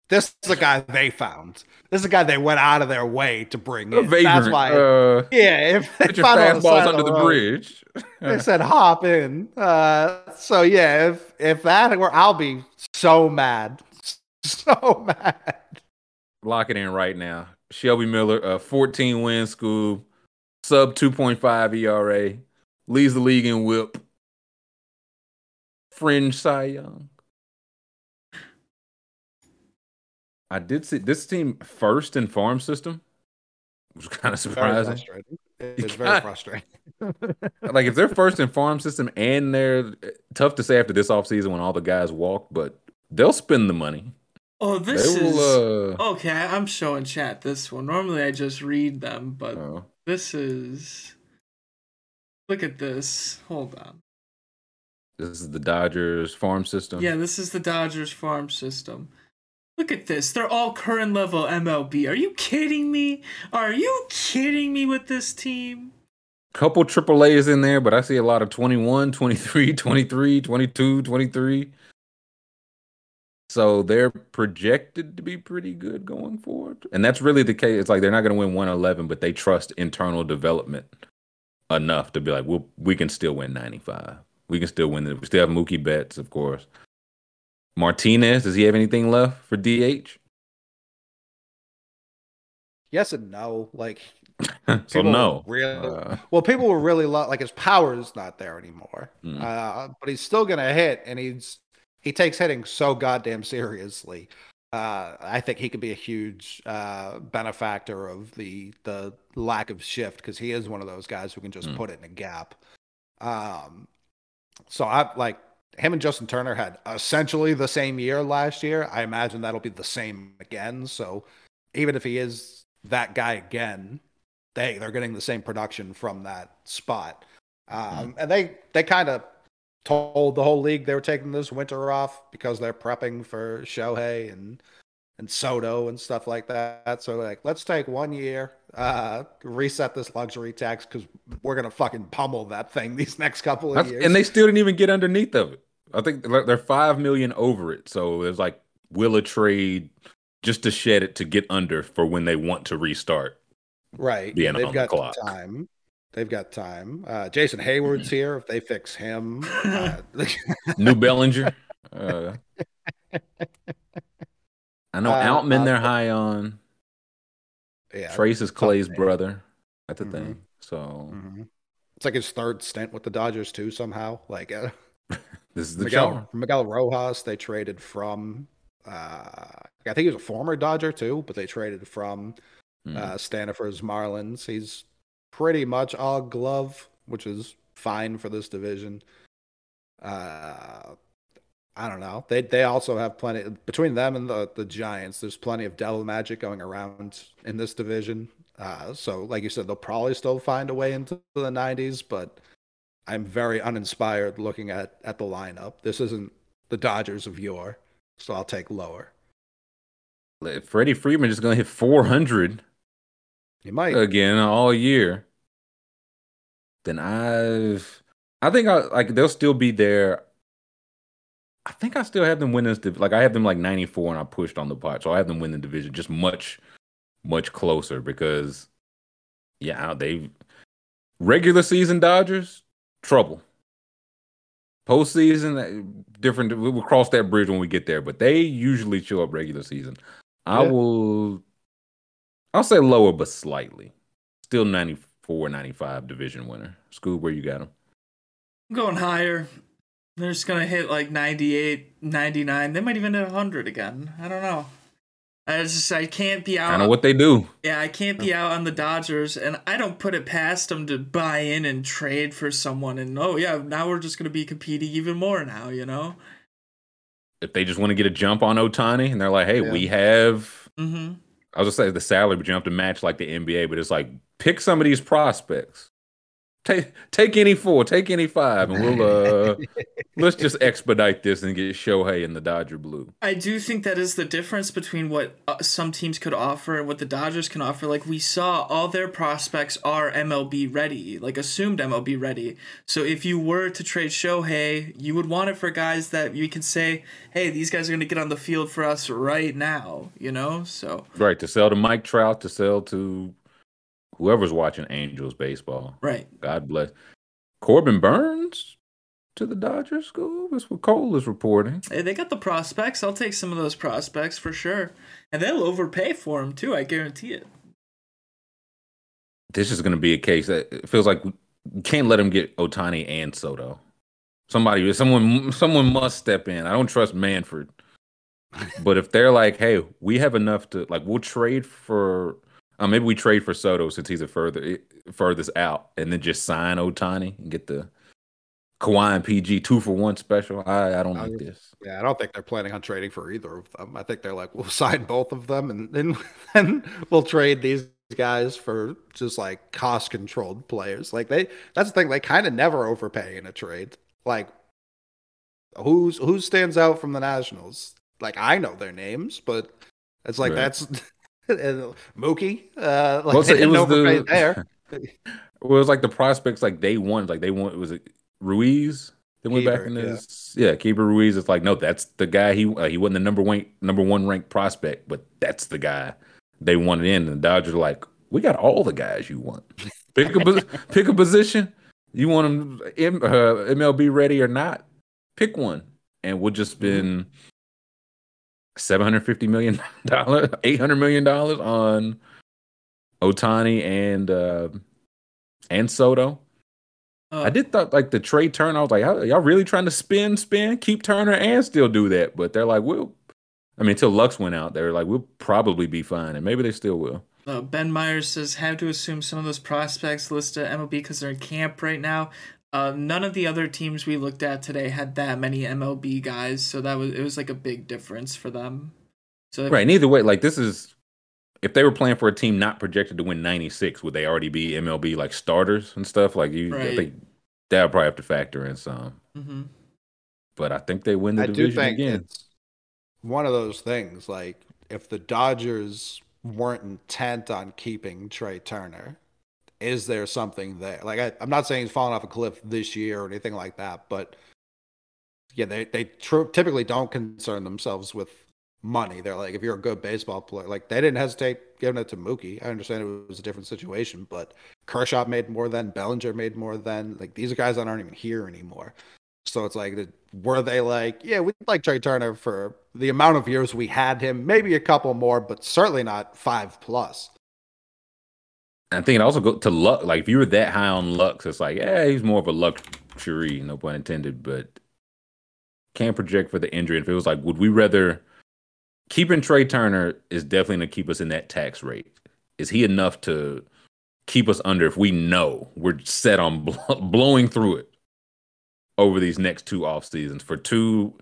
This is a guy they found. This is a guy they went out of their way to bring A in. That's why. uh, yeah, if they Put your found him on the fastballs under the, bridge. They said hop in. Uh, so yeah, if if that were, I'll be so mad, [LAUGHS] so mad. Lock it in right now. Shelby Miller, uh, 14 win school, sub 2.5 ERA, leads the league in whip. Fringe Cy Young. I did see this team first in farm system, which was kind of Very surprising. frustrating. [LAUGHS] It's very frustrating. [LAUGHS] like if they're first in farm system and they're tough to say after this offseason when all the guys walk, but they'll spend the money. Oh, this they is will uh okay. I'm showing chat this one. Normally I just read them, but oh. This is. Look at this. Hold on. this is the Dodgers farm system. Yeah, this is the Dodgers farm system. Look at this. They're all current level MLB. Are you kidding me? Are you kidding me with this team? couple triple A's in there, but I see a lot of 21, 23, 23, 22, 23. So they're projected to be pretty good going forward. And that's really the case. It's like they're not going to win 111, but they trust internal development enough to be like, we'll, we can still win 95. We can still win. it. We still have Mookie Betts, of course. Martinez, does he have anything left for DH? Yes and no. Like [LAUGHS] so no. really- Uh, Well, people were really lo- like his power is not there anymore, Mm. uh, but he's still gonna hit, and he's he takes hitting so goddamn seriously. Uh, I think he could be a huge uh, benefactor of the the lack of shift because he is one of those guys who can just Mm. put it in a gap. Um, so I like him and Justin Turner had essentially the same year last year. I imagine that'll be the same again. So even if he is that guy again, they they're getting the same production from that spot. Um, and they they kind of told the whole league they were taking this winter off because they're prepping for Shohei and and Soto and stuff like that. So like, let's take one year, uh, reset this luxury tax because we're gonna fucking pummel that thing these next couple of That's- years. and they still didn't even get underneath of it. I think they're five million over it. So there's like will a trade just to shed it to get under for when they want to restart. Right. being They've the got clock. time. They've got time. Uh, Jason Heyward's [LAUGHS] here. If they fix him, uh, New [LAUGHS] Bellinger. Uh, I know Uh, Outman uh, they're high on. yeah, Trayce is Klay's brother. That's the Mhm. thing. So mhm. it's like his third stint with the Dodgers too. Somehow, like uh, [LAUGHS] this is the Miguel, charm. Miguel Rojas, they traded from. Uh, I think he was a former Dodger too, but they traded from Mm. uh, Stanford's Marlins. He's pretty much all glove, which is fine for this division. Uh, I don't know. They they also have plenty between them and the the Giants. There's plenty of devil magic going around in this division. Uh, so, like you said, they'll probably still find a way into the 90s, but I'm very uninspired looking at at the lineup. This isn't the Dodgers of yore, so I'll take lower. Freddie Freeman is going to hit 400 You might. again all year, then I've I think I like they'll still be there. I think I still have them win this. div- Like I have them like 94, and I pushed on the pot, so I have them win the division just much, much closer because, yeah, they regular season Dodgers trouble. Postseason uh, different. we- We'll cross that bridge when we get there, but they usually show up regular season. I Yeah. will. I'll say lower, but slightly. Still 94, 95 division winner. Scoob, where you got them? I'm going higher. They're just gonna hit like 98, 99. They might even hit 100 again. I don't know. I just I can't be out. Kind of what they do. Yeah, I can't be out on the Dodgers, and I don't put it past them to buy in and trade for someone. And oh yeah, now we're just gonna be competing even more now. You know. If they just want to get a jump on Ohtani, and they're like, "Hey, Yeah. we have," Mm-hmm. I was just say the salary, but you don't have to match like the NBA. But it's like pick some of these prospects. Take take any four, take any five, and we'll uh [LAUGHS] let's just expedite this and get Shohei in the Dodger blue. I do think that is the difference between what uh, some teams could offer and what the Dodgers can offer. Like we saw, all their prospects are MLB ready, like assumed MLB ready. So if you were to trade Shohei, you would want it for guys that you can say, "Hey, these guys are going to get on the field for us right now." You know, so Right to sell to Mike Trout, to sell to whoever's watching Angels baseball. right. God bless. Corbin Burnes to the Dodgers school. That's what Cole is reporting. Hey, they got the prospects. I'll take some of those prospects for sure, and they'll overpay for them too. I guarantee it. This is going to be a case that it feels like we can't let him get Ohtani and Soto. Somebody, someone, someone must step in. I don't trust Manfred, [LAUGHS] but if they're like, "Hey, we have enough to like, we'll trade for." Uh, maybe we trade for Soto since he's a further furthest out, and then just sign Ohtani and get the Kawhi and PG two for one special. I I don't like this. Yeah, I don't think they're planning on trading for either of them. I think they're like, we'll [LAUGHS] sign both of them and then [LAUGHS] then we'll trade these guys for just like cost controlled players. Like they that's the thing, they kind of never overpay in a trade. Like who's who stands out from the Nationals? Like I know their names, but it's like Right. that's [LAUGHS] [LAUGHS] Mookie. Uh, like well, it [LAUGHS] was the, there. [LAUGHS] it was like the prospects like they won. Like they won. Was it Ruiz? They went back in this. Yeah, yeah Keibert Ruiz. It's like no, that's the guy. He uh, he wasn't the number one number one ranked prospect, but that's the guy they wanted in. And the Dodgers are like, we got all the guys you want. Pick a pick a position. You want them M, uh, MLB ready or not? Pick one, and we'll just mm-hmm. been. Mm-hmm 750 million [LAUGHS] dollars 800 million dollars on ohtani and uh and soto. Uh, i did thought like the trade turn i was like y'all, y'all really trying to spin spin keep turner and still do that? But they're like we'll i mean until lux went out they were like we'll probably be fine and maybe they still will. Uh, ben Myers says, have to assume some of those prospects listed MLB because they're in camp right now. Uh, none of the other teams we looked at today had that many MLB guys, so that was it was like a big difference for them. So if, Right. And either way, like this is if they were playing for a team not projected to win 96, would they already be MLB like starters and stuff? Like you, I Right. think that would probably have to factor in some. hmm But I think they win the I do division think again. it's one of those things. Like if the Dodgers weren't intent on keeping Trey Turner, is there something there? Like I, I'm not saying he's falling off a cliff this year or anything like that, but yeah, they they tr- typically don't concern themselves with money. They're like, if you're a good baseball player, like they didn't hesitate giving it to Mookie. I understand it was a different situation, but Kershaw made more than Bellinger made more than like these guys that aren't even here anymore. So it's like, were they like, yeah, we'd like Trey Turner for the amount of years we had him, maybe a couple more, but certainly not five plus. I think it also go to luck. Like if you were that high on Lux, it's like, yeah, he's more of a luxury, no pun intended, but can't project for the injury. If it was like, would we rather keeping Trey Turner is definitely gonna keep us in that tax rate. Is he enough to keep us under if we know we're set on bl- [LAUGHS] blowing through it over these next two off seasons for two.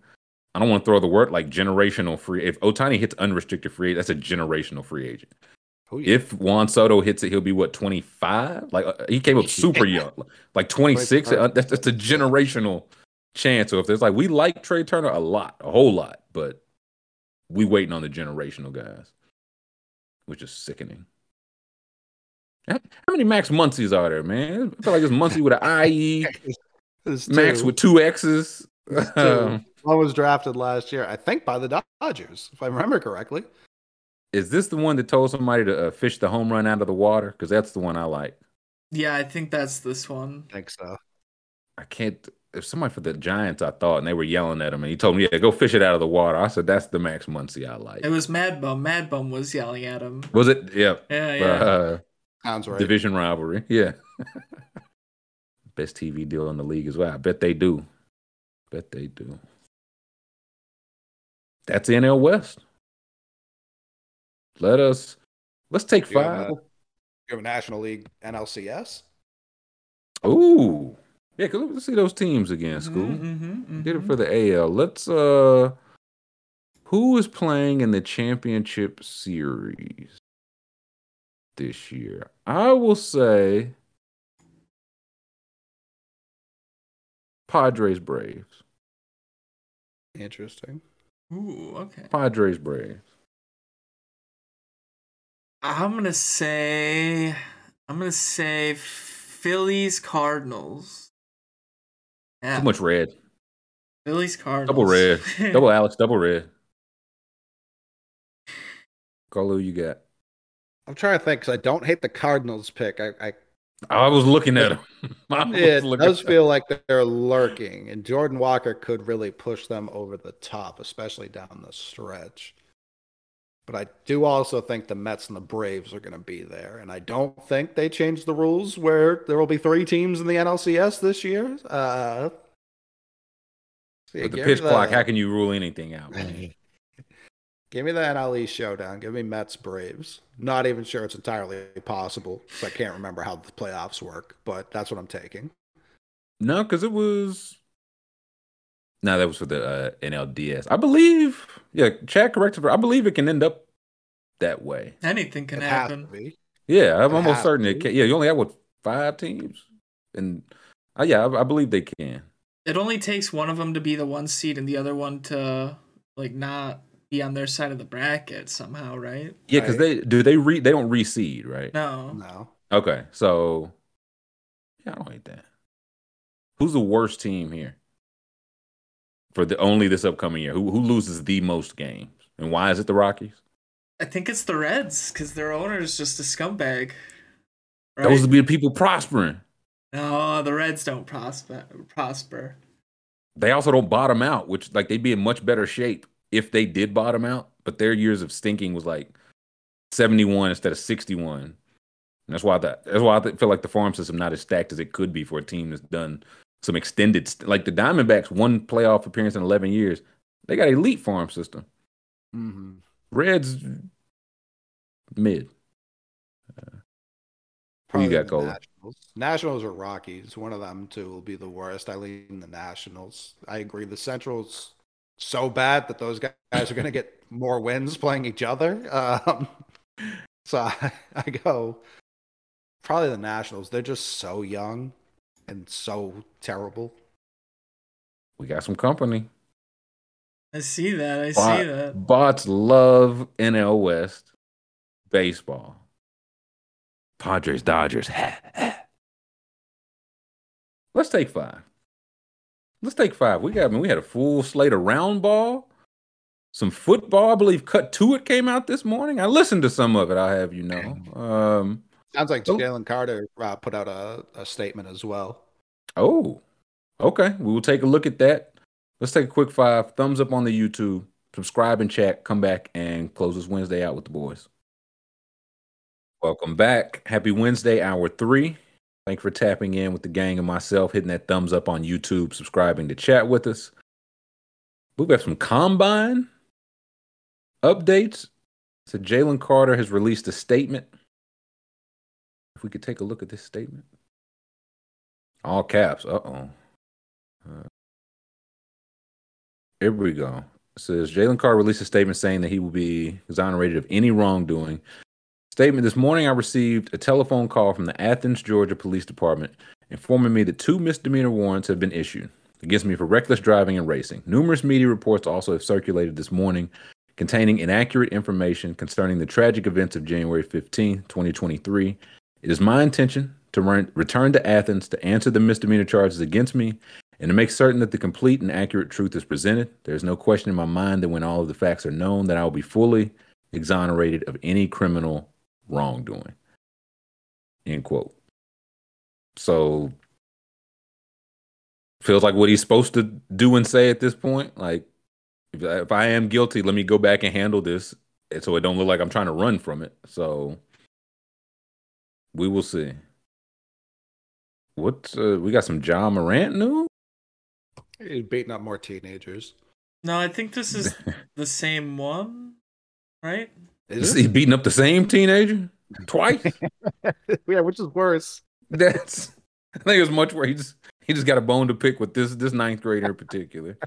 I don't want to throw the word like generational free. If Ohtani hits unrestricted free, that's a generational free agent. Oh, yeah. If Juan Soto hits it, he'll be what twenty five. Like uh, he came up super [LAUGHS] young, like twenty six. 25. That's, that's a generational chance. So if there's like we like Trey Turner a lot, a whole lot, but we waiting on the generational guys, which is sickening. How, how many Max Muncies are there, man? I feel like it's Muncie with an [LAUGHS] IE, Max with two X's. [LAUGHS] One was drafted last year, I think, by the Dodgers, if I remember correctly. Is this the one that told somebody to uh, fish the home run out of the water? Because that's the one I like. Yeah, I think that's this one. I think so. I can't. If somebody for the Giants, I thought, and they were yelling at him, and he told me, "Yeah, go fish it out of the water." I said, "That's the Max Muncy I like." It was Mad Bum. Mad Bum was yelling at him. Was it? Yeah. Yeah, yeah. Uh, Sounds right. Division rivalry. Yeah. [LAUGHS] Best TV deal in the league as well. I bet they do. Bet they do. That's the NL West. Let us. Let's take You have five. a- You have a National League NLCS. Ooh. Yeah, cause let's see those teams again, Mhm, school. mhm, Get it mhm. for the AL. Let's uh who is playing in the championship series this year? I will say Padres Braves. Interesting. Ooh, okay. Padres Braves. I'm gonna say I'm gonna say Phillies Cardinals. Yeah, Too much red. Phillies Cardinals. Double red. [LAUGHS] Double Alex, double red. Carlo, you got. I'm trying to think because I don't hate the Cardinals pick. I, I I was looking at him. It [LAUGHS] does feel like they're lurking, and Jordan Walker could really push them over the top, especially down the stretch. But I do also think the Mets and the Braves are going to be there, and I don't think they changed the rules where there will be three teams in the NLCS this year. Uh, see, With the pitch clock, how can you rule anything out? [LAUGHS] Give me the NL East showdown. Give me Mets Braves. Not even sure it's entirely possible because I can't remember how the playoffs work, but that's what I'm taking. No, because it was. No, that was for the uh, NLDS. I believe. Yeah, Chad corrected. For I believe it can end up that way. Anything can It happen. Yeah, I'm It almost certain it can. Yeah, you only have what five teams, and uh, yeah, I, I believe they can. It only takes one of them to be the one seed and the other one to like not be on their side of the bracket somehow, right? Yeah, because Right. they do they re they don't reseed, right? No. No. Okay, so yeah, I don't hate that. Who's the worst team here for the only this upcoming year? Who who loses the most games, and why is it the Rockies? I think it's the Reds because their owner is just a scumbag. Right? Those would be the people prospering. no, the Reds don't prosper. Prosper. They also don't bottom out, which like they'd be in much better shape if they did bottom out. But their years of stinking was like seventy one instead of sixty one. That's why that that's why I feel like the farm system not as stacked as it could be for a team that's done some extended like the Diamondbacks one playoff appearance in eleven years. They got elite farm system. Mm-hmm. Reds mid. Who you got, Cole? Nationals. Nationals or Rockies. One of them two will be the worst. I lean the Nationals. I agree. The Central's so bad that those guys are going to get more wins playing each other. Um, [LAUGHS] so I, I go probably the Nationals. They're just so young and so terrible. We got some company. I see that. I Bot- see that. Bots love NL West baseball. Padres, Dodgers. Let's take five. Let's take five. We got. I mean, we had a full slate of round ball, some football. I believe Cut to It came out this morning. I listened to some of it. I have you know. Um. Sounds like Oh. Jalen Carter uh, put out a, a statement as well. Oh. Okay. We will take a look at that. Let's take a quick five. Thumbs up on the YouTube. Subscribe and chat. Come back and close this Wednesday out with the boys. Welcome back. Happy Wednesday, hour three. Thank you for tapping in with the gang and myself, hitting that thumbs up on YouTube, subscribing to chat with us. We've got some combine updates. So Jalen Carter has released a statement if we could take a look at this statement. All caps. Uh-oh. Uh Here we go. It says Jalen Carter released a statement saying that he will be exonerated of any wrongdoing. Statement this morning I received a telephone call from the Athens, Georgia Police Department informing me that two misdemeanor warrants have been issued against me for reckless driving and racing. Numerous media reports also have circulated this morning containing inaccurate information concerning the tragic events of January 15, 2023. It is my intention to re- return to Athens to answer the misdemeanor charges against me and to make certain that the complete and accurate truth is presented. There is no question in my mind that when all of the facts are known, that I will be fully exonerated of any criminal wrongdoing. End quote. So feels like what he's supposed to do and say at this point. Like, if, if I am guilty, let me go back and handle this, so it don't look like I'm trying to run from it. So we will see. What uh, we got some Ja Morant news? He's beating up more teenagers. No, I think this is [LAUGHS] the same one, right? Is he beating up the same teenager twice? [LAUGHS] yeah, which is worse. That's I think it's much where he just he just got a bone to pick with this this ninth grader in particular.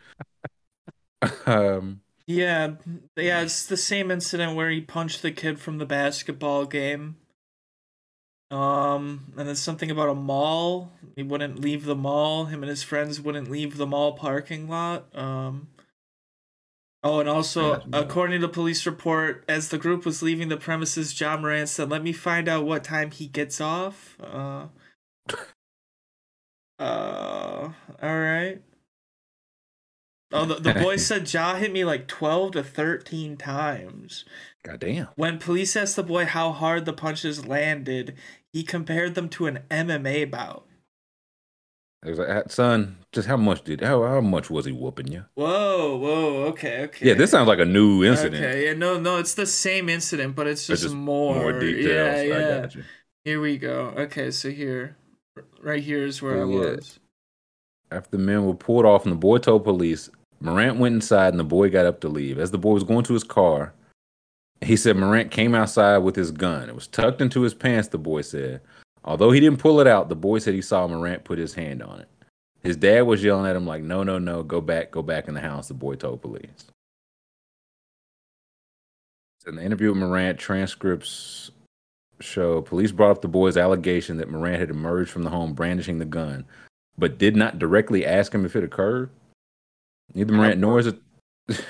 [LAUGHS] um yeah, yeah, it's the same incident where he punched the kid from the basketball game. Um, and then something about a mall. He wouldn't leave the mall. Him and his friends wouldn't leave the mall parking lot. Um, oh, and also, according to the police report, as the group was leaving the premises, Ja Morant said, "Let me find out what time he gets off." Uh, uh, all right. Oh, the, the boy [LAUGHS] said Ja hit me like 12 to 13 times. Goddamn. When police asked the boy how hard the punches landed, he compared them to an MMA bout. He was like, uh, son, just how much did how how much was he whooping you? Whoa, whoa, okay, okay. Yeah, this sounds like a new incident. Okay, yeah, no, no, it's the same incident, but it's just, just more, more details. Yeah, yeah. Here we go. Okay, so here, right here is where oh, I was. After the men were pulled off and the boy told police, Morant went inside and the boy got up to leave. As the boy was going to his car, he said Morant came outside with his gun. It was tucked into his pants, the boy said. Although he didn't pull it out, the boy said he saw Morant put his hand on it. His dad was yelling at him like, "No, no, no, go back, go back in the house." The boy told police. In the interview with Morant, transcripts show police brought up the boy's allegation that Morant had emerged from the home brandishing the gun, but did not directly ask him if it occurred. Neither Morant nor his [LAUGHS]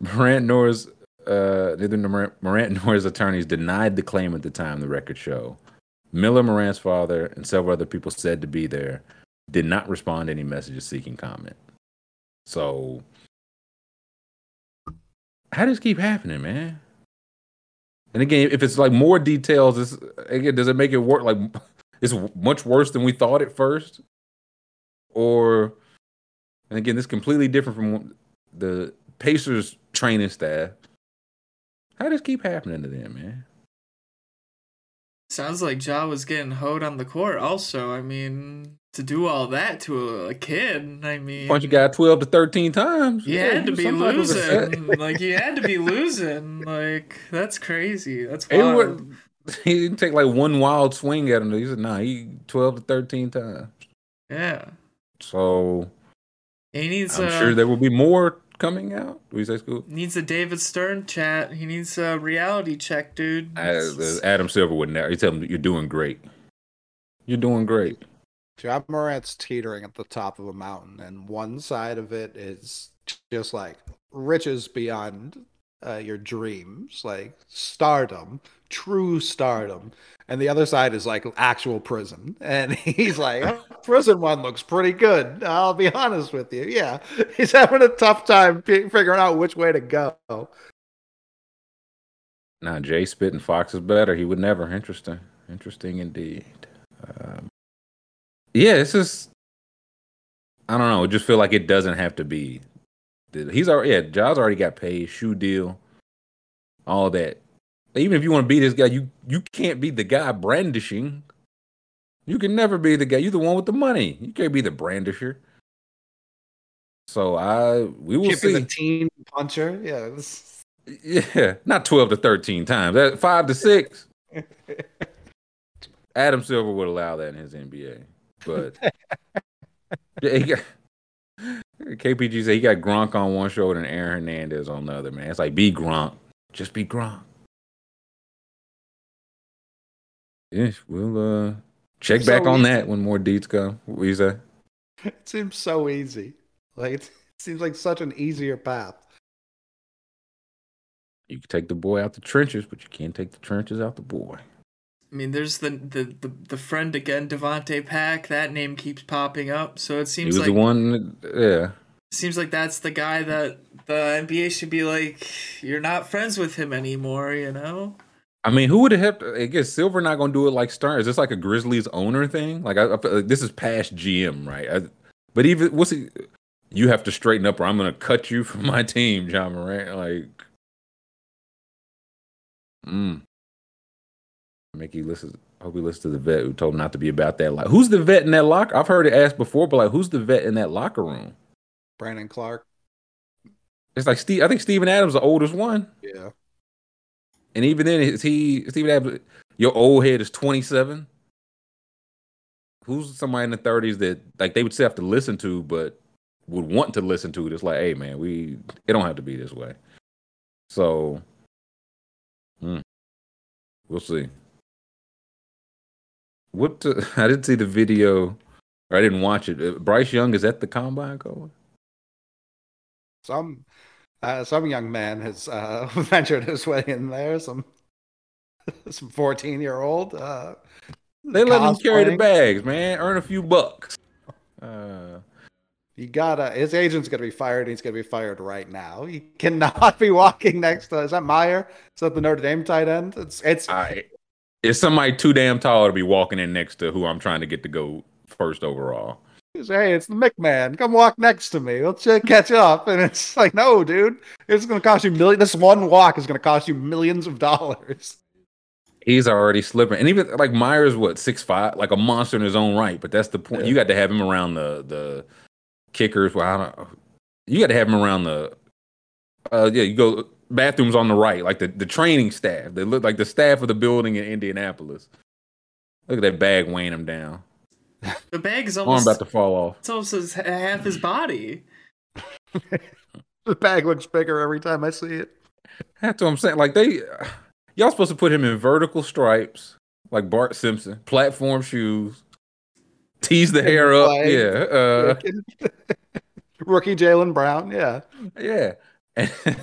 Morant nor his uh, neither Morant nor his attorneys denied the claim at the time. The record show. Miller, Morant's father, and several other people said to be there did not respond to any messages seeking comment. So, how does keep happening, man? And again, if it's like more details, again, does it make it work? Like, [LAUGHS] it's much worse than we thought at first, or, and again, this is completely different from the Pacers training staff. How does keep happening to them, man? Sounds like Ja was getting hoed on the court. Also, I mean, to do all that to a, kid, I mean, bunch of guy twelve to thirteen times. You yeah, had to be losing. like you had to be losing. Like that's crazy. That's wild. [LAUGHS] he didn't take like one wild swing at him. He said, "Nah, he twelve to thirteen times." Yeah. So he needs. I'm uh, sure there will be more coming out? We say school needs a David Stern chat. He needs a reality check, dude. As, Adam Silver would never. He tell him you're doing great. You're doing great. Ja Morant's teetering at the top of a mountain, and one side of it is just like riches beyond uh, your dreams, like stardom, true stardom, and the other side is like actual prison. And [LAUGHS] he's like, oh, prison one looks pretty good. I'll be honest with you. Yeah, [LAUGHS] he's having a tough time figuring out which way to go. Now Jay spitting Fox is better. He would never. Interesting. Interesting indeed. Um, yeah, it's just I don't know. I just feel like it doesn't have to be. He's already yeah. Ja's already got paid. Shoe deal. All that even if you want to be this guy, you you can't be the guy brandishing. You can never be the guy. You're the one with the money. You can't be the brandisher. So I we will see. the team puncher, yeah. Yeah, not twelve to thirteen times. That five to six. [LAUGHS] Adam Silver would allow that in his NBA, but [LAUGHS] yeah, he got, KPG said he got Gronk on one shoulder and Aaron Hernandez on the other. Man, it's like be Gronk, just be Gronk. Yeah, we'll uh, check So back on easy. that when more deeds come. What you say? [LAUGHS] It seems so easy. Like it seems like such an easier path. You can take the boy out the trenches, but you can't take the trenches out the boy. I mean, there's the the the, the friend again, Davonte Pack. That name keeps popping up, so it He seems was like the one. Yeah, seems like that's the guy that the NBA should be like. You're not friends with him anymore, you know. I mean, who would have helped? I guess Silver not going to do it like Stern. Is this like a Grizzlies owner thing? Like, I, I feel like this is past GM, right? I, but even what's he? You have to straighten up, or I'm going to cut you [LAUGHS] from my team, Ja Morant. Like, mm. Mickey listens. Hope he listens to the vet who told him not to be about that. Like, who's the vet in that locker? I've heard it asked before, but like, who's the vet in that locker room? Brandon Clark. It's like Steve. I think Steven Adams the oldest one. Yeah. And even then, is he Steven Adams? Your old head is twenty seven. Who's somebody in the thirties that like they would still have to listen to, but would want to listen to? It's like, hey man, we it don't have to be this way. So, hmm, we'll see. What [LAUGHS] I didn't see the video, or I didn't watch it. Uh, Bryce Young is at the combine going. Some uh, some young man has uh, [LAUGHS] ventured his way in there. Some [LAUGHS] some fourteen year old. Uh, They let him carry the bags, man. Earn a few bucks. Uh, You gotta. His agent's gonna be fired. He's gonna be fired right now. He cannot [LAUGHS] be walking next to. Is that Meyer? Is that the Notre Dame tight end? It's it's. I is somebody too damn tall to be walking in next to who I'm trying to get to go first overall. He's, hey, it's the McMahon. Come walk next to me. Let's uh, catch up. And it's [LAUGHS] like, no, dude. It's gonna cost you million. This one walk is gonna cost you millions of dollars. He's already slipping, and even like Myers, what six five, like a monster in his own right. But that's the point. You got to have him around the the kickers. Well, I don't. You got to have him around the. Uh, yeah, you go bathrooms on the right, like the the training staff. They look like the staff of the building in Indianapolis. Look at that bag weighing him down. [LAUGHS] The bag is I'm about to fall off. it's almost as half his body. The bag looks bigger every time I see it. That's what I'm saying. Like they, y'all supposed to put him in vertical stripes, like Bart Simpson, platform shoes, tease the hair up. Flag. Yeah, uh, [LAUGHS] Rookie Jaylen Brown. Yeah. yeah. And [LAUGHS]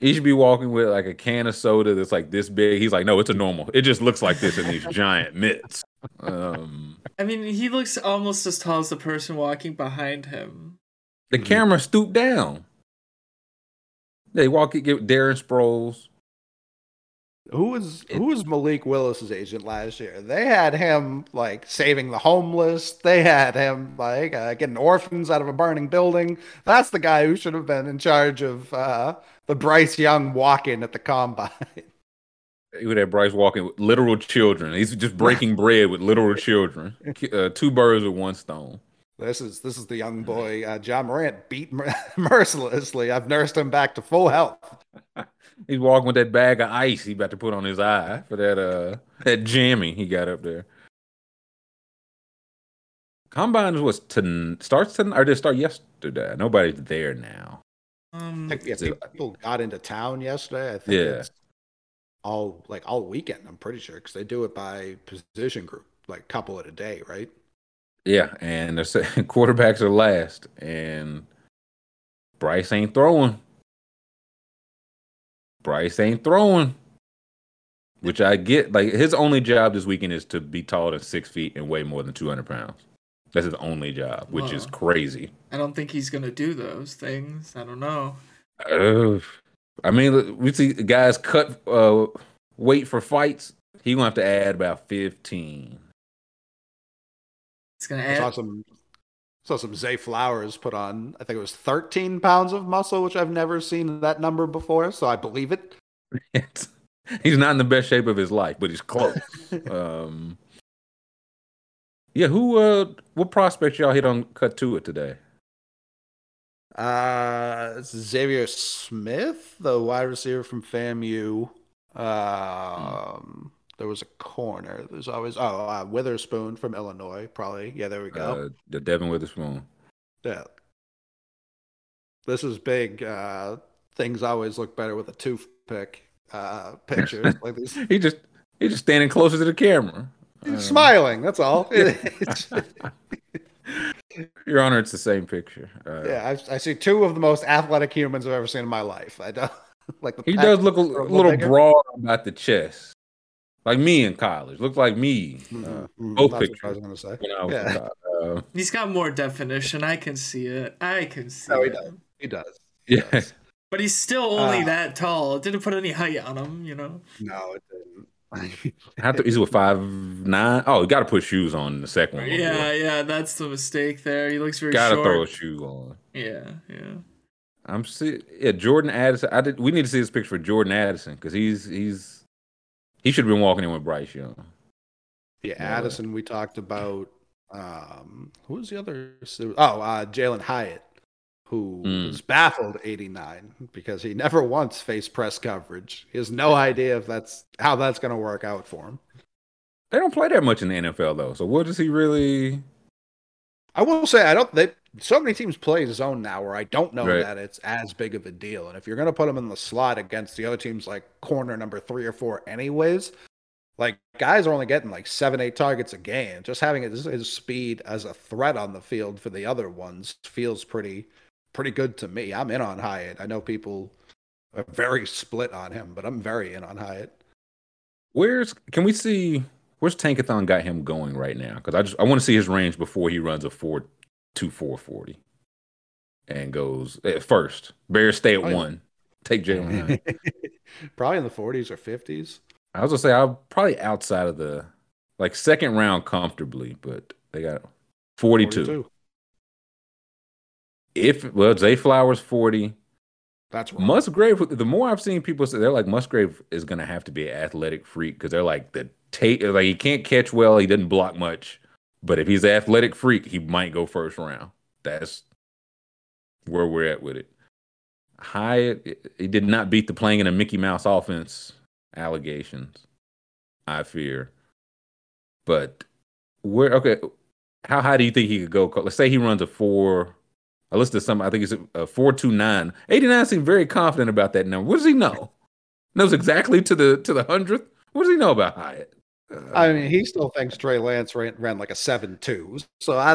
he should be walking with like a can of soda that's like this big. He's like, no, it's a normal. It just looks like this in these giant mitts. Um, I mean, he looks almost as tall as the person walking behind him. the camera stooped down. They walk it. get Darren Sproles. Who was who was Malik Willis's agent last year? They had him like saving the homeless. They had him like uh, getting orphans out of a burning building. That's the guy who should have been in charge of uh, the Bryce Young walk-in at the combine. [LAUGHS] He would have Bryce walking with literal children. He's just breaking bread with literal children. Uh, two birds with one stone. This is this is the young boy uh, Ja Morant beat mer- [LAUGHS] mercilessly. I've nursed him back to full health. [LAUGHS] He's walking with that bag of ice he about to put on his eye for that uh that jammy he got up there. Combine was to starts to or did it start yesterday? Nobody's there now. Um, I think yeah, people got into town yesterday. I think Yeah. it's all like all weekend. I'm pretty sure because they do it by position group, like couple at a day, right? Yeah, and the se- [LAUGHS] quarterbacks are last, and Bryce ain't throwing. Bryce ain't throwing. Which I get. Like his only job this weekend is to be taller than six feet and weigh more than two hundred pounds. That's his only job, which is crazy. I don't think he's gonna do those things. I don't know. Uh, I mean, we see guys cut uh, weight for fights. He gonna have to add about fifteen. It's gonna I saw add. some saw some Zay Flowers put on. I think it was 13 pounds of muscle, which I've never seen that number before, so I believe it. [LAUGHS] He's not in the best shape of his life, but he's close. [LAUGHS] um, yeah, who? Uh, what prospects y'all hit on? Cut to it today. Uh, Xavier Smith, the wide receiver from FAMU. Um, there was a corner. There's always oh uh, Witherspoon from Illinois, probably. Yeah, there we go. Uh, the Devon Witherspoon. yeah, this is big. Uh, things always look better with a toothpick uh, pictures [LAUGHS] like these. He just he just standing closer to the camera. He's Um, smiling. That's all. [LAUGHS] [LAUGHS] It's- Your Honor, it's the same picture. Uh, yeah, I, I see two of the most athletic humans I've ever seen in my life. I don't [LAUGHS] like the. He does look a, a little little broad about the chest, like me in college. Looked like me uh, Mhm, mhm, both that's what I pictures. was gonna say. when I was Yeah. Uh, He's got more definition. I can see it. I can see No, he it. does. He does. He yeah, does. But he's still only Uh, that tall. It didn't put any height on him, you know. No, it didn't. Have to, he's with five nine. Oh, you got to put shoes on the second one. Yeah, yeah, that's the mistake there. He looks very got to throw a shoe on. Yeah, yeah. I'm see yeah, Jordan Addison. I did. We need to see this picture for Jordan Addison because he's he's he should have been walking in with Bryce Young. Yeah, Yeah. Addison. We talked about. Um, who was the other? Oh, uh, Jalin Hyatt, who Mm. was baffled '89 because he never once faced press coverage. He has no idea if that's how that's going to work out for him. They don't play that much in the NFL though. So what does he really? I will say I don't. They so many teams play zone now where I don't know Right. that it's as big of a deal. And if you're going to put him in the slot against the other teams like corner number three or four, anyways, like guys are only getting like seven, eight targets a game. Just having his, his speed as a threat on the field for the other ones feels pretty, pretty good to me. I'm in on Hyatt. I know people are very split on him, but I'm very in on Hyatt. Where's can we see? Where's Tankathon got him going right now? Because I just I want to see his range before he runs a four two four forty and goes at first. Bears stay at Oh, one. Take Jalen. [LAUGHS] Probably in the 40s or 50s. I was gonna say I'm probably outside of the like second round comfortably, but they got 42. 42. If well, Zay Flowers 40. That's wrong. Musgrave, the more I've seen people say, they're like Musgrave is gonna have to be an athletic freak because they're like the take like he can't catch well, he doesn't block much, but if he's an athletic freak, he might go first round. That's where we're at with it. Hyatt, he did not beat the playing in a Mickey Mouse offense allegations. I fear, but where okay, how high do you think he could go? Let's say he runs a four. I listed some. I think it's a four two nine. Eighty nine seemed very confident about that number. What does he know? [LAUGHS] Knows exactly to the to the hundredth. What does he know about Hyatt? Uh, I mean, he still thinks Trey Lance ran, ran like a seven two. So I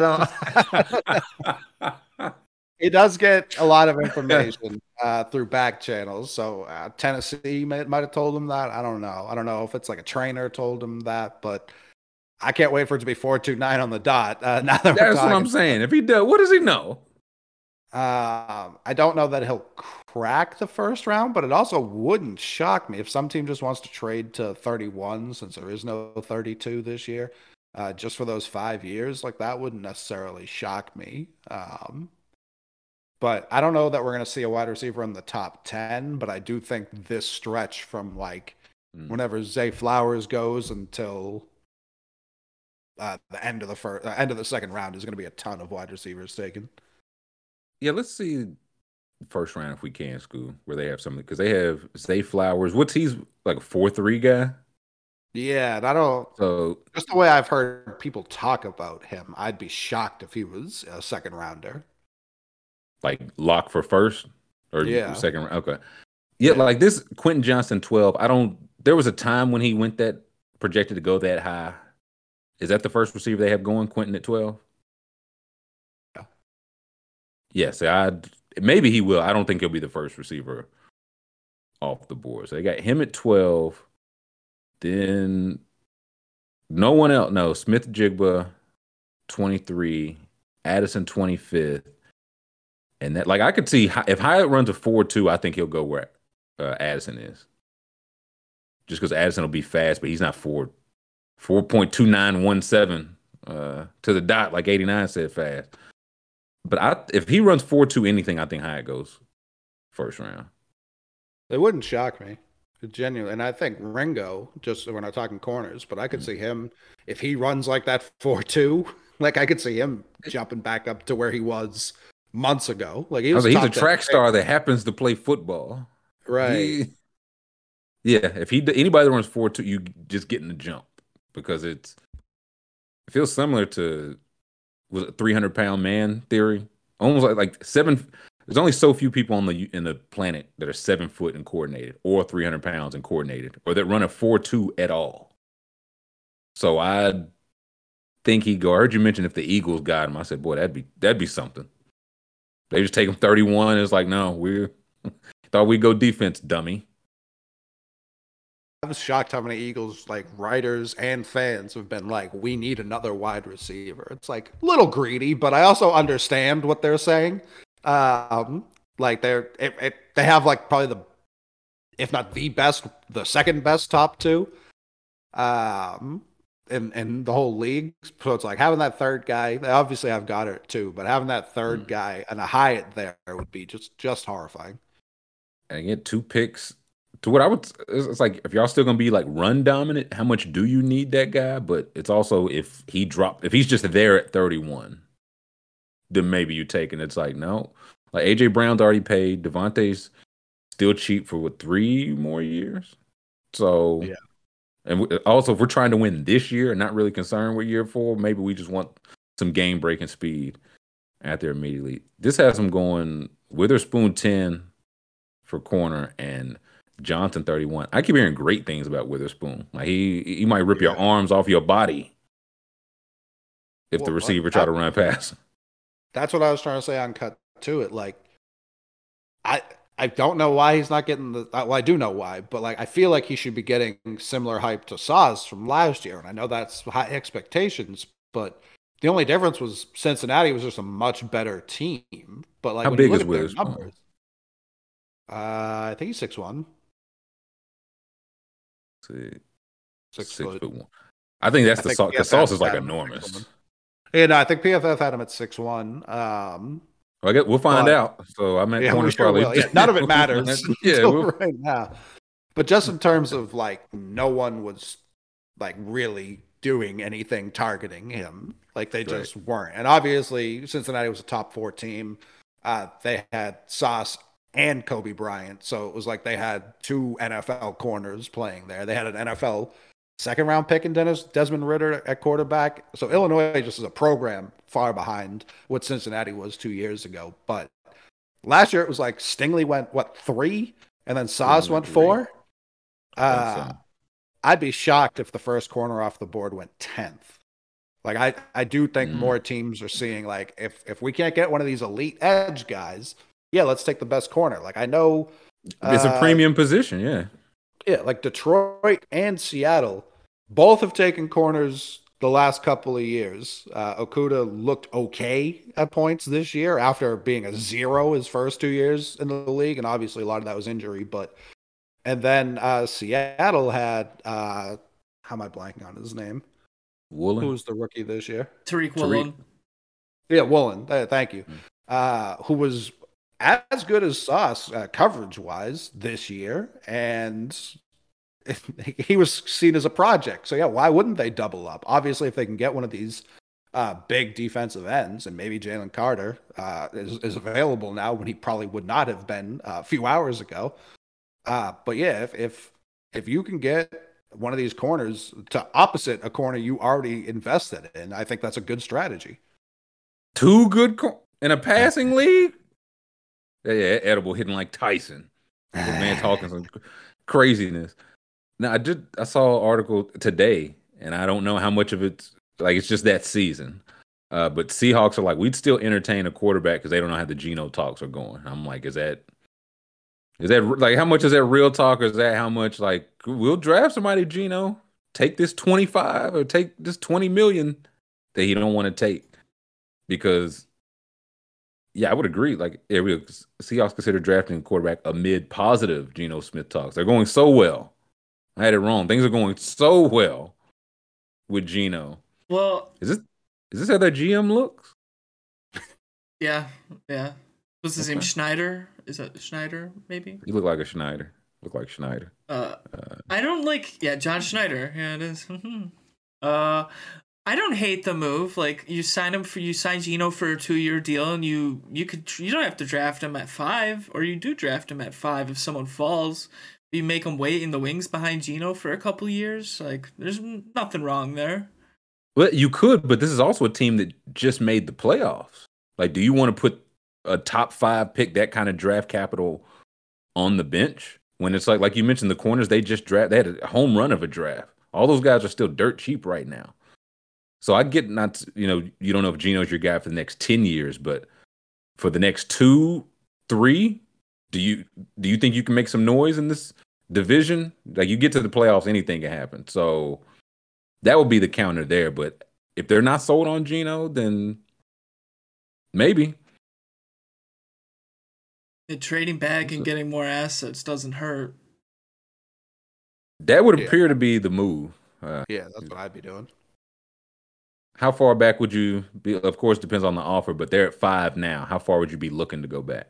don't. [LAUGHS] [LAUGHS] he does get a lot of information uh, through back channels. So uh, Tennessee might, might have told him that. I don't know. I don't know if it's like a trainer told him that, but I can't wait for it to be four two nine on the dot. Uh, now that we're That's what. I'm saying. If he does, what does he know? Um, I don't know that he'll crack the first round, but it also wouldn't shock me if some team just wants to trade to 31 since there is no 32 this year, uh, just for those five years. Like that wouldn't necessarily shock me. Um, but I don't know that we're going to see a wide receiver in the top 10, but I do think this stretch from like Mm. whenever Zay Flowers goes until uh, the end of the first, uh, end of the second round is going to be a ton of wide receivers taken. Yeah, let's see first round if we can, school where they have something because they have Zay Flowers. What's he's like a four three guy? Yeah, and I don't. So Just the way I've heard people talk about him, I'd be shocked if he was a second rounder. like lock for first or Yeah. second round. Okay. Yeah, Yeah. like this Quentin Johnston 12. I don't there was a time when he went that projected to go that high. Is that the first receiver they have going, Quentin at 12? Yes, I maybe he will. I don't think he'll be the first receiver off the board. So they got him at 12. Then no one else. No, Smith-Njigba 23, Addison 25th. And that, like, I could see if Hyatt runs a 4 2, I think he'll go where uh, Addison is. Just because Addison will be fast, but he's not 4 4.2917 uh, to the dot, like 89 said fast. But I, if he runs 4 2 anything, I think Hyatt goes first round. It wouldn't shock me. Genuinely. And I think Ringo, just we're not talking corners, but I could mm-hmm. see him if he runs like that [LAUGHS] 4 2, like I could see him jumping back up to where he was months ago. Like he was was like, he's a track star that happens to play football. Right. He- Yeah, if he anybody that runs four two, you just getting the jump because it's it feels similar to was a three hundred pound man theory. Almost like like seven. There's only so few people on the in the planet that are seven foot and coordinated, or three hundred pounds and coordinated, or that run a four two at all. So I think he go. I heard you mention if the Eagles got him. I said, boy, that'd be that'd be something. They just take him 31. It's like, no, we [LAUGHS] thought we'd go defense, dummy. I was shocked how many Eagles like writers and fans have been like, "We need another wide receiver." It's like a little greedy, but I also understand what they're saying. Um, like they're it, it, they have like probably the, if not the best, the second best top two, um, in in the whole league. So it's like having that third guy. They obviously have Goedert too, but having that third Mm. guy and a Hyatt there would be just just horrifying. and get two picks. To what I would, it's it's like if y'all still gonna be like run dominant, how much do you need that guy? But it's also if he drop, if he's just there at 31, then maybe you take and It's like no, like AJ Brown's already paid. DeVonta's still cheap for what three more years. So Yeah. and also if we're trying to win this year and not really concerned with year four, maybe we just want some game breaking speed out there immediately. This has him going Witherspoon 10 for corner and Johnston 31. I keep hearing great things about Witherspoon. Like he he might rip your arms off your body if the receiver try to run past. That's what I was trying to say on cut to it. Like, I I don't know why he's not getting the. Well, I do know why, but like I feel like he should be getting similar hype to Sauce from last year, and I know that's high expectations, but the only difference was Cincinnati was just a much better team. But like, How big is Witherspoon? numbers, uh, I think he's six one, Six, six, six foot. foot one. I think that's I the think sauce. The sauce is like had him at enormous. Yeah, no, I think PFF had him at six one. Um, Well, I guess we'll find But- out. So I meant Yeah, corner's sure probably. Yeah, none of it [LAUGHS] matters [LAUGHS] yeah, we'll- [LAUGHS] right now. But just in terms of like, no one was like really doing anything targeting him. Like they just weren't. And obviously, Cincinnati was a top four team. Uh, they had Sauce and Coby Bryant, so it was like they had two NFL corners playing there. They had an NFL second round pick in Dennis Desmond Ridder at quarterback. So Illinois just is a program far behind what Cincinnati was two years ago. But last year it was like Stingley went what three, and then Sauce went three. four. Uh, so. I'd be shocked if the first corner off the board went tenth. Like I, I do think Mm. more teams are seeing like if if we can't get one of these elite edge guys, yeah, let's take the best corner. Like I know it's a uh, premium position. Yeah. yeah, like Detroit and Seattle both have taken corners the last couple of years. Uh, Okudah looked okay at points this year after being a zero his first two years in the league, and obviously a lot of that was injury. But and then uh, Seattle had uh, how am I blanking on his name? Woolen. Who was the rookie this year? Tariq Tariq. Yeah, Woolen. Uh, thank you. Mm. Uh, who was as good as Sauce uh, coverage wise this year, and [LAUGHS] he was seen as a project. So yeah, why wouldn't they double up? Obviously, if they can get one of these uh, big defensive ends, and maybe Jalen Carter uh, is, is available now when he probably would not have been uh, a few hours ago. Uh, but yeah, if if if you can get one of these corners to opposite a corner you already invested in, I think that's a good strategy. Two good cor- in a passing [LAUGHS] league. Yeah, yeah, edible hitting like Tyson. The man [SIGHS] talking some craziness. Now I did I saw an article today, and I don't know how much of it's like it's just that season. Uh, but Seahawks are like we'd still entertain a quarterback because they don't know how the Geno talks are going. I'm like, is that is that like how much is that real talk, or is that how much like we'll draft somebody Geno, take this 25 or take this 20 million that he don't want to take because yeah, I would agree. Like, yeah, we Seahawks consider drafting quarterback amid positive Geno Smith talks. They're going so well. I had it wrong. Things are going so well with Geno. Well, Is this is this how their GM looks? [LAUGHS] yeah, yeah. What's his name? Schneider? Is that Schneider? Maybe. You look like a Schneider. Look like Schneider. Uh, Uh, I don't like. Yeah, John Schneider. Yeah, it is. [LAUGHS] uh, I don't hate the move. Like you sign him for you sign Geno for a two year deal, and you you could you don't have to draft him at five, or you do draft him at five if someone falls. you make him wait in the wings behind Geno for a couple years. Like, there's nothing wrong there. Well, you could, but this is also a team that just made the playoffs. Like, do you want to put a top five pick, that kind of draft capital, on the bench when it's like, like you mentioned, the corners they just draft, they had a home run of a draft. All those guys are still dirt cheap right now. So I get not, you know, you don't know if Geno's your guy for the next ten years, but for the next two, three, do you do you think you can make some noise in this division? Like you get to the playoffs, anything can happen. So that would be the counter there. But if they're not sold on Gino, then maybe. And trading back and getting more assets doesn't hurt. That would Yeah. appear to be the move. Uh, Yeah, that's what I'd be doing. How far back would you be? Of course, depends on the offer, but they're at five now. How far would you be looking to go back?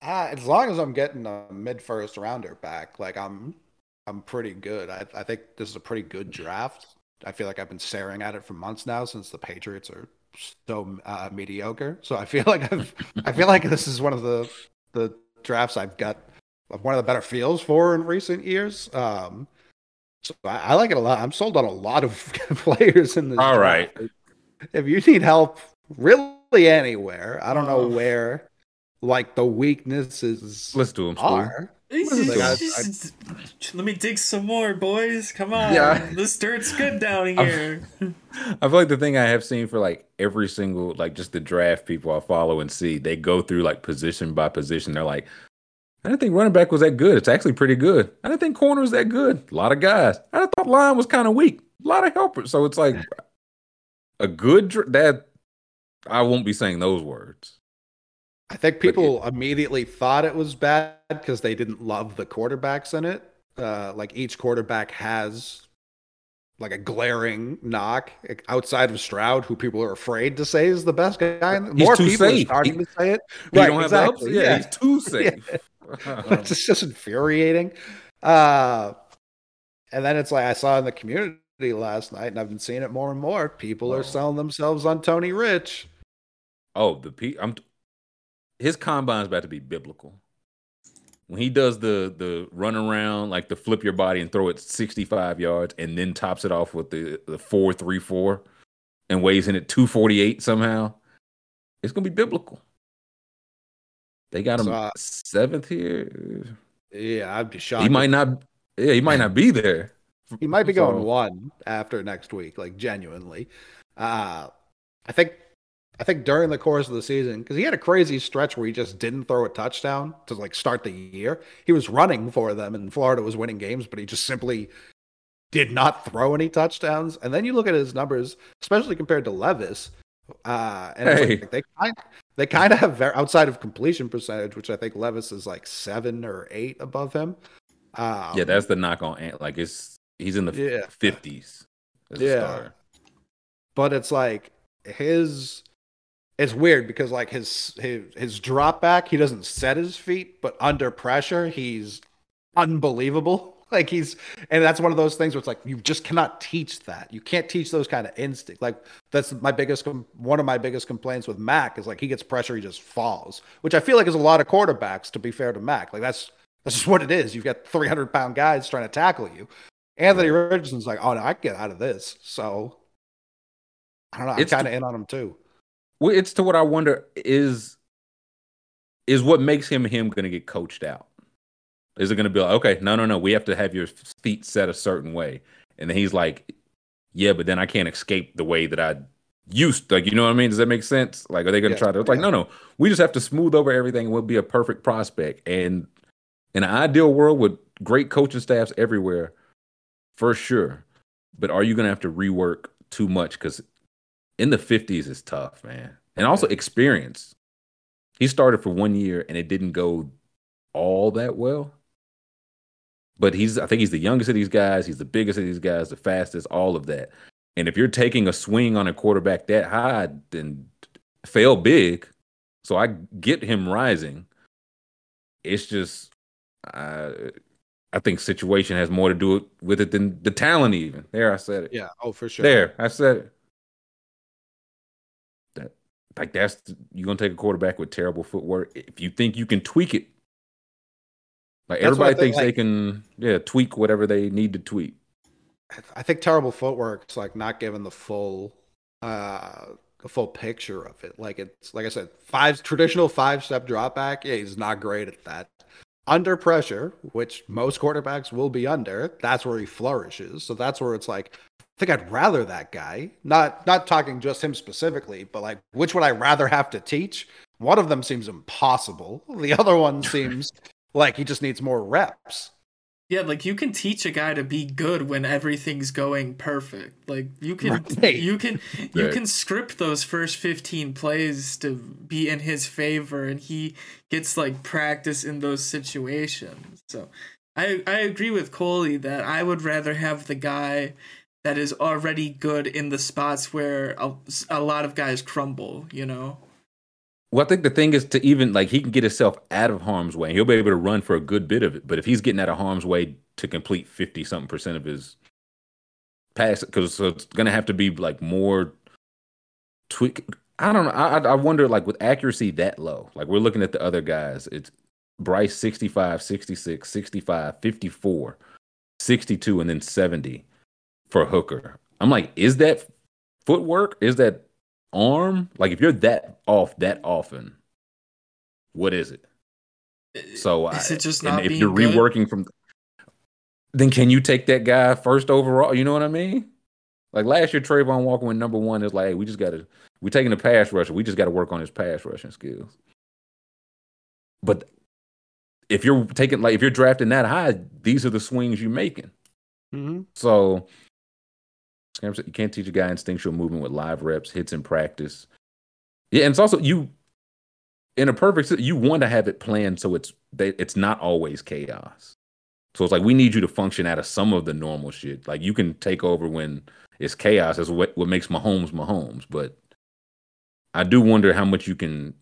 Uh, as long as I'm getting a mid first rounder back, like I'm, I'm pretty good. I, I think this is a pretty good draft. I feel like I've been staring at it for months now since the Patriots are so uh, mediocre. So I feel [LAUGHS] like I've, I feel like this is one of the the drafts I've got one of the better feels for in recent years. Um, so I, I like it a lot. I'm sold on a lot of [LAUGHS] players in this. All draft. right. If you need help, really anywhere, I don't know Oh. where, like the weaknesses Let's do them. School. are. Let I- me dig some more, boys. Come on. Yeah. This dirt's good down [LAUGHS] I'm- here. I feel like the thing I have seen for like every single like just the draft people I follow and see, they go through like position by position. They're like, I didn't think running back was that good. It's actually pretty good. I didn't think corner was that good. A lot of guys. I thought line was kind of weak. A lot of helpers. So it's like a good dr- that I won't be saying those words. I think people immediately thought it was bad because they didn't love the quarterbacks in it. Uh, like each quarterback has like a glaring knock outside of Stroud, who people are afraid to say is the best guy. More people safe. are starting He- to say it. Right, don't have exactly? Yeah, yeah. he's too [LAUGHS] safe. [LAUGHS] it's just infuriating. Uh, and then it's like I saw in the community last night, and I've been seeing it more and more. People Oh. are selling themselves on Tony Rich. Oh, the P. I'm. His combine's about to be biblical. When he does the the run around, like the flip your body and throw it 65 yards, and then tops it off with the the four three four, and weighs in at 248 somehow, it's gonna be biblical. They got him So, seventh here. Yeah, I'd be shocked. He might not. Yeah, he might not be there. He might be going one after next week, like genuinely. Uh, I think, I think during the course of the season, because he had a crazy stretch where he just didn't throw a touchdown to like start the year. He was running for them, and Florida was winning games, but he just simply did not throw any touchdowns. And then you look at his numbers, especially compared to Levis, uh, and Hey. like they kind they kind of have very, outside of completion percentage, which I think Levis is like seven or eight above him. Um, yeah, that's the knock on Ant. Like it's he's in the Yeah. fifties. as a Yeah. but it's like his it's weird because like his his his drop back he doesn't set his feet but under pressure he's unbelievable [LAUGHS] like he's and that's one of those things where it's like you just cannot teach that. You can't teach those kind of instinct. Like that's my biggest one of my biggest complaints with mac is like he gets pressure he just falls which i feel like is a lot of quarterbacks to be fair to mac. Like that's that's just what it is. You've got 300 pound guys trying to tackle you. Anthony richardson's like oh no i can get out of this. So I don't know. I'm It's kind of in on him too. Well, it's to what I wonder is is what makes him him going to get coached out. Is it going to be like, okay, no, no, no, we have to have your feet set a certain way, and then he's like, yeah, but then I can't escape the way that I used. Like, you know what I mean? Does that make sense? Like, are they going to Yeah, try to? It's like, yeah. no, no, we just have to smooth over everything, and we'll be a perfect prospect. And in an ideal world with great coaching staffs everywhere, for sure. But are you going to have to rework too much? Because in the 50s is tough, man. And also experience. He started for one year and it didn't go all that well. But he's I think he's the youngest of these guys, he's the biggest of these guys, the fastest, all of that. And if you're taking a swing on a quarterback that high, then fail big. So I get him rising. It's just uh, I think situation has more to do with it than the talent even. There I said it. Yeah. Oh, for sure. There, I said it. That like that's you're gonna take a quarterback with terrible footwork. If you think you can tweak it, Like That's everybody think, thinks they can, yeah, tweak whatever they need to tweak. I think terrible footwork's like not given the full uh the full picture of it. Like it's like I said, five traditional five step drop back. Yeah, he's not great at that. Under pressure, which most quarterbacks will be under, that's where he flourishes. So that's where it's like, I think I'd rather that guy. Not not talking just him specifically, but like which would I rather have to teach? One of them seems impossible. The other one [LAUGHS] seems like he just needs more reps. Yeah, like you can teach a guy to be good when everything's going perfect. Like you can [LAUGHS] Right. you can you Right. can script those first 15 plays to be in his favor and he gets like practice in those situations. So I I agree with Coley that I would rather have the guy that is already good in the spots where a, a lot of guys crumble, you know. Well, I think the thing is to even like he can get himself out of harm's way. He'll be able to run for a good bit of it. But if he's getting out of harm's way to complete fifty something percent of his pass, because so it's gonna have to be like more tweak. I don't know. I- I wonder like with accuracy that low. Like we're looking at the other guys. It's Bryce 65, 66, 65, 54, 62, and then 70 for Hooker. I'm like, is that footwork? Is that arm? Like if you're that off that often, what is it? So is I- it just and not if being you're good? reworking from then can you take that guy first overall? You know what I mean? Like last year, Travon Walker went number one. Is like, hey, we just got to we're taking a pass rusher. We just got to work on his pass rushing skills. But if you're taking like if you're drafting that high, these are the swings you're making. Mm-hmm. So Scam said, you can't teach a guy instinctual movement with live reps, hits in practice. Yeah, and it's also you in a perfect you want to have it planned so it's they, it's not always chaos. So it's like we need you to function out of some of the normal shit. Like you can take over when it's chaos. That's what what makes Mahomes Mahomes. But I do wonder how much you can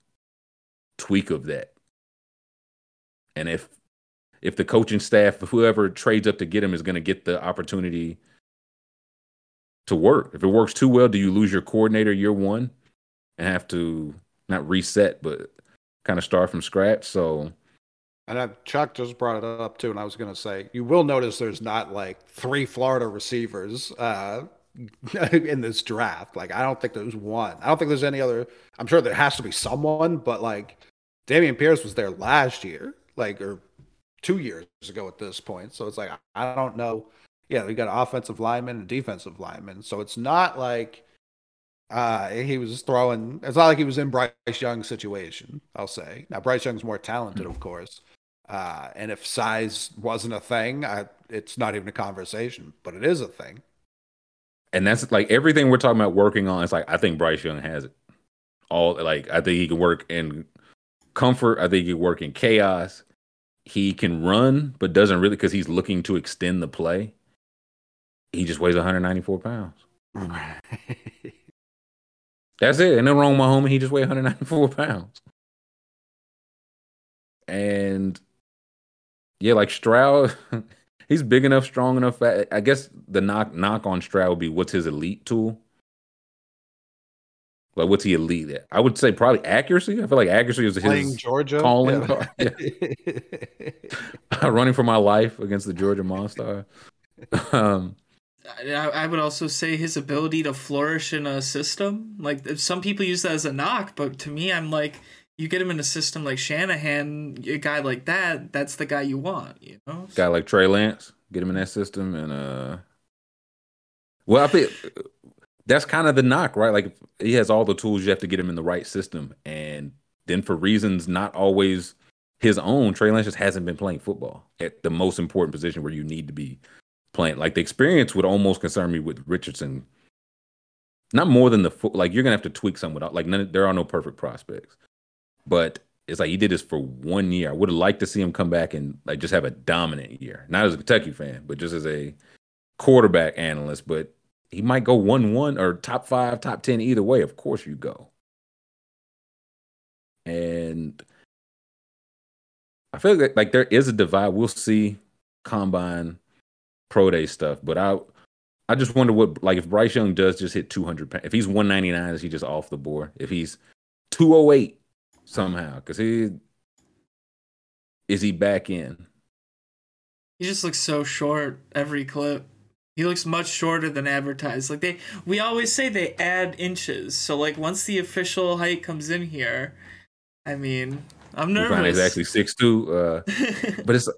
tweak of that. And if if the coaching staff, whoever trades up to get him, is going to get the opportunity to work. If it works too well, do you lose your coordinator year one and have to not reset, but kind of start from scratch? So And uh, Chuck just brought it up too, and I was going to say you will notice there's not like three Florida receivers uh, [LAUGHS] in this draft. Like I don't think there's one. I don't think there's any other. I'm sure there has to be someone, but like Dameon Pierce was there last year, like or two years ago at this point. So it's like I don't know. Yeah, we got offensive linemen and defensive linemen, so it's not like uh, he was throwing. It's not like he was in Bryce Young's situation. I'll say now Bryce Young's more talented, of course. Uh, and if size wasn't a thing, I, it's not even a conversation, but it is a thing. and that's like everything we're talking about working on. It's like I think Bryce Young has it all. Like I think he can work in comfort. I think he can work in chaos. He can run, but doesn't really because he's looking to extend the play. He just weighs 194 pounds. [LAUGHS] That's it. Ain't nothing wrong with my homie. He just weighs 194 pounds. And yeah, like Stroud, [LAUGHS] he's big enough, strong enough. I I guess the knock knock on Stroud would be what's his elite tool? Like what's he elite at? I would say probably accuracy. I feel like accuracy is Playing his Georgia, calling Yeah. card. [LAUGHS] running for my life against the Georgia Monster. Um, I, would also say his ability to flourish in a system. Like some people use that as a knock, but to me, I'm like, you get him in a system like Shanahan, a guy like that, that's the guy you want. You know, guy like Trey Lance, get him in that system, and uh, well, I think that's kind of the knock, right? Like he has all the tools, you have to get him in the right system, and then for reasons not always his own, Trey Lance just hasn't been playing football at the most important position where you need to be playing. Like the experience would almost concern me with Richardson. Not more than the like you're gonna have to tweak some without like none, there are no perfect prospects, but it's like he did this for one year. I would have liked to see him come back and like just have a dominant year. Not as a Kentucky fan, but just as a quarterback analyst. But he might go one one or top five, top ten either way. Of course you go. And I feel like, like there is a divide. We'll see combine pro day stuff, but I I just wonder what like if Bryce Young does just hit 200 pa- if he's 199 is he just off the board? If he's 208 somehow cuz he is he back in? He just looks so short every clip. He looks much shorter than advertised. Like they, we always say they add inches. So like once the official height comes in here, I mean, I'm nervous. he's actually six two. Uh, [LAUGHS] but it's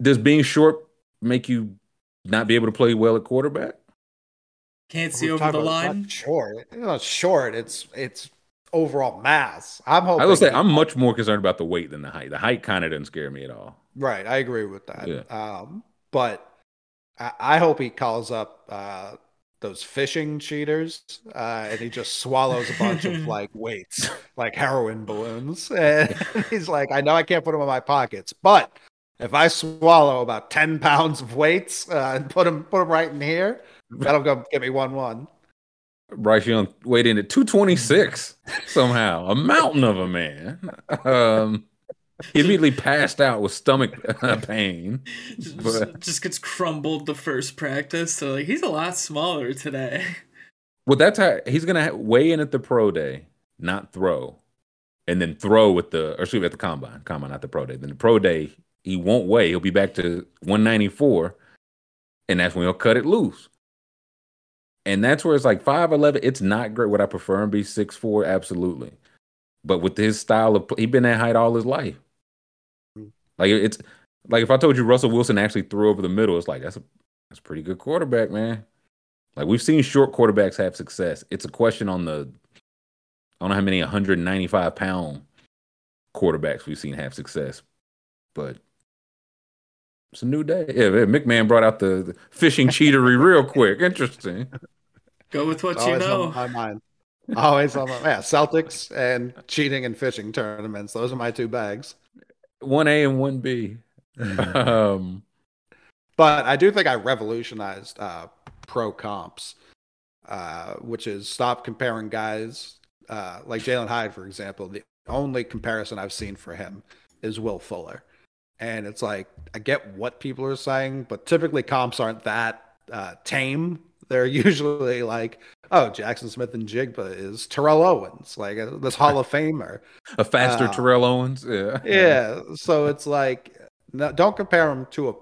does being short make you not be able to play well at quarterback? Can't see We're over talking the line. Not short. It's not short. It's it's overall mass. I'm hoping. I will say I'm much more concerned about the weight than the height. The height kind of doesn't scare me at all. right. I agree with that. Yeah. Um, but I, I hope he calls up uh, those fishing cheaters uh, and he just swallows a bunch of [LAUGHS] like weights, like heroin balloons. [LAUGHS] And he's like, I know I can't put them in my pockets, but if I swallow about ten pounds of weights uh, and put them put them right in here, that'll go get me one one. Bryce Young weighed in at 226 somehow, a mountain of a man. Um, he immediately passed out with stomach pain. Just, But- just gets crumbled the first practice. So like he's a lot smaller today. Well, that's how he's gonna weigh in at the pro day, not throw, and then throw with the or excuse me at the combine, combine not the pro day. Then the pro day he won't weigh. He'll be back to 194, and that's when he'll cut it loose. And that's where it's like 5'11. It's not great. Would I prefer him be 6'4? Absolutely. But with his style of play, he's been that height all his life. Like it's like if I told you Russell Wilson actually threw over the middle, it's like that's a that's a pretty good quarterback, man. Like we've seen short quarterbacks have success. It's a question on the I don't know how many 195 pound quarterbacks we've seen have success, but it's a new day. Yeah, yeah, McMahon brought out the, the fishing cheatery real [LAUGHS] quick. Interesting. Go with what It's you always know. on my mind. Always on my yeah, Celtics and cheating and fishing tournaments. Those are my two bags. One A and one B. [LAUGHS] Um, But I do think I revolutionized uh, pro comps, uh, which is stop comparing guys uh, like Jalin Hyatt, for example. The only comparison I've seen for him is Will Fuller. And it's like, I get what people are saying, but typically comps aren't that uh, tame. They're [LAUGHS] usually like, oh, Jaxon Smith-Njigba is Terrell Owens, like uh, this Hall of Famer. [LAUGHS] a faster Uh, Terrell Owens. Yeah. Yeah, so it's like no, don't compare him to a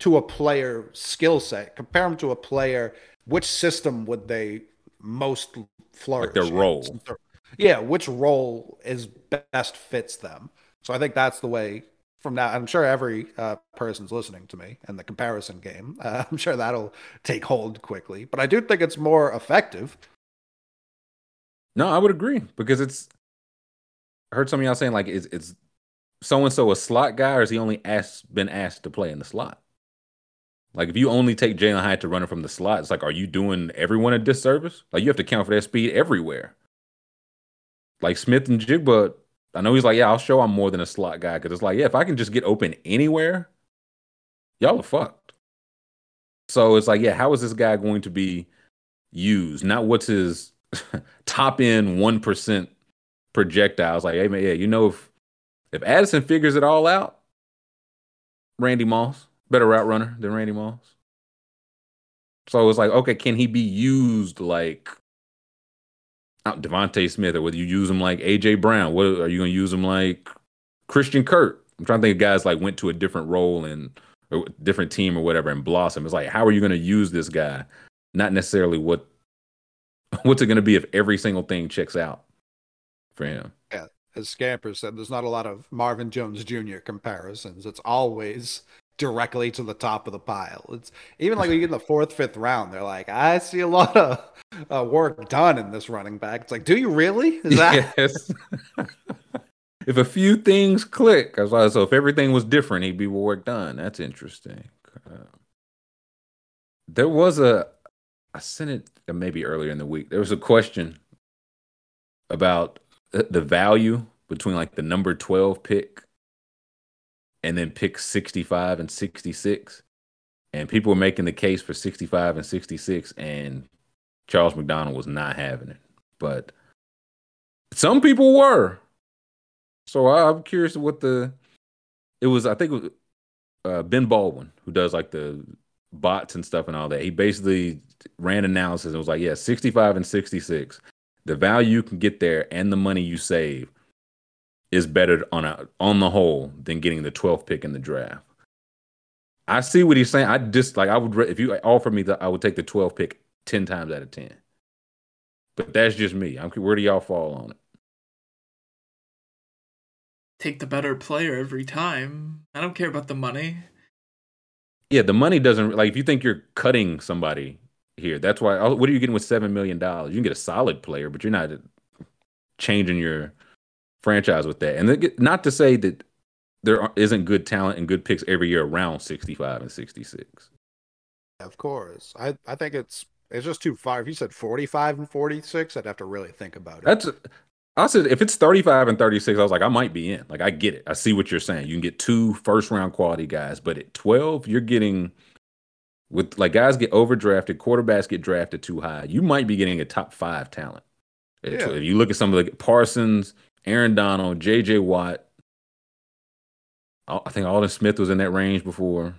to a player skill set. Compare him to a player. Which system would they most flourish? their in? role. Yeah, which role is best fits them. So I think that's the way. From now, I'm sure every uh, person's listening to me, and the comparison game. Uh, [LAUGHS] I'm sure that'll take hold quickly. But I do think it's more effective. No, I would agree because it's. I heard some of y'all saying like it's it's so and so a slot guy, or is he only asked been asked to play in the slot? Like if you only take Jalin Hyatt to run it from the slot, it's like are you doing everyone a disservice? Like you have to count for their speed everywhere. Like Smith-Njigba, I know he's like, yeah, I'll show I'm more than a slot guy because it's like, yeah, if I can just get open anywhere, y'all are fucked. So it's like, yeah, how is this guy going to be used? Not what's his [LAUGHS] top end one percent projectiles. Like, hey man, yeah, you know if if Addison figures it all out, Randy Moss better route runner than Randy Moss. So it's like, okay, can he be used like not DeVonta Smith, or whether you use him like AJ Brown? What are you going to use him like Christian Kirk? I'm trying to think of guys like went to a different role and or different team or whatever and blossom. It's like, how are you going to use this guy? Not necessarily what [LAUGHS] what's it going to be if every single thing checks out for him. Yeah, as Scamper said, there's not a lot of Marvin Jones Jr. comparisons. It's always directly to the top of the pile. It's even like when you get in the fourth, fifth round, they're like, I see a lot of uh, work done in this running back. It's like, do you really? Is that [LAUGHS] Yes. if a few things click, that's why. So if everything was different, he'd be work done. That's interesting. Uh, there was a, I sent it uh, maybe earlier in the week. There was a question about the the value between like the number twelve pick and then pick sixty five and sixty six, and people were making the case for sixty five and sixty six, and Charles McDonald was not having it, but. Some people were. So I'm curious what the it was. I think it was uh, Ben Baldwin who does like the bots and stuff and all that. He basically ran analysis and was like, yeah, 65 and 66. The value you can get there and the money you save is better on a on the whole than getting the 12th pick in the draft. I see what he's saying. I just like I would if you offer me that I would take the 12th pick 10 times out of 10. But that's just me. I'm where do y'all fall on it? Take the better player every time. I don't care about the money. Yeah, the money doesn't like if you think you're cutting somebody here. That's why. Oh, what are you getting with seven million dollars? You can get a solid player, but you're not changing your franchise with that. And not to say that there isn't good talent and good picks every year around 65 and 66. Of course, I I think it's it's just too far. If you said 45 and 46, I'd have to really think about it. That's I said if it's 35 and 36, I was like, I might be in. Like I get it. I see what you're saying. You can get two first round quality guys, but at 12, you're getting with like guys get overdrafted, quarterbacks get drafted too high. You might be getting a top five talent. Yeah. If you look at some of the Parsons, Aaron Donald, JJ Watt, I think Aldon Smith was in that range before.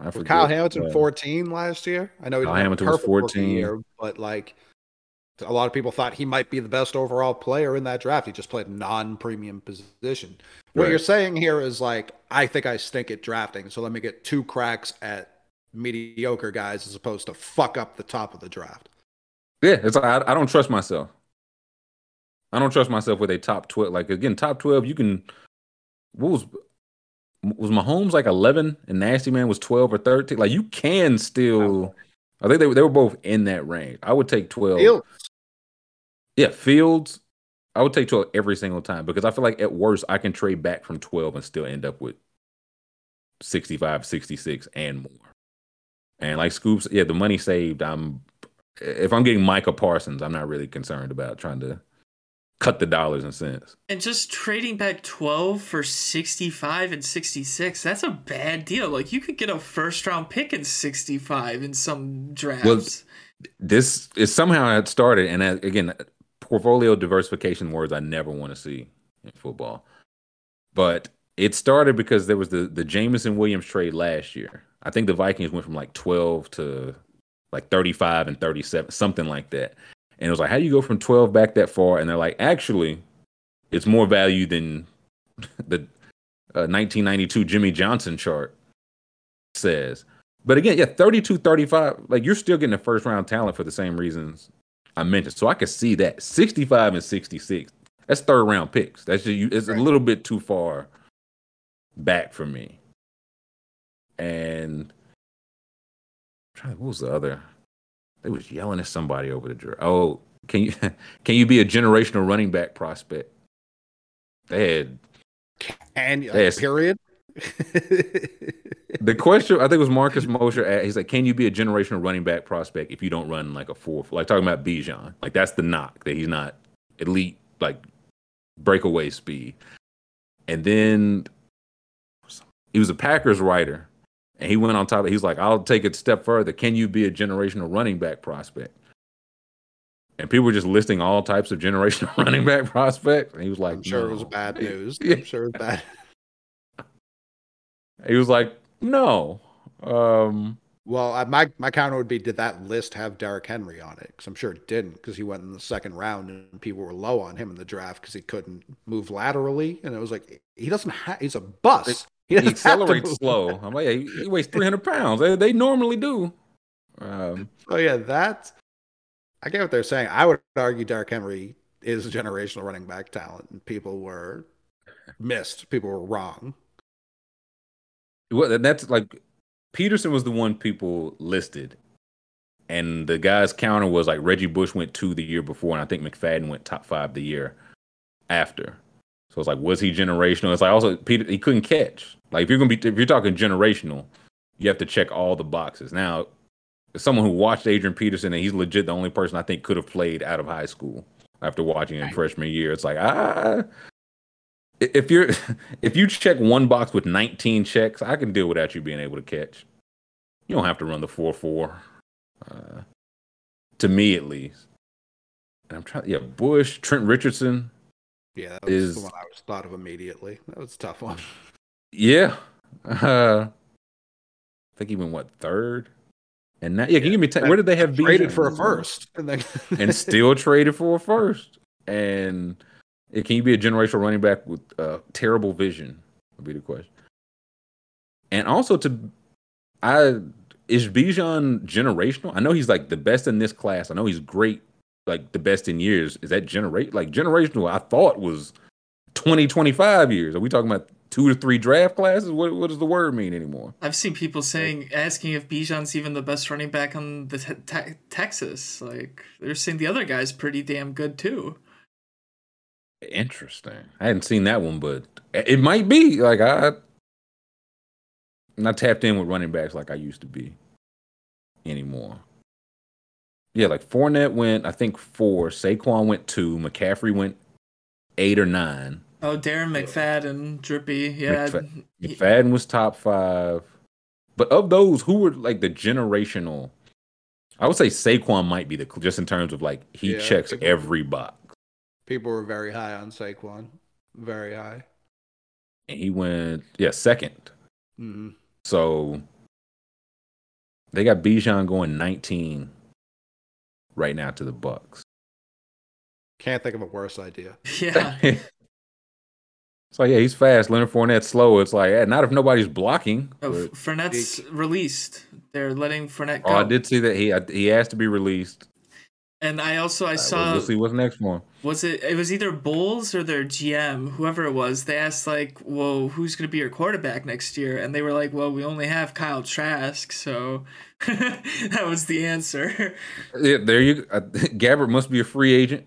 I forget. Kyle Hamilton uh, 14 last year. I know he Kyle Hamilton was 14 year, but like a lot of people thought he might be the best overall player in that draft. He just played non-premium position. What right. you're saying here is like, I think I stink at drafting, so let me get two cracks at mediocre guys as opposed to fuck up the top of the draft. Yeah, it's like I, I don't trust myself. I don't trust myself with a top twelve. Like again, top twelve, you can. What was was Mahomes like eleven and Nasty Man was twelve or thirteen? Like you can still. I think they they were both in that range. I would take twelve. Fields. Yeah, Fields. I would take twelve every single time because I feel like at worst I can trade back from twelve and still end up with 65, 66 and more. And like Scoops, yeah, the money saved. I'm if I'm getting Micah Parsons, I'm not really concerned about trying to cut the dollars and cents. And just trading back 12 for 65 and 66, that's a bad deal. Like you could get a first round pick in 65 in some drafts. Well, this is somehow it started and uh, again, portfolio diversification words I never want to see in football. But it started because there was the the Jameson Williams trade last year. I think the Vikings went from like 12 to like 35 and 37, something like that. And it was like, how do you go from 12 back that far? And they're like, actually, it's more value than [LAUGHS] the uh, 1992 Jimmy Johnson chart says. But again, yeah, 32 35, like you're still getting a first round talent for the same reasons I mentioned. So I could see that 65 and 66. That's third round picks. That's just, it's a little bit too far back for me and what was the other? They was yelling at somebody over the draft. Oh, can you [LAUGHS] can you be a generational running back prospect? They had can they had, period. the question I think was Marcus Mosher. He's like, "Can you be a generational running back prospect if you don't run like a four? Like talking about Bijan. Like that's the knock that he's not elite like breakaway speed." And then he was a Packers writer, and he went on top. Of he's like, I'll take it a step further. Can you be a generational running back prospect? And people were just listing all types of generational [LAUGHS] running back prospects. And he was like, I'm sure no. it was bad [LAUGHS] news. Yeah. I'm sure it was bad. [LAUGHS] he was like, no. Um, well, my my counter would be: Did that list have Derrick Henry on it? Because I'm sure it didn't, because he went in the second round and people were low on him in the draft because he couldn't move laterally, and it was like he doesn't have. He's a bus. He, he accelerates slow. I'm like, yeah, he, he weighs 300 pounds. They, they normally do. Um, oh yeah, that's. I get what they're saying. I would argue Derrick Henry is a generational running back talent, and people were missed. People were wrong. Well, that's like Peterson was the one people listed, and the guy's counter was like Reggie Bush went two the year before, and I think McFadden went top five the year after. So it's like, was he generational? It's like also Peter he couldn't catch. Like if you're gonna be if you're talking generational, you have to check all the boxes. Now, as someone who watched Adrian Peterson and he's legit the only person I think could have played out of high school after watching him freshman year, it's like ah. If you're [LAUGHS] if you check one box with 19 checks, I can deal without you being able to catch. You don't have to run the four four. Uh, to me, at least. And I'm trying. Yeah, Bush, Trent Richardson. Yeah, that was is, the one I was thought of immediately. That was a tough one. Yeah. Uh, I think he went what third? And now, yeah, can you give me t- where did they have traded for a first [LAUGHS] and, then [LAUGHS] and still traded for a first? And it, can you be a generational running back with uh, terrible vision? Would be the question. And also to, I is Bijan generational? I know he's like the best in this class. I know he's great, like the best in years. Is that generate like generational? I thought was 20, 25 years. Are we talking about two to three draft classes? What what does the word mean anymore? I've seen people saying, asking if Bijan's even the best running back on the te- te- Texas. Like they're saying the other guy's pretty damn good too. Interesting. I hadn't seen that one, but it might be. Like I, I'm not tapped in with running backs like I used to be anymore. Yeah, like Fournette went, I think four. Saquon went two. McCaffrey went eight or nine. Oh, Darren McFadden, Drippy, yeah. McFa- McFadden was top five. But of those, who were like the generational? I would say Saquon might be the just in terms of like he Yeah, checks people- every box. People were very high on Saquon. Very high. And he went, yeah, second. hmm So they got Bijan going 19 right now to the Bucs. Can't think of a worse idea. [LAUGHS] yeah. it's like, yeah, he's fast. Leonard Fournette's slow. It's like, yeah, not if nobody's blocking. Oh, but- Fournette's released. They're letting Fournette go. oh, I did see that he he asked to be released. And I also I Uh, saw we'll see what's next for him. was it it was either Bowles or their GM, whoever it was. They asked like, "Well, who's going to be your quarterback next year?" And they were like, "Well, we only have Kyle Trask." So [LAUGHS] that was the answer. Yeah, there you. Uh, [LAUGHS] Gabbert must be a free agent.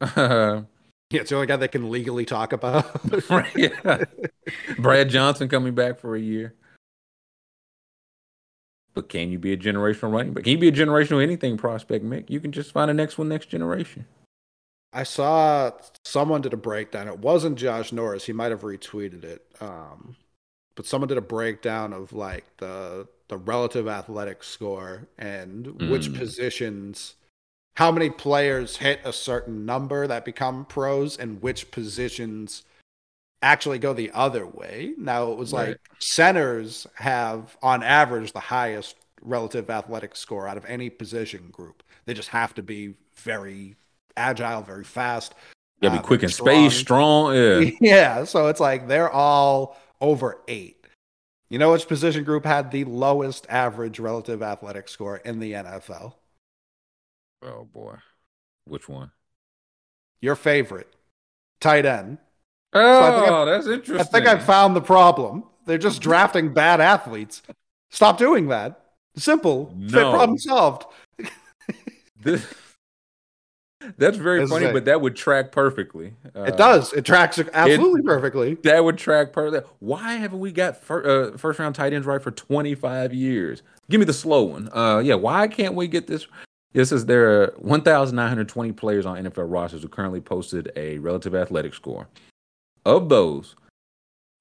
Uh, [LAUGHS] Yeah, it's the only guy that can legally talk about. right, yeah. Brad Johnson coming back for a year. But can you be a generational running back? Can you be a generational anything prospect, Mick? You can just find the next one next generation. I saw someone did a breakdown. It wasn't Josh Norris. He might have retweeted it. Um, but someone did a breakdown of like the the relative athletic score and which Mm. positions, how many players hit a certain number that become pros, and which positions actually go the other way. Now it was like centers have on average the highest relative athletic score out of any position group. They just have to be very agile, very fast. You gotta uh, be quick in strong. space, strong. Yeah. [LAUGHS] Yeah, so it's like they're all over eight. You know which position group had the lowest average relative athletic score in the NFL? Oh boy. Which one? Your favorite, tight end. Oh, I think I- that's interesting. I think I found the problem. They're just drafting bad athletes. Stop doing that. Simple. No. problem solved. This- [LAUGHS] that's very That's funny, but that would track perfectly. Uh, it does. It tracks absolutely perfectly. That would track perfectly. Why haven't we got fir- uh, first round tight ends right for 25 years? Give me the slow one. Uh, yeah, why can't we get this? This is there are 1,920 players on NFL rosters who currently posted a relative athletic score. Of those,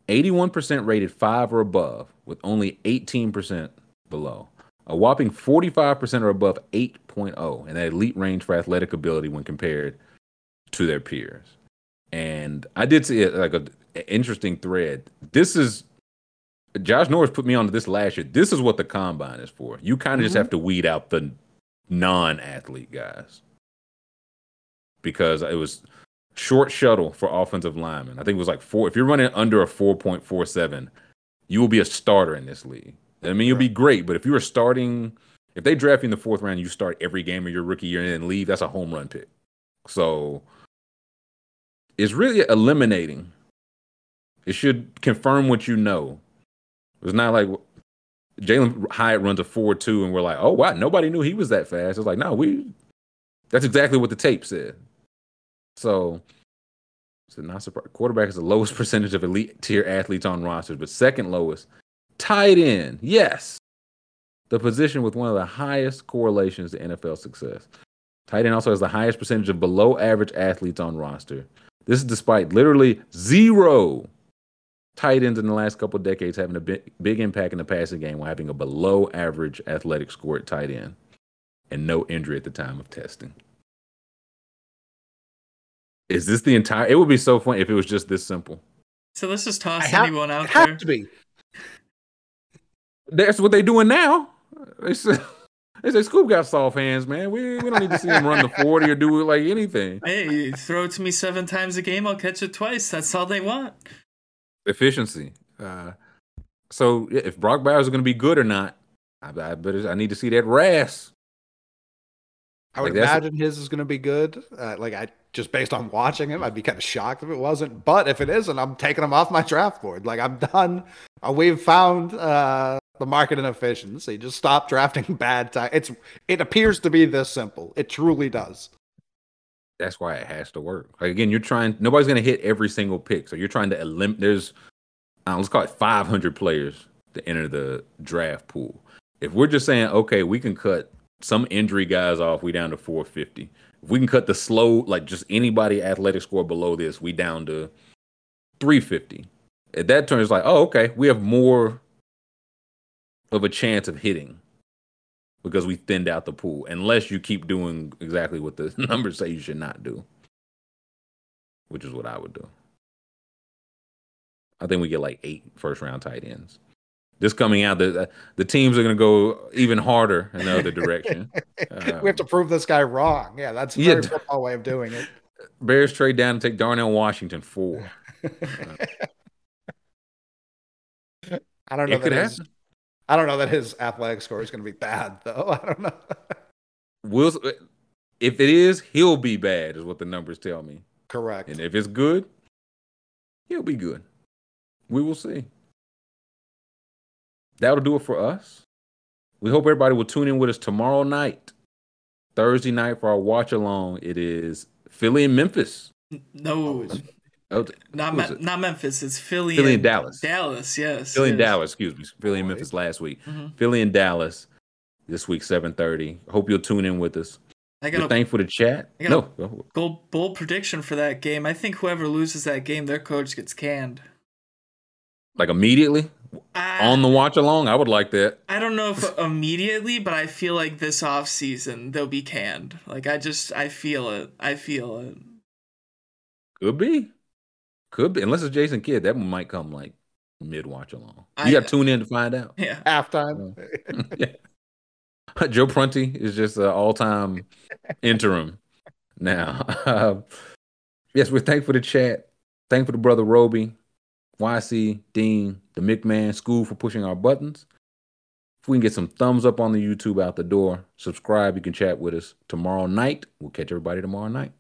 81% rated five or above, with only 18% below. A whopping 45% are above 8.0 in that elite range for athletic ability when compared to their peers. And I did see it like a, a interesting thread. This is Josh Norris put me onto this last year. This is what the combine is for. You kind of just Mhm. have to weed out the non-athlete guys because it was short shuttle for offensive linemen. I think it was like four. If you're running under a 4.47, you will be a starter in this league. I mean, you'll be great, but if you were starting, if they draft you in the fourth round, you start every game of your rookie year and then leave. That's a home run pick. So it's really eliminating. It should confirm what you know. It's not like Jalin Hyatt runs a four two, and we're like, oh wow, nobody knew he was that fast. It's like, no, we. That's exactly what the tape said. So, so not surprised. Quarterback is the lowest [LAUGHS] percentage of elite tier athletes on rosters, but second lowest. Tight end, yes, the position with one of the highest correlations to NFL success. Tight end also has the highest percentage of below average athletes on roster. This is despite literally zero tight ends in the last couple decades having a big, big impact in the passing game while having a below average athletic score at tight end and no injury at the time of testing. Is this the entire? It would be so fun if it was just this simple. So let's just toss have- anyone out it had there. to be. That's what they're doing now. They say, they say Scoop got soft hands, man. We, we don't need to see him run the [LAUGHS] 40 or do it like anything. Hey, throw it to me seven times a game, I'll catch it twice. That's all they want. Efficiency. Uh, so yeah, if Brock Bowers is going to be good or not, I, I better. I need to see that RAS. I would Like, imagine his is going to be good. Uh, like I just based on watching him, I'd be kind of shocked if it wasn't. But if it isn't, I'm taking him off my draft board. Like I'm done. Uh, we've found uh, the market inefficiency. Just stop drafting [LAUGHS] bad time. It's it appears to be this simple. It truly does. That's why it has to work. Like again, you're trying. Nobody's going to hit every single pick, so you're trying to eliminate. There's, let's call it 500 players to enter the draft pool. If we're just saying, okay, we can cut some injury guys off, we down to 450. If we can cut the slow, like just anybody athletic score below this, we down to 350. At that turn, it's like, oh, okay, we have more of a chance of hitting because we thinned out the pool, unless you keep doing exactly what the [LAUGHS] numbers say you should not do, which is what I would do. I think we get like eight first round tight ends. This coming out, the the teams are going to go even harder in the other [LAUGHS] direction. we have to prove this guy wrong. Yeah, that's a Yeah. football way of doing it. [LAUGHS] Bears trade down and take Darnell Washington four. [LAUGHS] I don't know It that his. I don't know that his athletic score is going to be bad though. I don't know. Will if it is, he'll be bad, is what the numbers tell me. Correct. And if it's good, he'll be good. We will see. That'll do it for us. We hope everybody will tune in with us tomorrow night, Thursday night for our watch along. It is Philly and Memphis. No, Oh, not who is Me- not Memphis. It's Philly. Philly and Dallas. Dallas, yes. Philly and. Dallas, excuse me. Philly and Memphis last week. Mhm. Philly and Dallas this week, 7:30. Hope you'll tune in with us. I We're got a thankful to chat. I got No, a- go- bold, bold prediction for that game. I think whoever loses that game, their coach gets canned. like immediately I, on the watch along. I would like that. I don't know if immediately, but I feel like this off season they'll be canned. Like I just I feel it. I feel it. Could be. Could be. Unless it's Jason Kidd, that one might come like mid watch along. You I- got to tune in to find out. Yeah. Halftime. [LAUGHS] yeah. Joe Prunty is just an all time [LAUGHS] interim now. Um, yes, we're thankful to chat. Thankful to Brother Roby, YC, Dean, the McMahon School for pushing our buttons. If we can get some thumbs up on the YouTube out the door, subscribe. You can chat with us tomorrow night. We'll catch everybody tomorrow night.